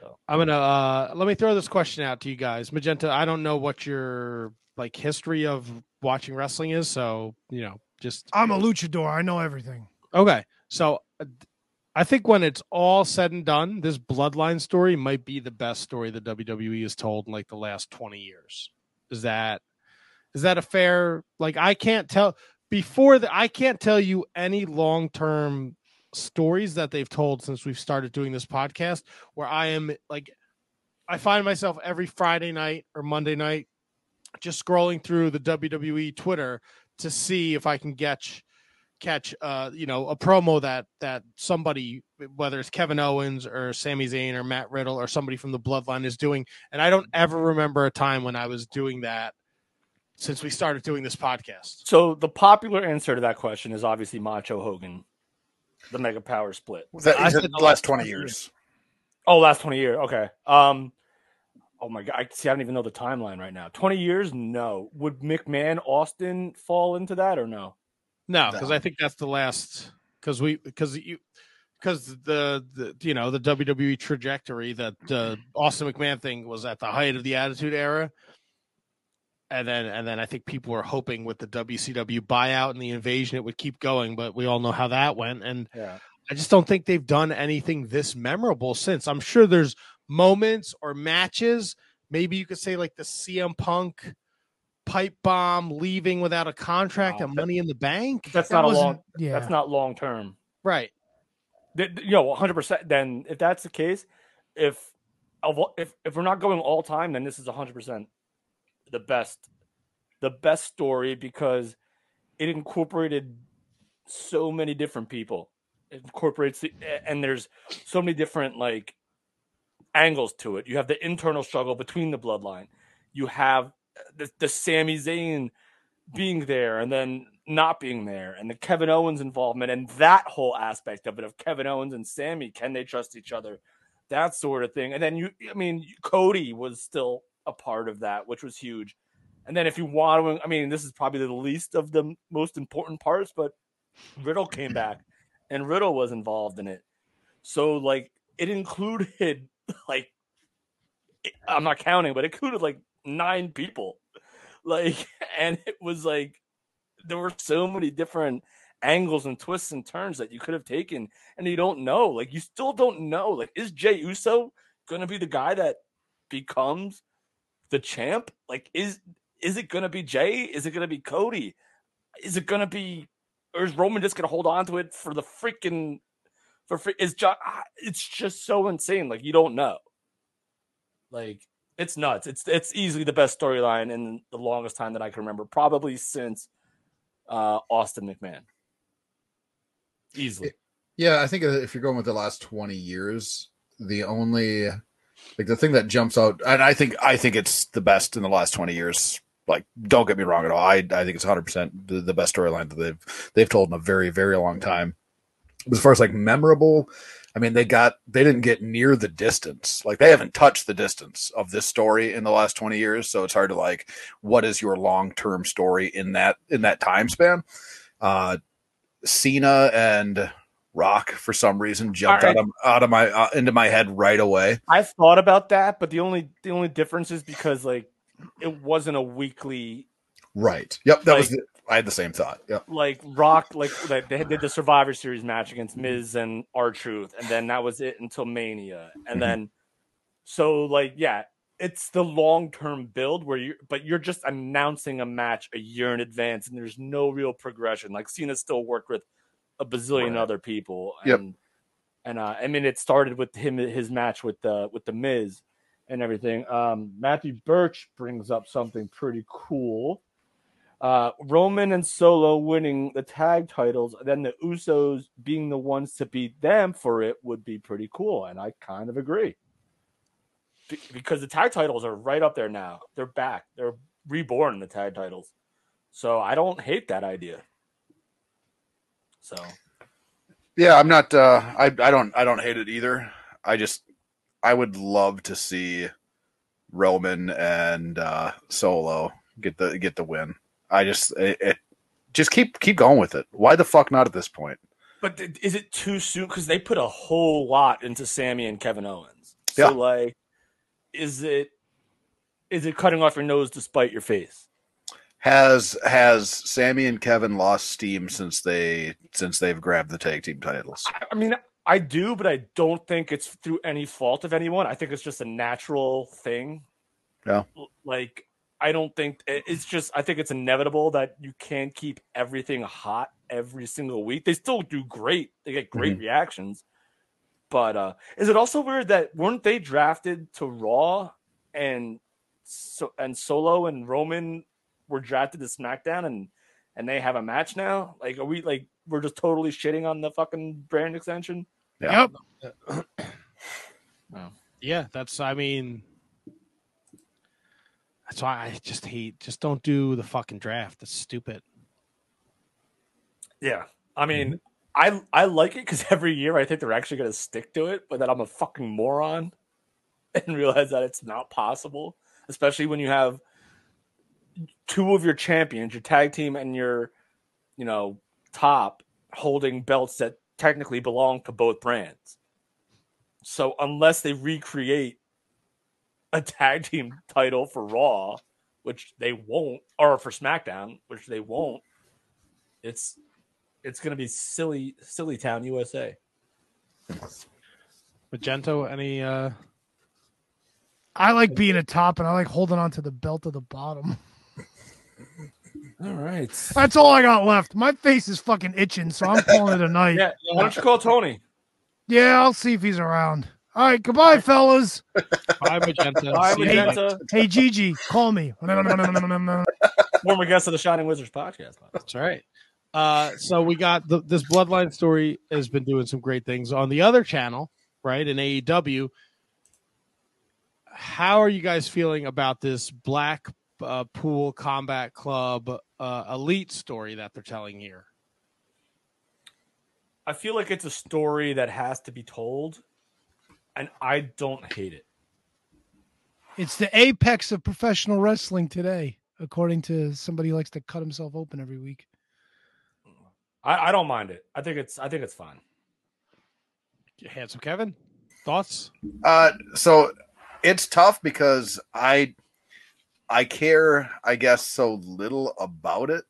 So I'm gonna uh let me throw this question out to you guys. Magenta, I don't know what your like history of watching wrestling is, so you know, just I'm a luchador. I know everything. okay. So uh, I think when it's all said and done, this bloodline story might be the best story the WWE has told in like the last 20 years. Is that is that a fair like I can't tell before that I can't tell you any long-term stories that they've told since we've started doing this podcast where I am like I find myself every Friday night or Monday night just scrolling through the WWE Twitter to see if I can catch catch uh you know a promo that that somebody whether it's Kevin Owens or Sami Zayn or Matt Riddle or somebody from the bloodline is doing and I don't ever remember a time when I was doing that since we started doing this podcast. So the popular answer to that question is obviously Macho Hogan, the Mega Power Split. That, I he said said the last 20 years. Oh, last twenty years. Okay. Um. Oh my god. I see. I don't even know the timeline right now. Twenty years? No. Would McMahon Austin fall into that or no? No, because No. I think that's the last because we because you because the, the you know the WWE trajectory that uh, Austin McMahon thing was at the height of the Attitude Era, and then and then I think people were hoping with the WCW buyout and the invasion it would keep going, but we all know how that went, and Yeah. I just don't think they've done anything this memorable since. I'm sure there's moments or matches. Maybe you could say like the CM Punk pipe bomb leaving without a contract Wow. and money in the bank. That's That not a long. Yeah. That's not long term. Right. You know, one hundred percent. Then, if that's the case, if if if we're not going all time, then this is one hundred percent the best, the best story because it incorporated so many different people. It incorporates the, and there's so many different like angles to it. You have the internal struggle between the bloodline. You have the, the Sami Zayn being there and then not being there, and the Kevin Owens involvement, and that whole aspect of it of Kevin Owens and Sami. Can they trust each other? That sort of thing. And then you, I mean, Cody was still a part of that, which was huge. And then if you want to, I mean, this is probably the least of the most important parts, but Riddle came back and Riddle was involved in it. So like it included like I'm not counting, but it included like nine people. Like and it was like there were so many different angles and twists and turns that you could have taken and you don't know. Like you still don't know. Like is Jey Uso to be the guy that becomes the champ? Like is is it to be Jey? Is it to be Cody? Is it to be or is Roman just to hold on to it for the freaking for free? Is just ah, it's just so insane. Like you don't know. Like it's nuts. It's it's easily the best storyline in the longest time that I can remember, probably since uh Austin McMahon. Easily. Yeah, I think if you're going with the last 20 years, the only like the thing that jumps out And I think I think it's the best in the last 20 years. Like, don't get me wrong at all. I, I think it's 100% the, the best storyline that they've they've told in a very very long time. As far as like memorable, I mean, they got they didn't get near the distance. Like they haven't touched the distance of this story in the last 20 years. So it's hard to like, what is your long term story in that in that time span? Uh, Cena and Rock for some reason jumped Alright. out of out of my uh, into my head right away. I've thought about that, but the only the only difference is because like it wasn't a weekly right. Yep, that was the, I had the same thought. Yep. like Rock like, like they did the Survivor Series match against Miz and R Truth, and then that was it until Mania, and Mhm. then so like yeah, it's the long term build where you but you're just announcing a match a year in advance, and there's no real progression. Like Cena still worked with a bazillion Right. other people, Yep. and and uh, I mean it started with him his match with the with the Miz and everything. Um, Matthew Birch brings up something pretty cool uh, Roman and Solo winning the tag titles, then the Usos being the ones to beat them for it would be pretty cool, and I kind of agree. Be- because the tag titles are right up there now. They're back. They're reborn the tag titles. So I don't hate that idea. So Yeah, I'm not. Uh, I I don't I don't hate it either. I just I would love to see Roman and uh, Solo get the get the win. I just it, it just keep keep going with it. Why the fuck not at this point? but th- is it too soon? Because they put a whole lot into Sami and Kevin Owens. Yeah. So like, is it is it cutting off your nose to spite your face? Has has Sami and Kevin lost steam since they since they've grabbed the tag team titles? I- I mean, I do, but I don't think it's through any fault of anyone. I think it's just a natural thing. Yeah. Like, I don't think it's just. I think it's inevitable that you can't keep everything hot every single week. They still do great. They get great reactions. But uh is it also weird that weren't they drafted to Raw and so and Solo and Roman were drafted to SmackDown and and they have a match now? Like, are we like we're just totally shitting on the fucking brand extension? Yeah. Yep. Yeah, that's. I mean, that's why I just hate. Just don't do the fucking draft. That's stupid. Yeah, I mean, mm-hmm. I I like it because every year I think they're actually going to stick to it, but then I'm a fucking moron and realize that it's not possible, especially when you have two of your champions, your tag team and your, you know, top holding belts that technically belong to both brands. So unless they recreate a tag team title for Raw, which they won't, or for SmackDown, which they won't, it's it's gonna be silly, silly town USA. Magenta, any? uh I like being a top and I like holding on to the belt of the bottom. All right. That's all I got left. My face is fucking itching, so I'm calling it a night. Yeah, why don't you call Tony? Yeah, I'll see if he's around. All right, goodbye, fellas. Bye, Magenta. Bye, See you Magenta. Hey, Gigi, call me. Former guest of the Shining Wizards podcast. That's right. Uh, so we got the, this bloodline story has been doing some great things on the other channel, right? In AEW. How are you guys feeling about this Black uh, Pool Combat Club uh, elite story that they're telling here? I feel like it's a story that has to be told, and I don't hate it. It's the apex of professional wrestling today, according to somebody who likes to cut himself open every week. I, I don't mind it. I think it's I think it's fine. Handsome Kevin, thoughts? Uh, so it's tough because I I care, I guess, so little about it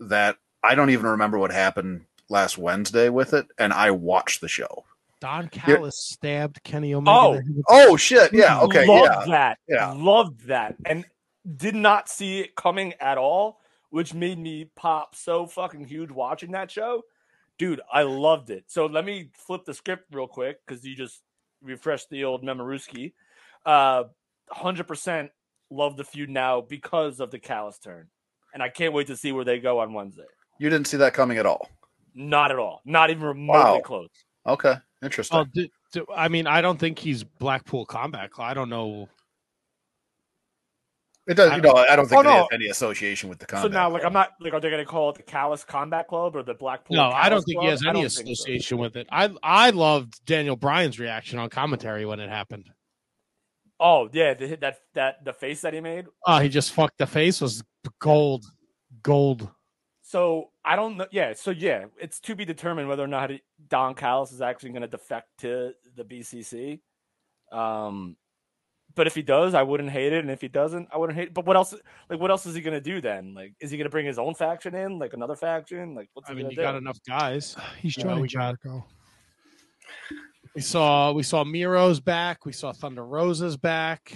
that I don't even remember what happened last Wednesday with it, and I watched the show. Don Callis stabbed Kenny Omega. Oh, in the head. Oh shit! Yeah, okay, Loved yeah, that. yeah. Loved that. And did not see it coming at all, which made me pop so fucking huge watching that show. Dude, I loved it. So let me flip the script real quick because you just refreshed the old Memoruski. Uh 100% love the feud now because of the Callis turn. And I can't wait to see where they go on Wednesday. You didn't see that coming at all. Not at all. Not even remotely Wow. close. Okay, interesting. Oh, do, do- I mean, I don't think he's Blackpool Combat Club. I don't know. it does. You know, I don't think Oh, no. has any association with the combat. so now, like, club. I'm not like, are they going to call it the Callis Combat Club or the Blackpool? No, I don't think Club? he has any don't so. association with it. I I loved Daniel Bryan's reaction on commentary when it happened. Oh yeah, the, that that the face that he made. Oh, he just fucked the face was gold, gold. So I don't know. Yeah, so yeah, it's to be determined whether or not he, Don Callis is actually going to defect to the BCC. Um, but if he does, I wouldn't hate it, and if he doesn't, I wouldn't hate. It. But what else? Like, what else is he going to do then? Like, is he going to bring his own faction in, like another faction? Like, what's I he mean, you do? got enough guys. He's You know, joining we got- Jericho. We saw we saw Miro's back. We saw Thunder Rosa's back.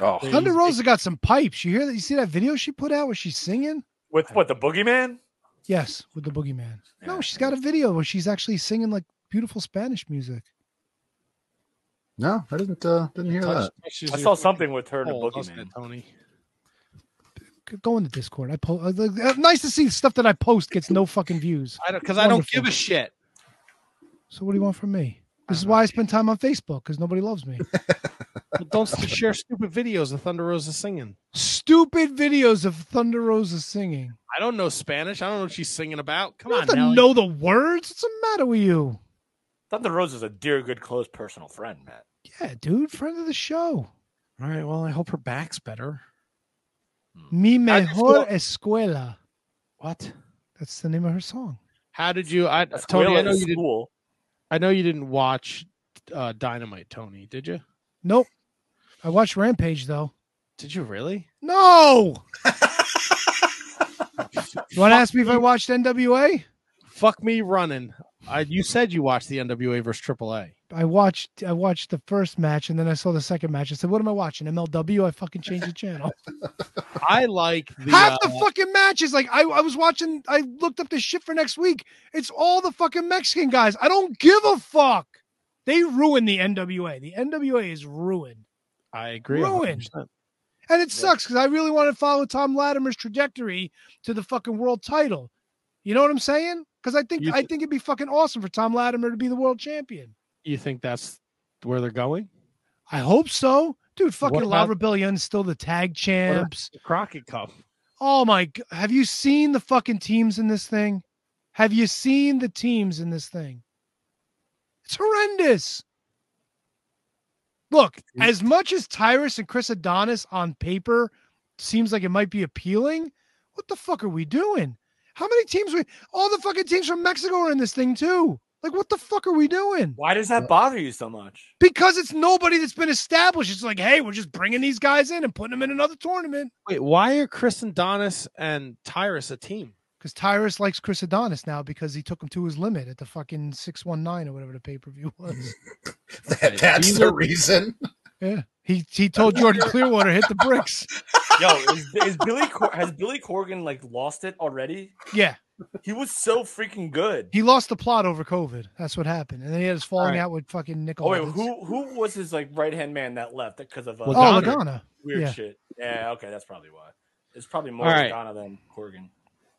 oh, Thunder Rosa got some pipes. You hear that? You see that video she put out where she's singing? With what the boogeyman? Yes, with the boogeyman. Yeah. No, she's got a video where she's actually singing like beautiful Spanish music. No, I didn't. Uh, didn't hear that. I saw something with her and the boogeyman. Tony. Go in the Discord. I post. Uh, nice to see stuff that I post gets no fucking views. I don't because I don't give a shit. So what do you want from me? This is why I spend time on Facebook because nobody loves me. But don't share stupid videos of Thunder Rosa singing. Stupid videos of Thunder Rosa singing. I don't know Spanish. I don't know what she's singing about. Come You on, don't to know the words. What's the matter with you? Thunder Rosa is a dear, good, close personal friend, Matt. Yeah, dude, friend of the show. All right. Well, I hope her back's better. Hmm. Mi mejor escuela. What? That's the name of her song. How did you? I, Escuela Tony, I know is you didn't. school. I know you didn't watch uh, Dynamite, Tony. Did you? Nope. I watched Rampage though. Did you really? No. you want to ask me if I watched NWA? Fuck me running. I, you said you watched the NWA versus AAA. I watched I watched the first match and then I saw the second match. I said, "What am I watching? MLW?" I fucking changed the channel. I like the Half uh, the fucking matches, like I, I was watching. I looked up the shit for next week. It's all the fucking Mexican guys. I don't give a fuck. They ruined the NWA. The NWA is ruined, I agree. ruined. 100%. and it sucks because I really want to follow Thom Latimer's trajectory to the fucking world title. You know what I'm saying? Because I think You I think it'd be fucking awesome for Tom Latimer to be the world champion. You think that's where they're going? I hope so, dude. Fucking La Rebellion's still the tag champs. The Crockett Cup. Oh my! Have you seen the fucking teams in this thing? Have you seen the teams in this thing? It's horrendous. Look, mm. as much as Tyrus and Chris Adonis on paper seems like it might be appealing, what the fuck are we doing? How many teams? We all the fucking teams from Mexico are in this thing too. Like, what the fuck are we doing? Why does that bother you so much? Because it's nobody that's been established. It's like, hey, we're just bringing these guys in and putting them in another tournament. Wait, why are Chris Adonis and Tyrus a team? Because Tyrus likes Chris Adonis now because he took him to his limit at the fucking 619 or whatever the pay per view was. That- that's the reason. yeah. He he told Jordan Clearwater hit the bricks. Yo, is, is Billy Cor- has Billy Corgan like lost it already? Yeah. He was so freaking good. He lost the plot over COVID. That's what happened. And then he had his falling Alright. out with fucking Nickel. Oh wait, who who was his like right hand man that left because of uh, Oh, Lagana. Lagana. weird yeah. shit? Yeah, okay, that's probably why. It's probably more All right. Lagana than Corgan.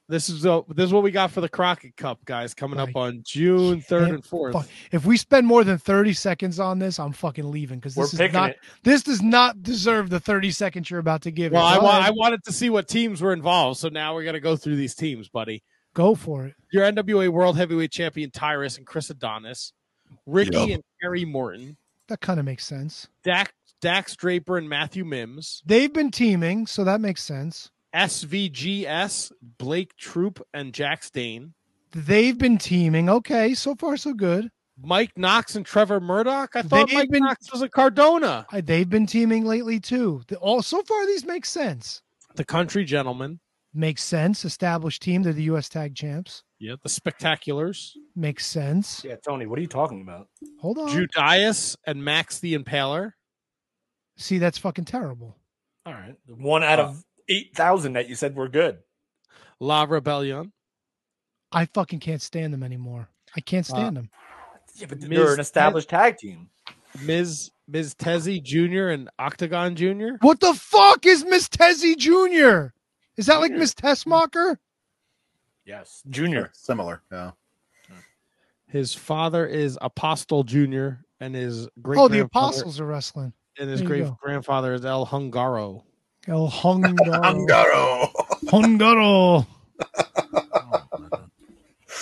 This is uh, this is what we got for the Crockett Cup, guys, coming up on June third and fourth. If we spend more than 30 seconds on this, I'm fucking leaving because We're this is not it. this does not deserve the 30 seconds you're about to give. Well. I, wa- I wanted to see what teams were involved, so now we're gonna go through these teams, buddy. Go for it. Your NWA World Heavyweight Champion Tyrus and Chris Adonis, Ricky Yep. and Kerry Morton, That kind of makes sense. Dak, Dax Draper and Matthew Mims, They've been teaming, so that makes sense. SVGS, Blake Troop and Jack Stain, They've been teaming. Okay, so far so good. Mike Knox and Trevor Murdoch. I thought They've Mike been- Knox was a Cardona. They've been teaming lately too. The, all so far these make sense. The Country Gentlemen. Makes sense. Established team. They're the U.S. Tag Champs. Yeah, the Spectaculars. Makes sense. Yeah, Tony, what are you talking about? Hold on. Judas and Max the Impaler. See, that's fucking terrible. All right, one out of uh, eight thousand that you said were good. La Rebellion. I fucking can't stand them anymore. I can't uh, stand them. Yeah, but Ms. they're an established tag team. Ms. Ms. Tezzy Jr. and Octagon Jr. What the fuck is Ms. Tezzy Jr.? Is that like Miss Tessmacher? Yes, Junior. Similar. Yeah. His father is Apostle Jr. and his great Oh, the Apostles are wrestling. and his There you great go. grandfather is El Hungaro. El Hungaro. Angaro. Hungaro.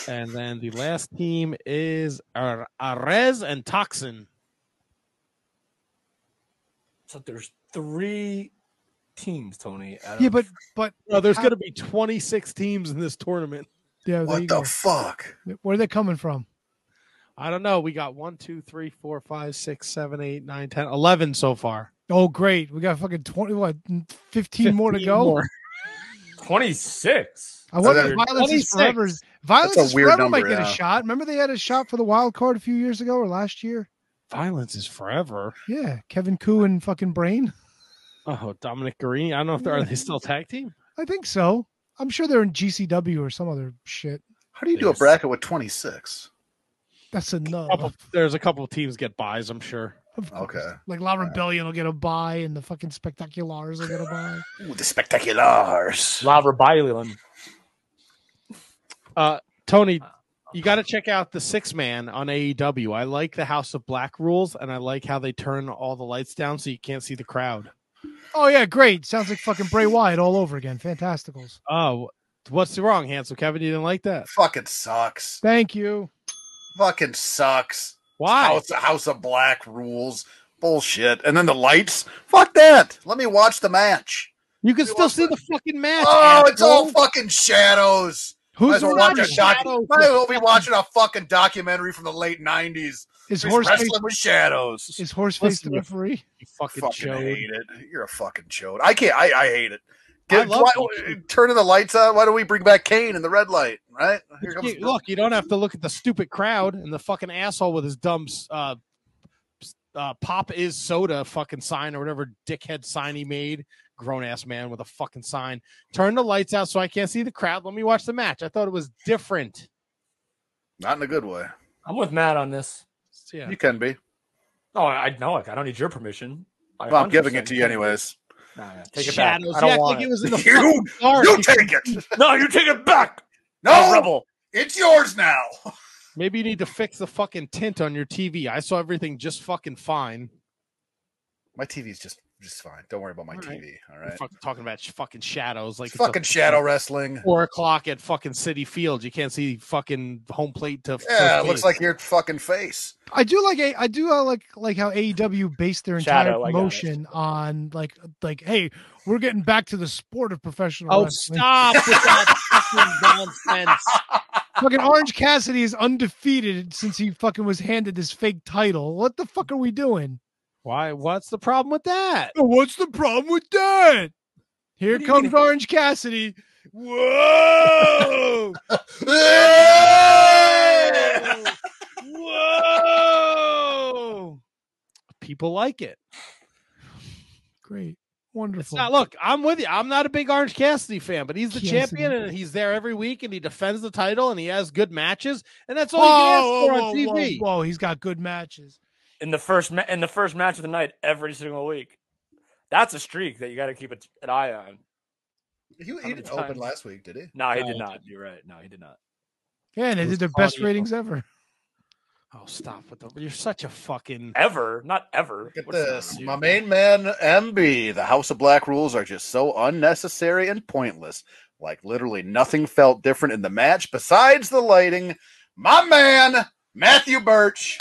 And then the last team is Ar- Arez and Toxin. So there's three teams, Tony. out Yeah, but but No, there's going to be 26 teams in this tournament. yeah, What the fuck? Where are they coming from? I don't know. We got one, two, three, four, five, six, seven, eight, nine, 10, 11 so far. Oh, great. We got fucking 20, what, 15, more to go? more. 26. I wonder So if that- Violence is Forever. Violence is Forever number, might get yeah. a shot. Remember they had a shot for the wild card a few years ago or last year? Violence is forever. Yeah, Kevin Ku and fucking Brain. Oh, Dominic Garrini. I don't know if they're are they still tag team. I think so. I'm sure they're in GCW or some other shit. How do you do a Yes. bracket with 26? That's enough. Couple, there's a couple of teams get buys. I'm sure. Of course. Okay. Like La Rebellion will get a buy and the fucking Spectaculars will get a buy. Ooh, the spectaculars. La Rebellion. Uh, Tony, you got to check out the six man on AEW. I like the House of Black rules, and I like how they turn all the lights down so you can't see the crowd. Oh, yeah, great. Sounds like fucking Bray Wyatt all over again. Fantasticals. Oh, what's wrong, handsome Kevin? You didn't like that? Fucking sucks. Thank you. Fucking sucks. Why? House, House of Black rules. Bullshit. And then the lights. Fuck that. Let me watch the match. You can still see the- the fucking match. Oh, it's all fucking shadows. Who's as well not watch a a doc- shadow? Might as well be watching a fucking documentary from the late '90s. Is He's Horseface wrestling with shadows. is Horseface Listen, the you- referee? You fucking, fucking chode. hate it. You're a fucking chode. I can't. I, I hate it. I Get, love why, turning the lights on. Why don't we bring back Kane in the red light? Right here comes. You- look, you don't have to look at the stupid crowd and the fucking asshole with his dumb uh, uh, pop is soda fucking sign or whatever dickhead sign he made. Grown ass man with a fucking sign. Turn the lights out so I can't see the crowd. Let me watch the match. I thought it was different. Not in a good way. I'm with Matt on this. Yeah. You can be. No, I I know. I don't need your permission. I Well, I'm giving it to you anyways. Nah, nah, take it back. I don't Yeah, want like it. it was in the You- dark. You take it. No, you take it back. No, Oh, rebel. it's yours now. Maybe you need to fix the fucking tint on your TV. I saw everything just fucking fine. My TV's just just fine. Don't worry about my All right. TV. All We're fucking talking about sh- fucking shadows, like It's it's a fucking shadow wrestling. Four o'clock at fucking Citi Field. You can't see fucking home plate to. Yeah, first it looks like your fucking face. I do like a, I do uh, like like how AEW based their entire Shadow, I promotion on like like hey we're getting back to the sport of professional Oh, wrestling. stop with that fucking nonsense. Fucking Orange Cassidy is undefeated since he fucking was handed this fake title. What the fuck are we doing? Why? What's the problem with that? What's the problem with that? Here What do you comes? Orange Cassidy. Whoa! Whoa! People like it. Great, It's wonderful. not. Look, I'm with you. I'm not a big Orange Cassidy fan, but he's the Cassidy. champion, and he's there every week, and he defends the title, and he has good matches, and that's all Whoa, you can ask whoa, for on whoa, whoa, TV. whoa, he's got good matches. In the first ma- in the first match of the night every single week. That's a streak that you got to keep a- an eye on. He, How he many didn't open last week, did he? No, he No, did not. You're right. No, he did not. Yeah, and they It did their best audio. ratings ever. Oh, stop with the. You're such a fucking. Ever, not ever. Look at What's this. My main man, MB. The House of Black rules are just so unnecessary and pointless. Like literally nothing felt different in the match besides the lighting. My man, Matthew Birch.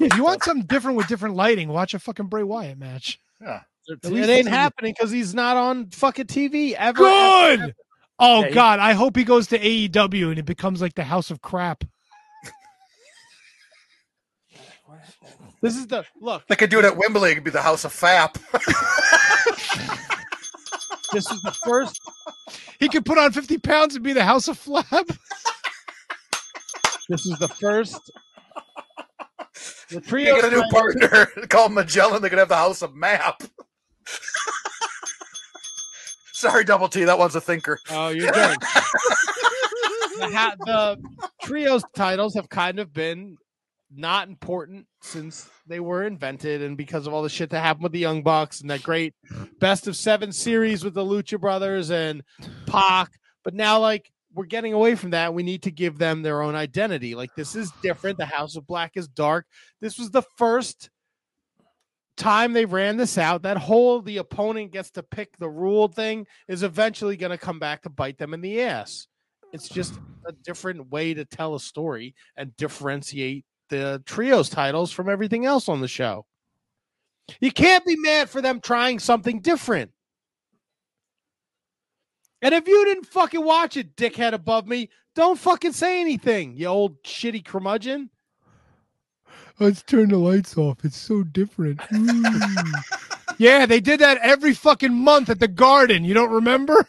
If you want something different with different lighting, watch a fucking Bray Wyatt match. Yeah. It ain't it's in the- happening because he's not on fucking TV ever. Good. ever, ever. Oh Yeah, he- God, I hope he goes to AEW and it becomes like the House of Crap. This is the look. They could do it at Wembley. It could be the House of Fap. This is the first. He could put on fifty pounds and be the House of Flab. This is the first. The You trio. get a new partner. called Magellan. They could have the House of Map. Sorry, Double T. That one's a thinker. Oh, you're good. the, ha- the trios titles have kind of been not important since they were invented, and because of all the shit that happened with the Young Bucks and that great best of seven series with the Lucha Brothers and Pac. But now, like, we're getting away from that. We need to give them their own identity. Like, this is different. The House of Black is dark. This was the first time they ran this out. That whole the opponent gets to pick the rule thing is eventually going to come back to bite them in the ass. It's just a different way to tell a story and differentiate the trios titles from everything else on the show. You can't be mad for them trying something different. And if you didn't fucking watch it, dickhead above me, don't fucking say anything, you old shitty curmudgeon. Let's turn the lights off. It's so different. Yeah, they did that every fucking month at the garden. You don't remember?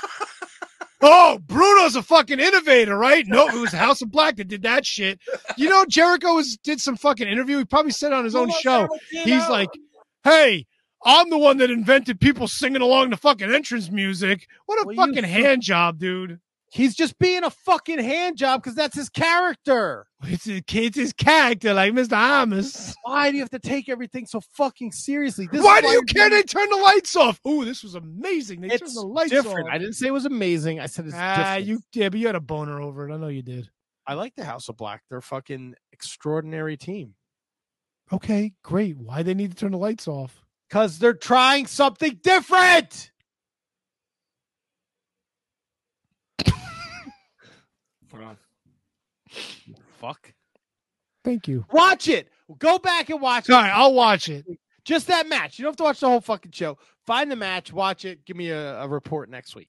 oh, Bruno's a fucking innovator, right? No, it was House of Black that did that shit. You know, Jericho was did some fucking interview. He probably said on his own show. He's like, hey, I'm the one that invented people singing along to fucking entrance music. What a Well, fucking fu- hand job, dude. He's just being a fucking hand job because that's his character. It's his, it's his character, like Mr. Amos. Why do you have to take everything so fucking seriously? This Why do you care they turn the lights off? Ooh, this was amazing. They turned the lights different. off. I didn't say it was amazing. I said it's ah, different. you yeah, but you had a boner over it. I know you did. I like the House of Black. They're a fucking extraordinary team Okay, great. Why they need to turn the lights off? Because they're trying something different. Hold on. Fuck. Thank you. Watch it. Go back and watch All it. right, I'll watch it. Just that match. You don't have to watch the whole fucking show. Find the match, watch it. Give me a, a report next week.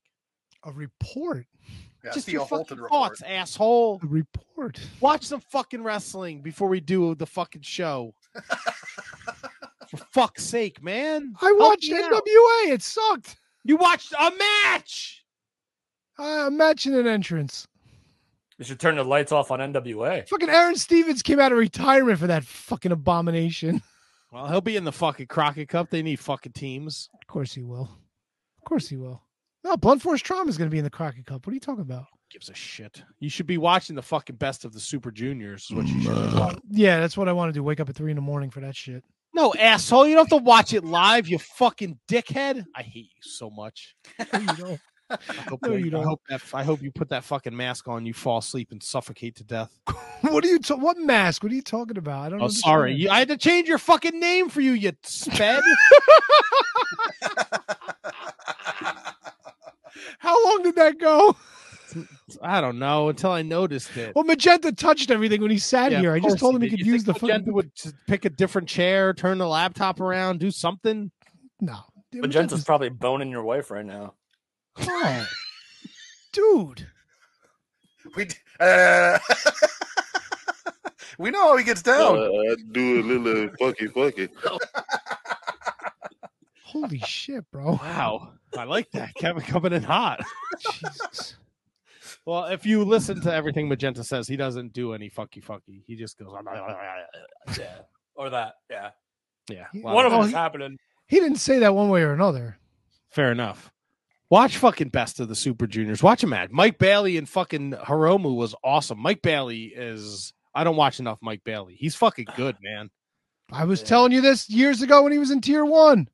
A report. Yeah, Just Theo your Holton fucking report. thoughts, asshole. A report. Watch some fucking wrestling before we do the fucking show. For fuck's sake, man. I watched me out. NWA. It sucked. You watched a match. Uh, imagine an entrance. You should turn the lights off on NWA. Fucking Aron Stevens came out of retirement for that fucking abomination. Well, he'll be in the fucking Crockett Cup. They need fucking teams. Of course he will. Of course he will. No, Blunt Force Trauma is going to be in the Crockett Cup. What are you talking about? Gives a shit. You should be watching the fucking best of the Super Juniors. Is what you should be mm, watching. Yeah, that's what I want to do. Wake up at three in the morning for that shit. No, asshole. You don't have to watch it live, you fucking dickhead. I hate you so much. No, you don't. I hope, No, you, you don't. I hope that I hope you put that fucking mask on, you fall asleep and suffocate to death. what are you? Ta- what mask? What are you talking about? I don't. Oh, sorry. You, I had to change your fucking name for you, you sped. How long did that go? I don't know until I noticed it. Well, Magenta touched everything when he sat Yeah, here. I just told him he did. could You use the think Magenta fucking. would pick a different chair, turn the laptop around, do something. No, Magenta's probably boning your wife right now. Oh, dude. We d- uh, we know how he gets down. Uh, I do a little fucky fucky. Holy shit, bro. Wow, I like that. Kevin coming in hot. Jesus. Well, if you listen to everything Magenta says, he doesn't do any fucky fucky. He just goes, ah, ah, ah, Yeah. Or that. Yeah. yeah. One of them is he- happening. He didn't say that one way or another. Fair enough. Watch fucking best of the Super Juniors. Watch him at Mike Bailey and fucking Hiromu was awesome. Mike Bailey is. I don't watch enough Mike Bailey. He's fucking good, man. I was telling you this years ago when he was in Tier One.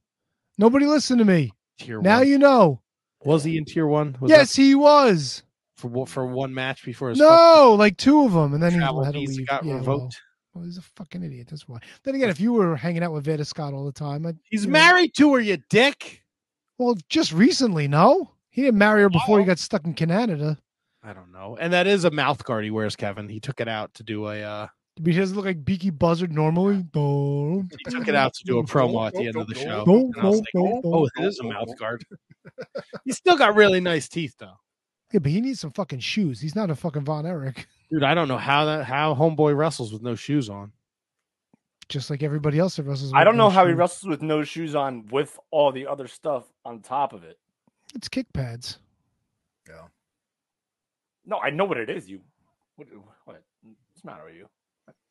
Nobody listened to me. Tier Now one. you know. was he in tier one? Was yes, he was. For one- for one match before his No, like two of them, and then he had to leave. got Yeah, well, revoked. well, he's a fucking idiot. That's why. Then again, if you were hanging out with Veda Scott all the time, I'd, He's you know- married to her, you dick. Well, just recently, no. He didn't marry her before he got stuck in Canada. I don't know. And that is a mouth guard he wears, Kevin. He took it out to do a. uh He doesn't look like Beaky Buzzard normally. Boom. He took it out to do a promo at the end of the show. And I was like, oh, it is a mouth guard. He's still got really nice teeth, though. Yeah, but he needs some fucking shoes. He's not a fucking Von Erich, Dude, I don't know how that how homeboy wrestles with no shoes on. just like everybody else that wrestles. I don't no know how he wrestles with no shoes on with all the other stuff on top of it. It's kick pads. Yeah. No, I know what it is. You, what? what what's the matter with you?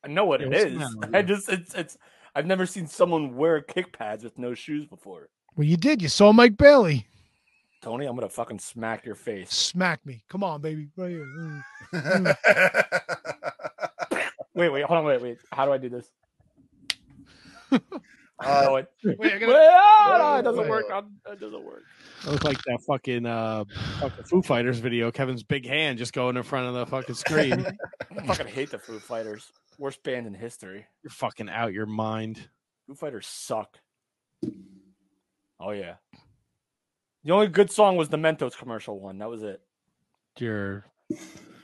I know what Yeah, it what's the is. matter with I just it's it's. I've never seen someone wear kick pads with no shoes before. Well, you did. You saw Mike Bailey. Tony, I'm gonna fucking smack your face. Smack me. Come on, baby. Right here. Mm. Wait, wait, hold on, wait, wait. How do I do this? Uh, no, it, Wait, I wait, gotta- ah, no, it doesn't wait. work. on- It doesn't work. It look like that fucking uh fucking Foo Fighters video. Kevin's big hand just going in front of the fucking screen. I fucking hate the Foo Fighters. Worst band in history. You're fucking out your mind. Foo Fighters suck. Oh yeah. The only good song was the Mentos commercial one. That was it. You're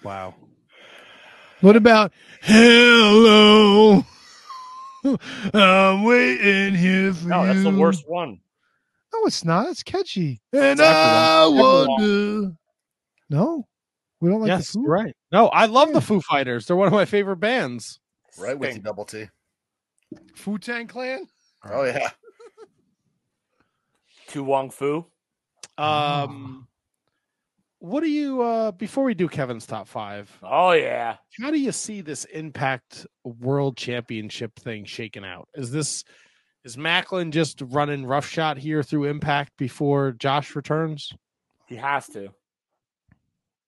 wow. What about hello? I'm waiting here for No, you. that's the worst one. No, it's not. It's catchy. And Exactly. I wonder. No, we don't like yes, the food. you're right. No, I love the Foo Fighters. They're one of my favorite bands. right with you, Stink. double T. Fu Tang Clan. Oh yeah. Tu Wong Fu. Um what do you uh before we do Kevin's top five, Oh yeah. how do you see this impact world championship thing shaking out? Is this is Maclin just running roughshod here through impact before Josh returns? He has to.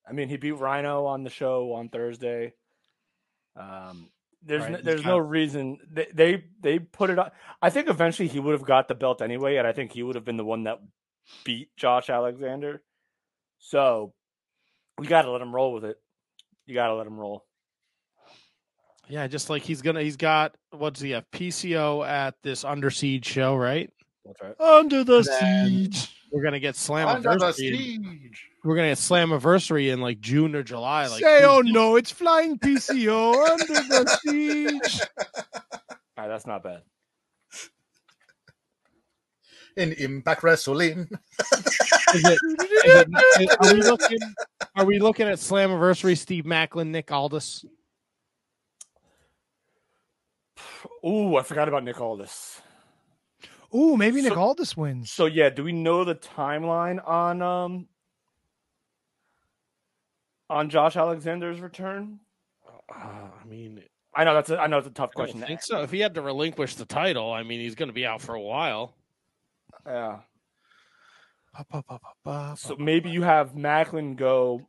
I mean, he beat Rhino on the show on Thursday. Um, there's Right, no, there's no reason they, they they put it on. I think eventually he would have got the belt anyway, and I think he would have been the one that beat Josh Alexander. So we got to let him roll with it. You got to let him roll. Yeah, just like he's gonna he's got what's he have PCO at this Under Siege show, right? That's right. Under the Then- siege. We're gonna get slam. Under the siege. We're gonna get Slammiversary in like June or July. Like Say, oh no, it's flying PCO under the siege. All right, that's not bad. In Impact Wrestling. Is it, is it, are we looking? Are we looking at Slammiversary? Steve Maclin, Nick Aldis. Oh, I forgot about Nick Aldis. Oh, maybe Nick So- Aldis wins. So yeah, do we know the timeline on um on Josh Alexander's return? Uh, I mean, I know that's a, I know it's a tough I don't question. to think so. If he had to relinquish the title, I mean, he's going to be out for a while. Yeah. So pa. maybe you have Maclin go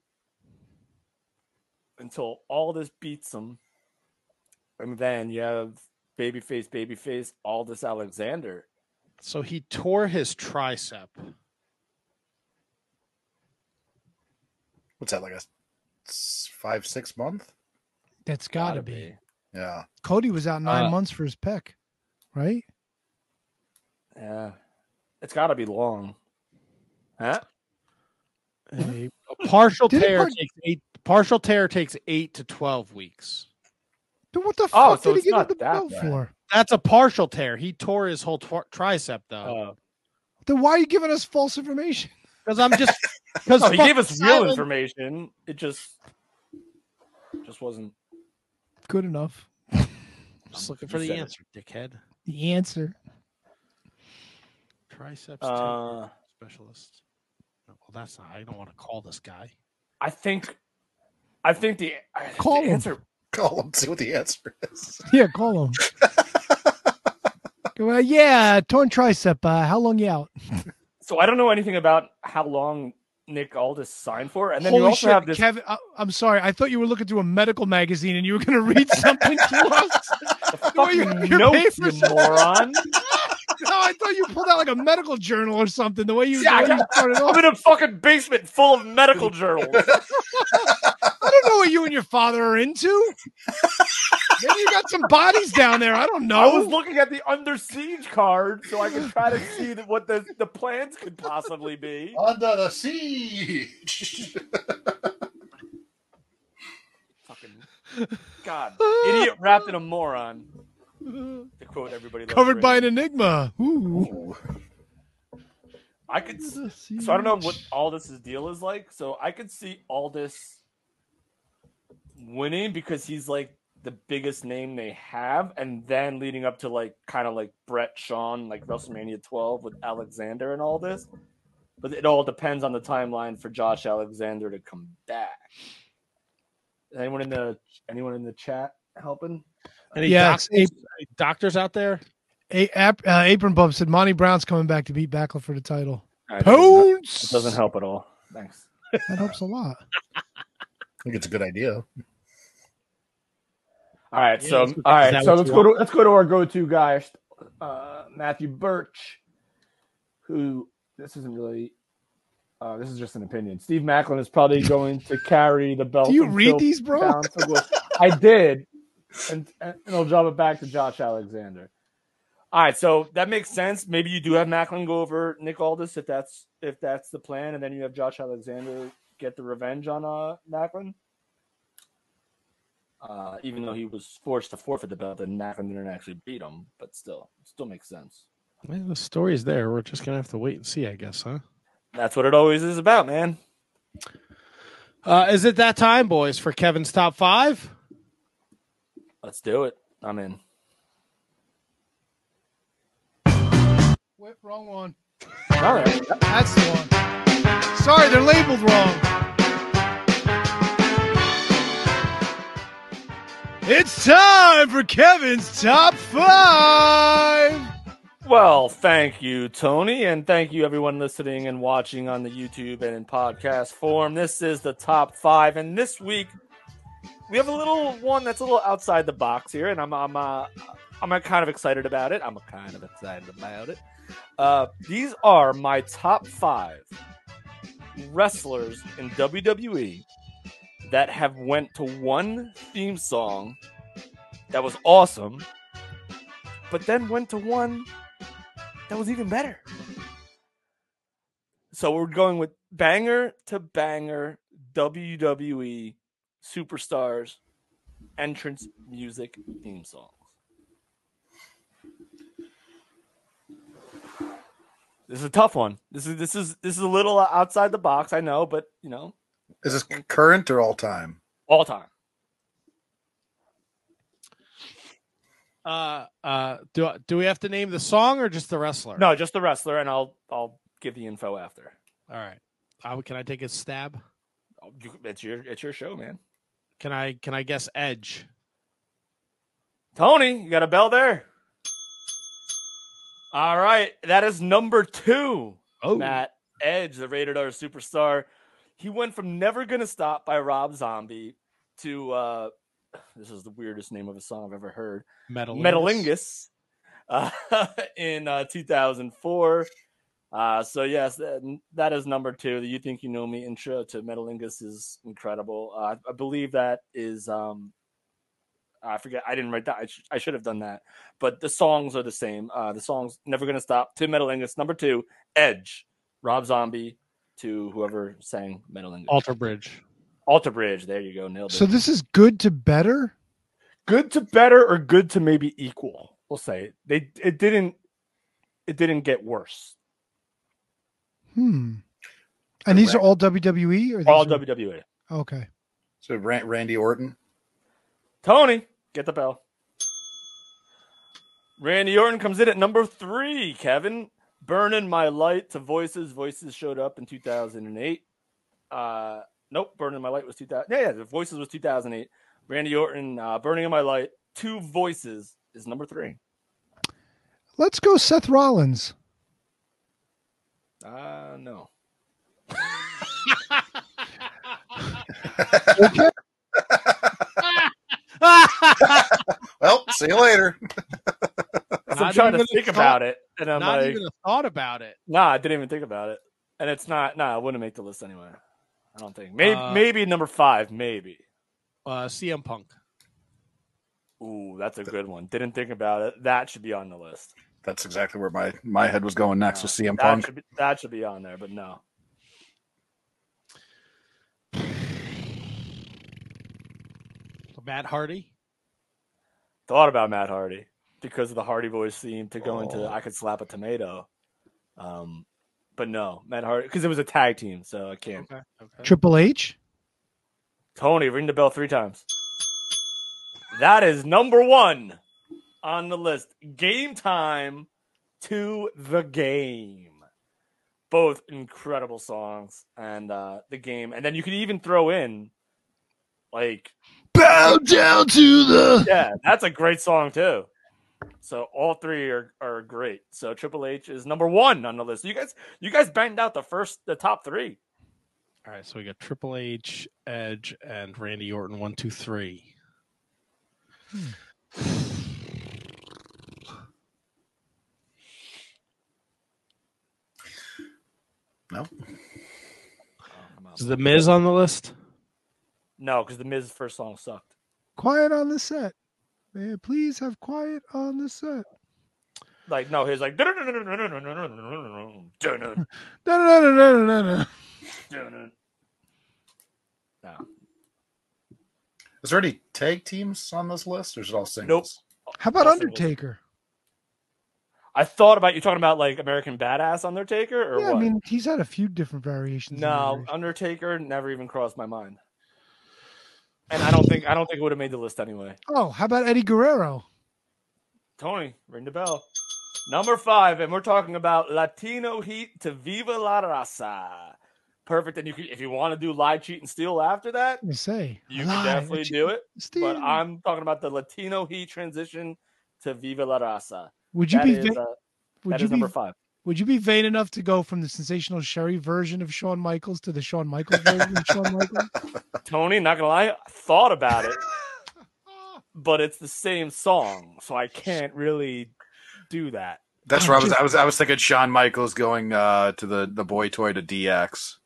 until Aldis beats him, and then you have babyface, babyface, Aldis Alexander. So he tore his tricep. What's that like a five six month? That's got to be. Yeah. Cody was out nine Uh, months for his pec, right? Yeah, it's got to be long. Huh? A, a partial tear part- takes eight. Partial tear takes eight to twelve weeks. Then what the Oh, fuck so did he get not the that belt bad. for? That's a partial tear. He tore his whole tw- tricep though. Uh, Then why are you giving us false information? Because I'm just because no, he gave us real information. It just just wasn't. Good enough. Just looking for the said it. answer, dickhead. The answer. Triceps Uh, specialist. Well, that's not. I don't want to call this guy. I think, I think the, Call the him. answer. Call him, see what the answer is. Yeah, call him. well, yeah, torn tricep. Uh, how long you out? So I don't know anything about how long Nick Aldis signed for, and then you also shit, have this. Kevin. I, I'm sorry. I thought you were looking through a medical magazine and you were going to read something to us. Oh, you- fucking your notes, you moron. No, I thought you pulled out like a medical journal or something. The way you, Yeah, the way I you started I'm in a fucking basement full of medical journals. I don't know what you and your father are into. Maybe you got some bodies down there. I don't know. I was looking at the under siege card so I could try to see that what the, the plans could possibly be. Under the siege. Fucking God, idiot wrapped in a moron. To quote everybody. Covered by an enigma. Ooh. I could. So I don't know what Aldis's deal is like. So I could see Aldis winning because he's like the biggest name they have, and then leading up to like kind of like Bret Shawn, like WrestleMania 12 with Alexander and Aldis. But it all depends on the timeline for Josh Alexander to come back. Anyone in the anyone in the chat helping? Any Yeah, it's doctors, any doctors out there? A- ap- uh, Apron Bump said Monty Brown's coming back to beat Backlund for the title. All right, it doesn't help- Pounce! It doesn't help at all. Thanks. That helps a lot. I think it's a good idea. All right, Yeah, so that's what- all is right, that so let's you go to let's go to our go-to guy, uh, Matthew Birch, who this isn't really. Uh, this is just an opinion. Steve Maclin is probably going to carry the belt. Do you read these, bro? down to Will- I did, and and they'll drop it back to Josh Alexander. All right, so that makes sense. Maybe you do have Maclin go over Nick Aldis if that's if that's the plan, and then you have Josh Alexander get the revenge on uh, Maclin. Uh, even though he was forced to forfeit the belt and Maclin didn't actually beat him, but still, it still makes sense. Well, the story's there. We're just gonna have to wait and see, I guess, huh? That's what it always is about, man. Uh, is it that time, boys, for Kevin's top five? Let's do it. I'm in. Wait, wrong one. All right. That's the one. Sorry, they're labeled wrong. It's time for Kevin's top five. Well, thank you, Tony, and thank you everyone listening and watching on the YouTube and in podcast form. This is the top five, and this week we have a little one that's a little outside the box here, and I'm I'm uh, I'm kind of excited about it. I'm kind of excited about it. Uh, these are my top five wrestlers in WWE that have went to one theme song that was awesome, but then went to one that was even better. So we're going with banger to banger WWE superstars entrance music theme songs. This is a tough one. This is this is this is a little outside the box, I know, but you know, Is this current or all time? all time. Uh, uh, do do we have to name the song or just the wrestler? No, just the wrestler, and I'll I'll give the info after. All right. Uh, can I take a stab? Oh, you- It's your it's your show, man. Can I can I guess Edge? Tony, you got a bell there. All right, that is number two. Oh. Matt Edge, the rated R superstar. He went from "Never Gonna Stop" by Rob Zombie to uh, this is the weirdest name of a song I've ever heard. Metalingus. Metalingus uh, in uh, 2004. Uh, so yes, that, that is number two. The "You Think You Know Me" intro to Metalingus is incredible. Uh, I believe that is um, I forget. I didn't write that. I, sh- I should have done that. But the songs are the same. Uh, the songs "Never Gonna Stop" to Metalingus. Number two, Edge, Rob Zombie to whoever sang Metalingus. Alter Bridge. Alter Bridge. There you go. Nailed it. So this is good to better. good to better or good to maybe equal. We'll say they it didn't it didn't get worse. Hmm. And these are all WWE or these All are- WWE. Okay. So Ran- Randy Orton. Tony, get the bell. Randy Orton comes in at number three. Kevin, burning my light to voices. Voices showed up in 2008. Uh, nope, burning my light was 2000. Yeah, yeah, the voices was 2008. Randy Orton, uh, burning in my light. Two voices is number three. Let's go Seth Rollins. Uh, no. Okay. Well, see you later. I'm Not trying to think thought- about it, and I'm Not like, even a thought about it. Nah, I didn't even think about it. And it's not. Nah, I wouldn't make the list anyway. I don't think. Maybe Uh, maybe number five. Maybe. Uh, CM Punk. Ooh, that's a good one. Didn't think about it. That should be on the list. That's exactly where my, my head was going next with CM That Punk. should be, that should be on there, but no. Matt Hardy. Thought about Matt Hardy because of the Hardy Boys theme to go Oh. into I could slap a tomato. Um, but no, Matt Hardy because it was a tag team, so I can't. Okay. Okay. Triple H. Tony, ring the bell three times. That is number one on the list. Game time to the game. Both incredible songs and uh, the game. And then you could even throw in like Bow down to the. yeah, that's a great song too. So all three are, are great. So Triple H is number one on the list. You guys you guys banged out the first the top three. All right, so we got Triple H, Edge, and Randy Orton. One, two, three. No. Um, is the Miz on the list? No, because the Miz first song sucked. Quiet on the set. May I please have quiet on the set. Like no, his like. No. Is there any tag teams on this list, or is it all singles? Nope. How about Undertaker? I thought about you talking about like American Badass Undertaker or Yeah, what? I mean he's had a few different variations. no. Undertaker never even crossed my mind. And I don't think I don't think it would have made the list anyway. Oh, how about Eddie Guerrero? Tony, ring the bell. Number five, and we're talking about Latino Heat to Viva La Raza. Perfect. And you can, if you want to do lie, cheat, and steal after that, me say. you Lie, can definitely cheat, do it. steal. But I'm talking about the Latino Heat transition to Viva La Raza. Would you That be is, va- uh, would that you is number be five. would you be vain enough to go from the sensational Sherri version of Shawn Michaels to the Shawn Michaels version of Shawn Michaels? Tony, not gonna lie, I thought about it, but it's the same song, so I can't really do that. That's I'm where I was. I was. I was thinking Shawn Michaels going uh, to the the boy toy to DX.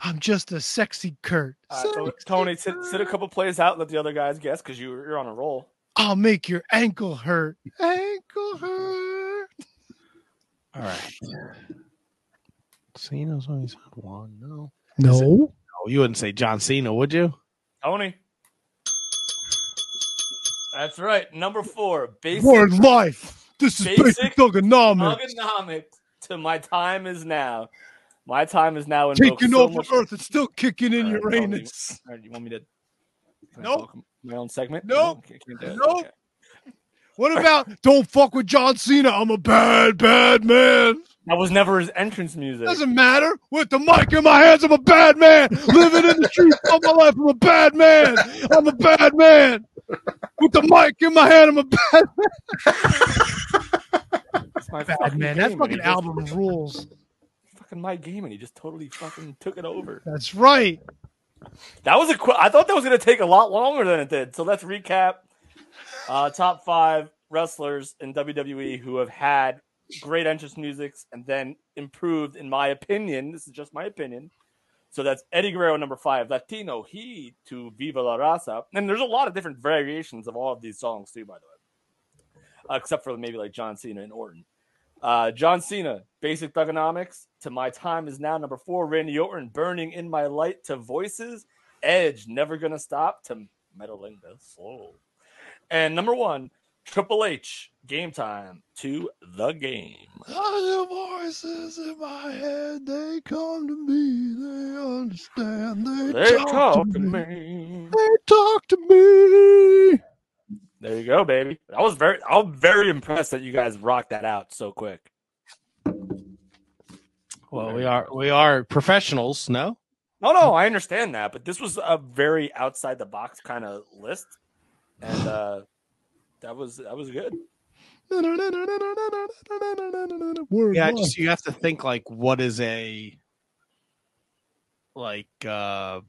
I'm just a sexy Kurt. Uh, so, Tony, sit, sit a couple plays out, let the other guys guess because you, you're on a roll. I'll make your ankle hurt. Ankle hurt. All right. Cena's always had one. No. No. No, you wouldn't say John Cena, would you? Tony. That's right. Number four, basic Word life. This is basic, Basic thuganomics. Thuganomics to my time is now. My time is now. invokes Taking so over much- Earth, it's still kicking in All right, well, Uranus. All right, you want me to? can I Nope. Talk My own segment. Nope. No? Can't do it? Nope. Okay. What about don't fuck with John Cena? I'm a bad, bad man. That was never his entrance music. Doesn't matter. With the mic in my hands, I'm a bad man. Living in the streets all my life, I'm a bad man. I'm a bad man. With the mic in my hand, I'm a bad It's my bad fucking man. That fucking album rules. Fucking my game, and he just totally fucking took it over. That's right. That was a qu- I thought that was going to take a lot longer than it did. So let's recap. Uh, top five wrestlers in WWE who have had great entrance musics and then improved, in my opinion. This is just my opinion. So that's Eddie Guerrero, number five, Latino He to Viva la Raza. And there's a lot of different variations of all of these songs, too, by the way, uh, except for maybe like John Cena and Orton. Uh, John Cena, Basic Thuganomics to My Time is Now, number four, Randy Orton, Burning in My Light to Voices, Edge, Never Gonna Stop to Meddling the Soul. And number one, Triple H, Game Time to The Game. I hear voices in my head. They come to me. They understand. They, They talk, talk to to me. me. They talk to me. There you go, baby. I was very, I'm very impressed that you guys rocked that out so quick. Well, we are we are professionals, no? No, no, I understand that, but this was a very outside the box kind of list, and uh that was that was good. Yeah, just you have to think like what is a like uh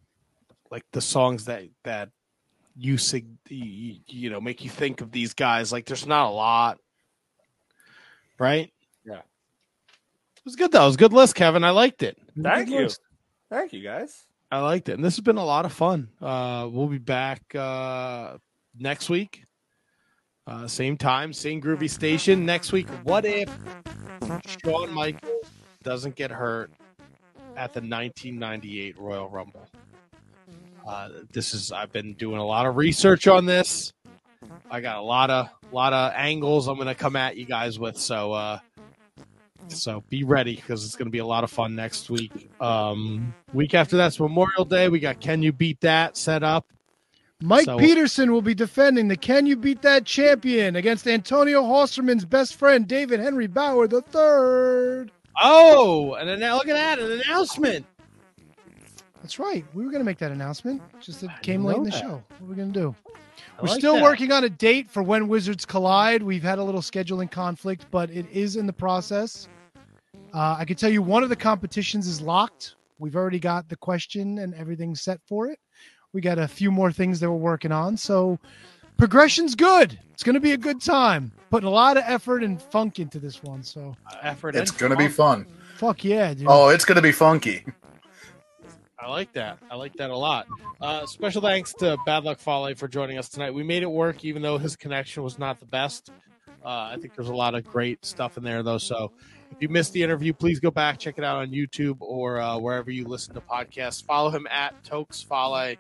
like the songs that that you sig you, you know make you think of these guys like there's not a lot. Right? Yeah. it was good though. It was a good list kevin. I liked it. Thank you, list. thank you, guys. i liked it. And this has been a lot of fun. Uh we'll be back uh next week. Uh same time same groovy station. Next week what if Shawn Michaels doesn't get hurt at the 1998 Royal Rumble. Uh, this is I've been doing a lot of research on this. I got a lot of lot of angles I'm going to come at you guys with. So uh, so be ready because it's going to be a lot of fun next week. Um, week after that's Memorial Day. We got Can You Beat That set up. Mike So- Peterson will be defending the Can You Beat That champion against Antonio Hosterman's best friend, David Henry Bauer the third. Oh, and then look at that, an announcement. That's right. We were going to make that announcement. Just it came late in the that. show. What are we going to do? I We're like still that. working on a date for when Wizards collide. We've had a little scheduling conflict, but it is in the process. Uh, I can tell you one of the competitions is locked. We've already got the question and everything set for it. We got a few more things that we're working on. So progression's good. It's going to be a good time. Putting a lot of effort and funk into this one. So Effort. It's gonna be fun. fun. fuck yeah, dude. Oh, it's gonna be funky. I like that. I like that a lot. Uh, special thanks to Bad Luck Fale for joining us tonight. We made it work, even though his connection was not the best. Uh, I think there's a lot of great stuff in there, though. So if you missed the interview, please go back, check it out on YouTube or uh, wherever you listen to podcasts. Follow him at Tokes Fale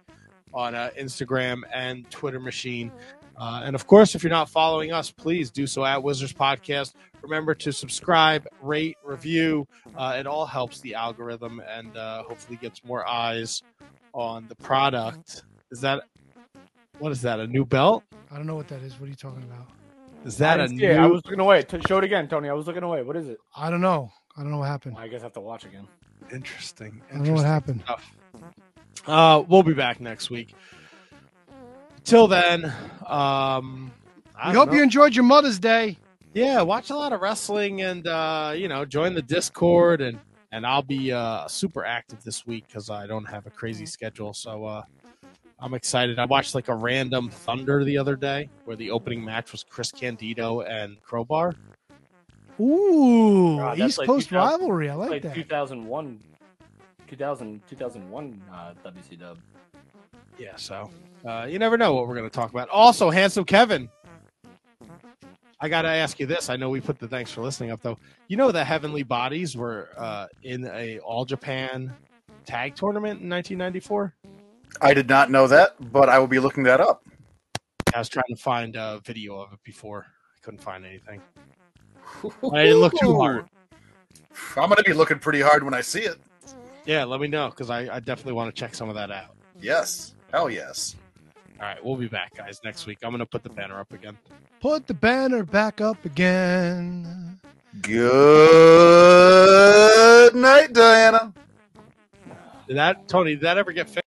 on uh, Instagram and Twitter machine. Uh, and of course, if you're not following us, please do so at Wizards Podcast. Remember to subscribe, rate, review. Uh, it all helps the algorithm and uh, hopefully gets more eyes on the product. Is that what is that? A new belt? I don't know what that is. What are you talking about? Is that I a didn't new? see it. I was looking away. T- show it again, Tony. I was looking away. What is it? I don't know. I don't know what happened. I guess I have to watch again. Interesting. I don't know what happened. stuff. Uh, we'll be back next week. Till then, um, I We hope know. you enjoyed your Mother's Day. Yeah, watch a lot of wrestling and uh, you know, join the Discord and and I'll be uh, super active this week because I don't have a crazy schedule. So uh, I'm excited. I watched like a random Thunder the other day where the opening match was Chris Candido and Crowbar. Ooh, God, that's East like Coast 2000 rivalry. I like like that. 2001, 2000, 2001 uh, WC Dub. Yeah, so uh, you never know what we're going to talk about. Also, handsome Kevin. I got to ask you this. I know we put the thanks for listening up though. You know the Heavenly Bodies were uh, in a All Japan tag tournament in 1994. I did not know that, but I will be looking that up. I was trying to find a video of it before. I couldn't find anything. I didn't look too hard. I'm gonna be looking pretty hard when I see it. Yeah, let me know because I, I definitely want to check some of that out. Yes. Hell yes. All right, we'll be back, guys, next week. I'm gonna put the banner up again. Put the banner back up again. Good night, Diana. Did that Tony? Did that ever get fixed?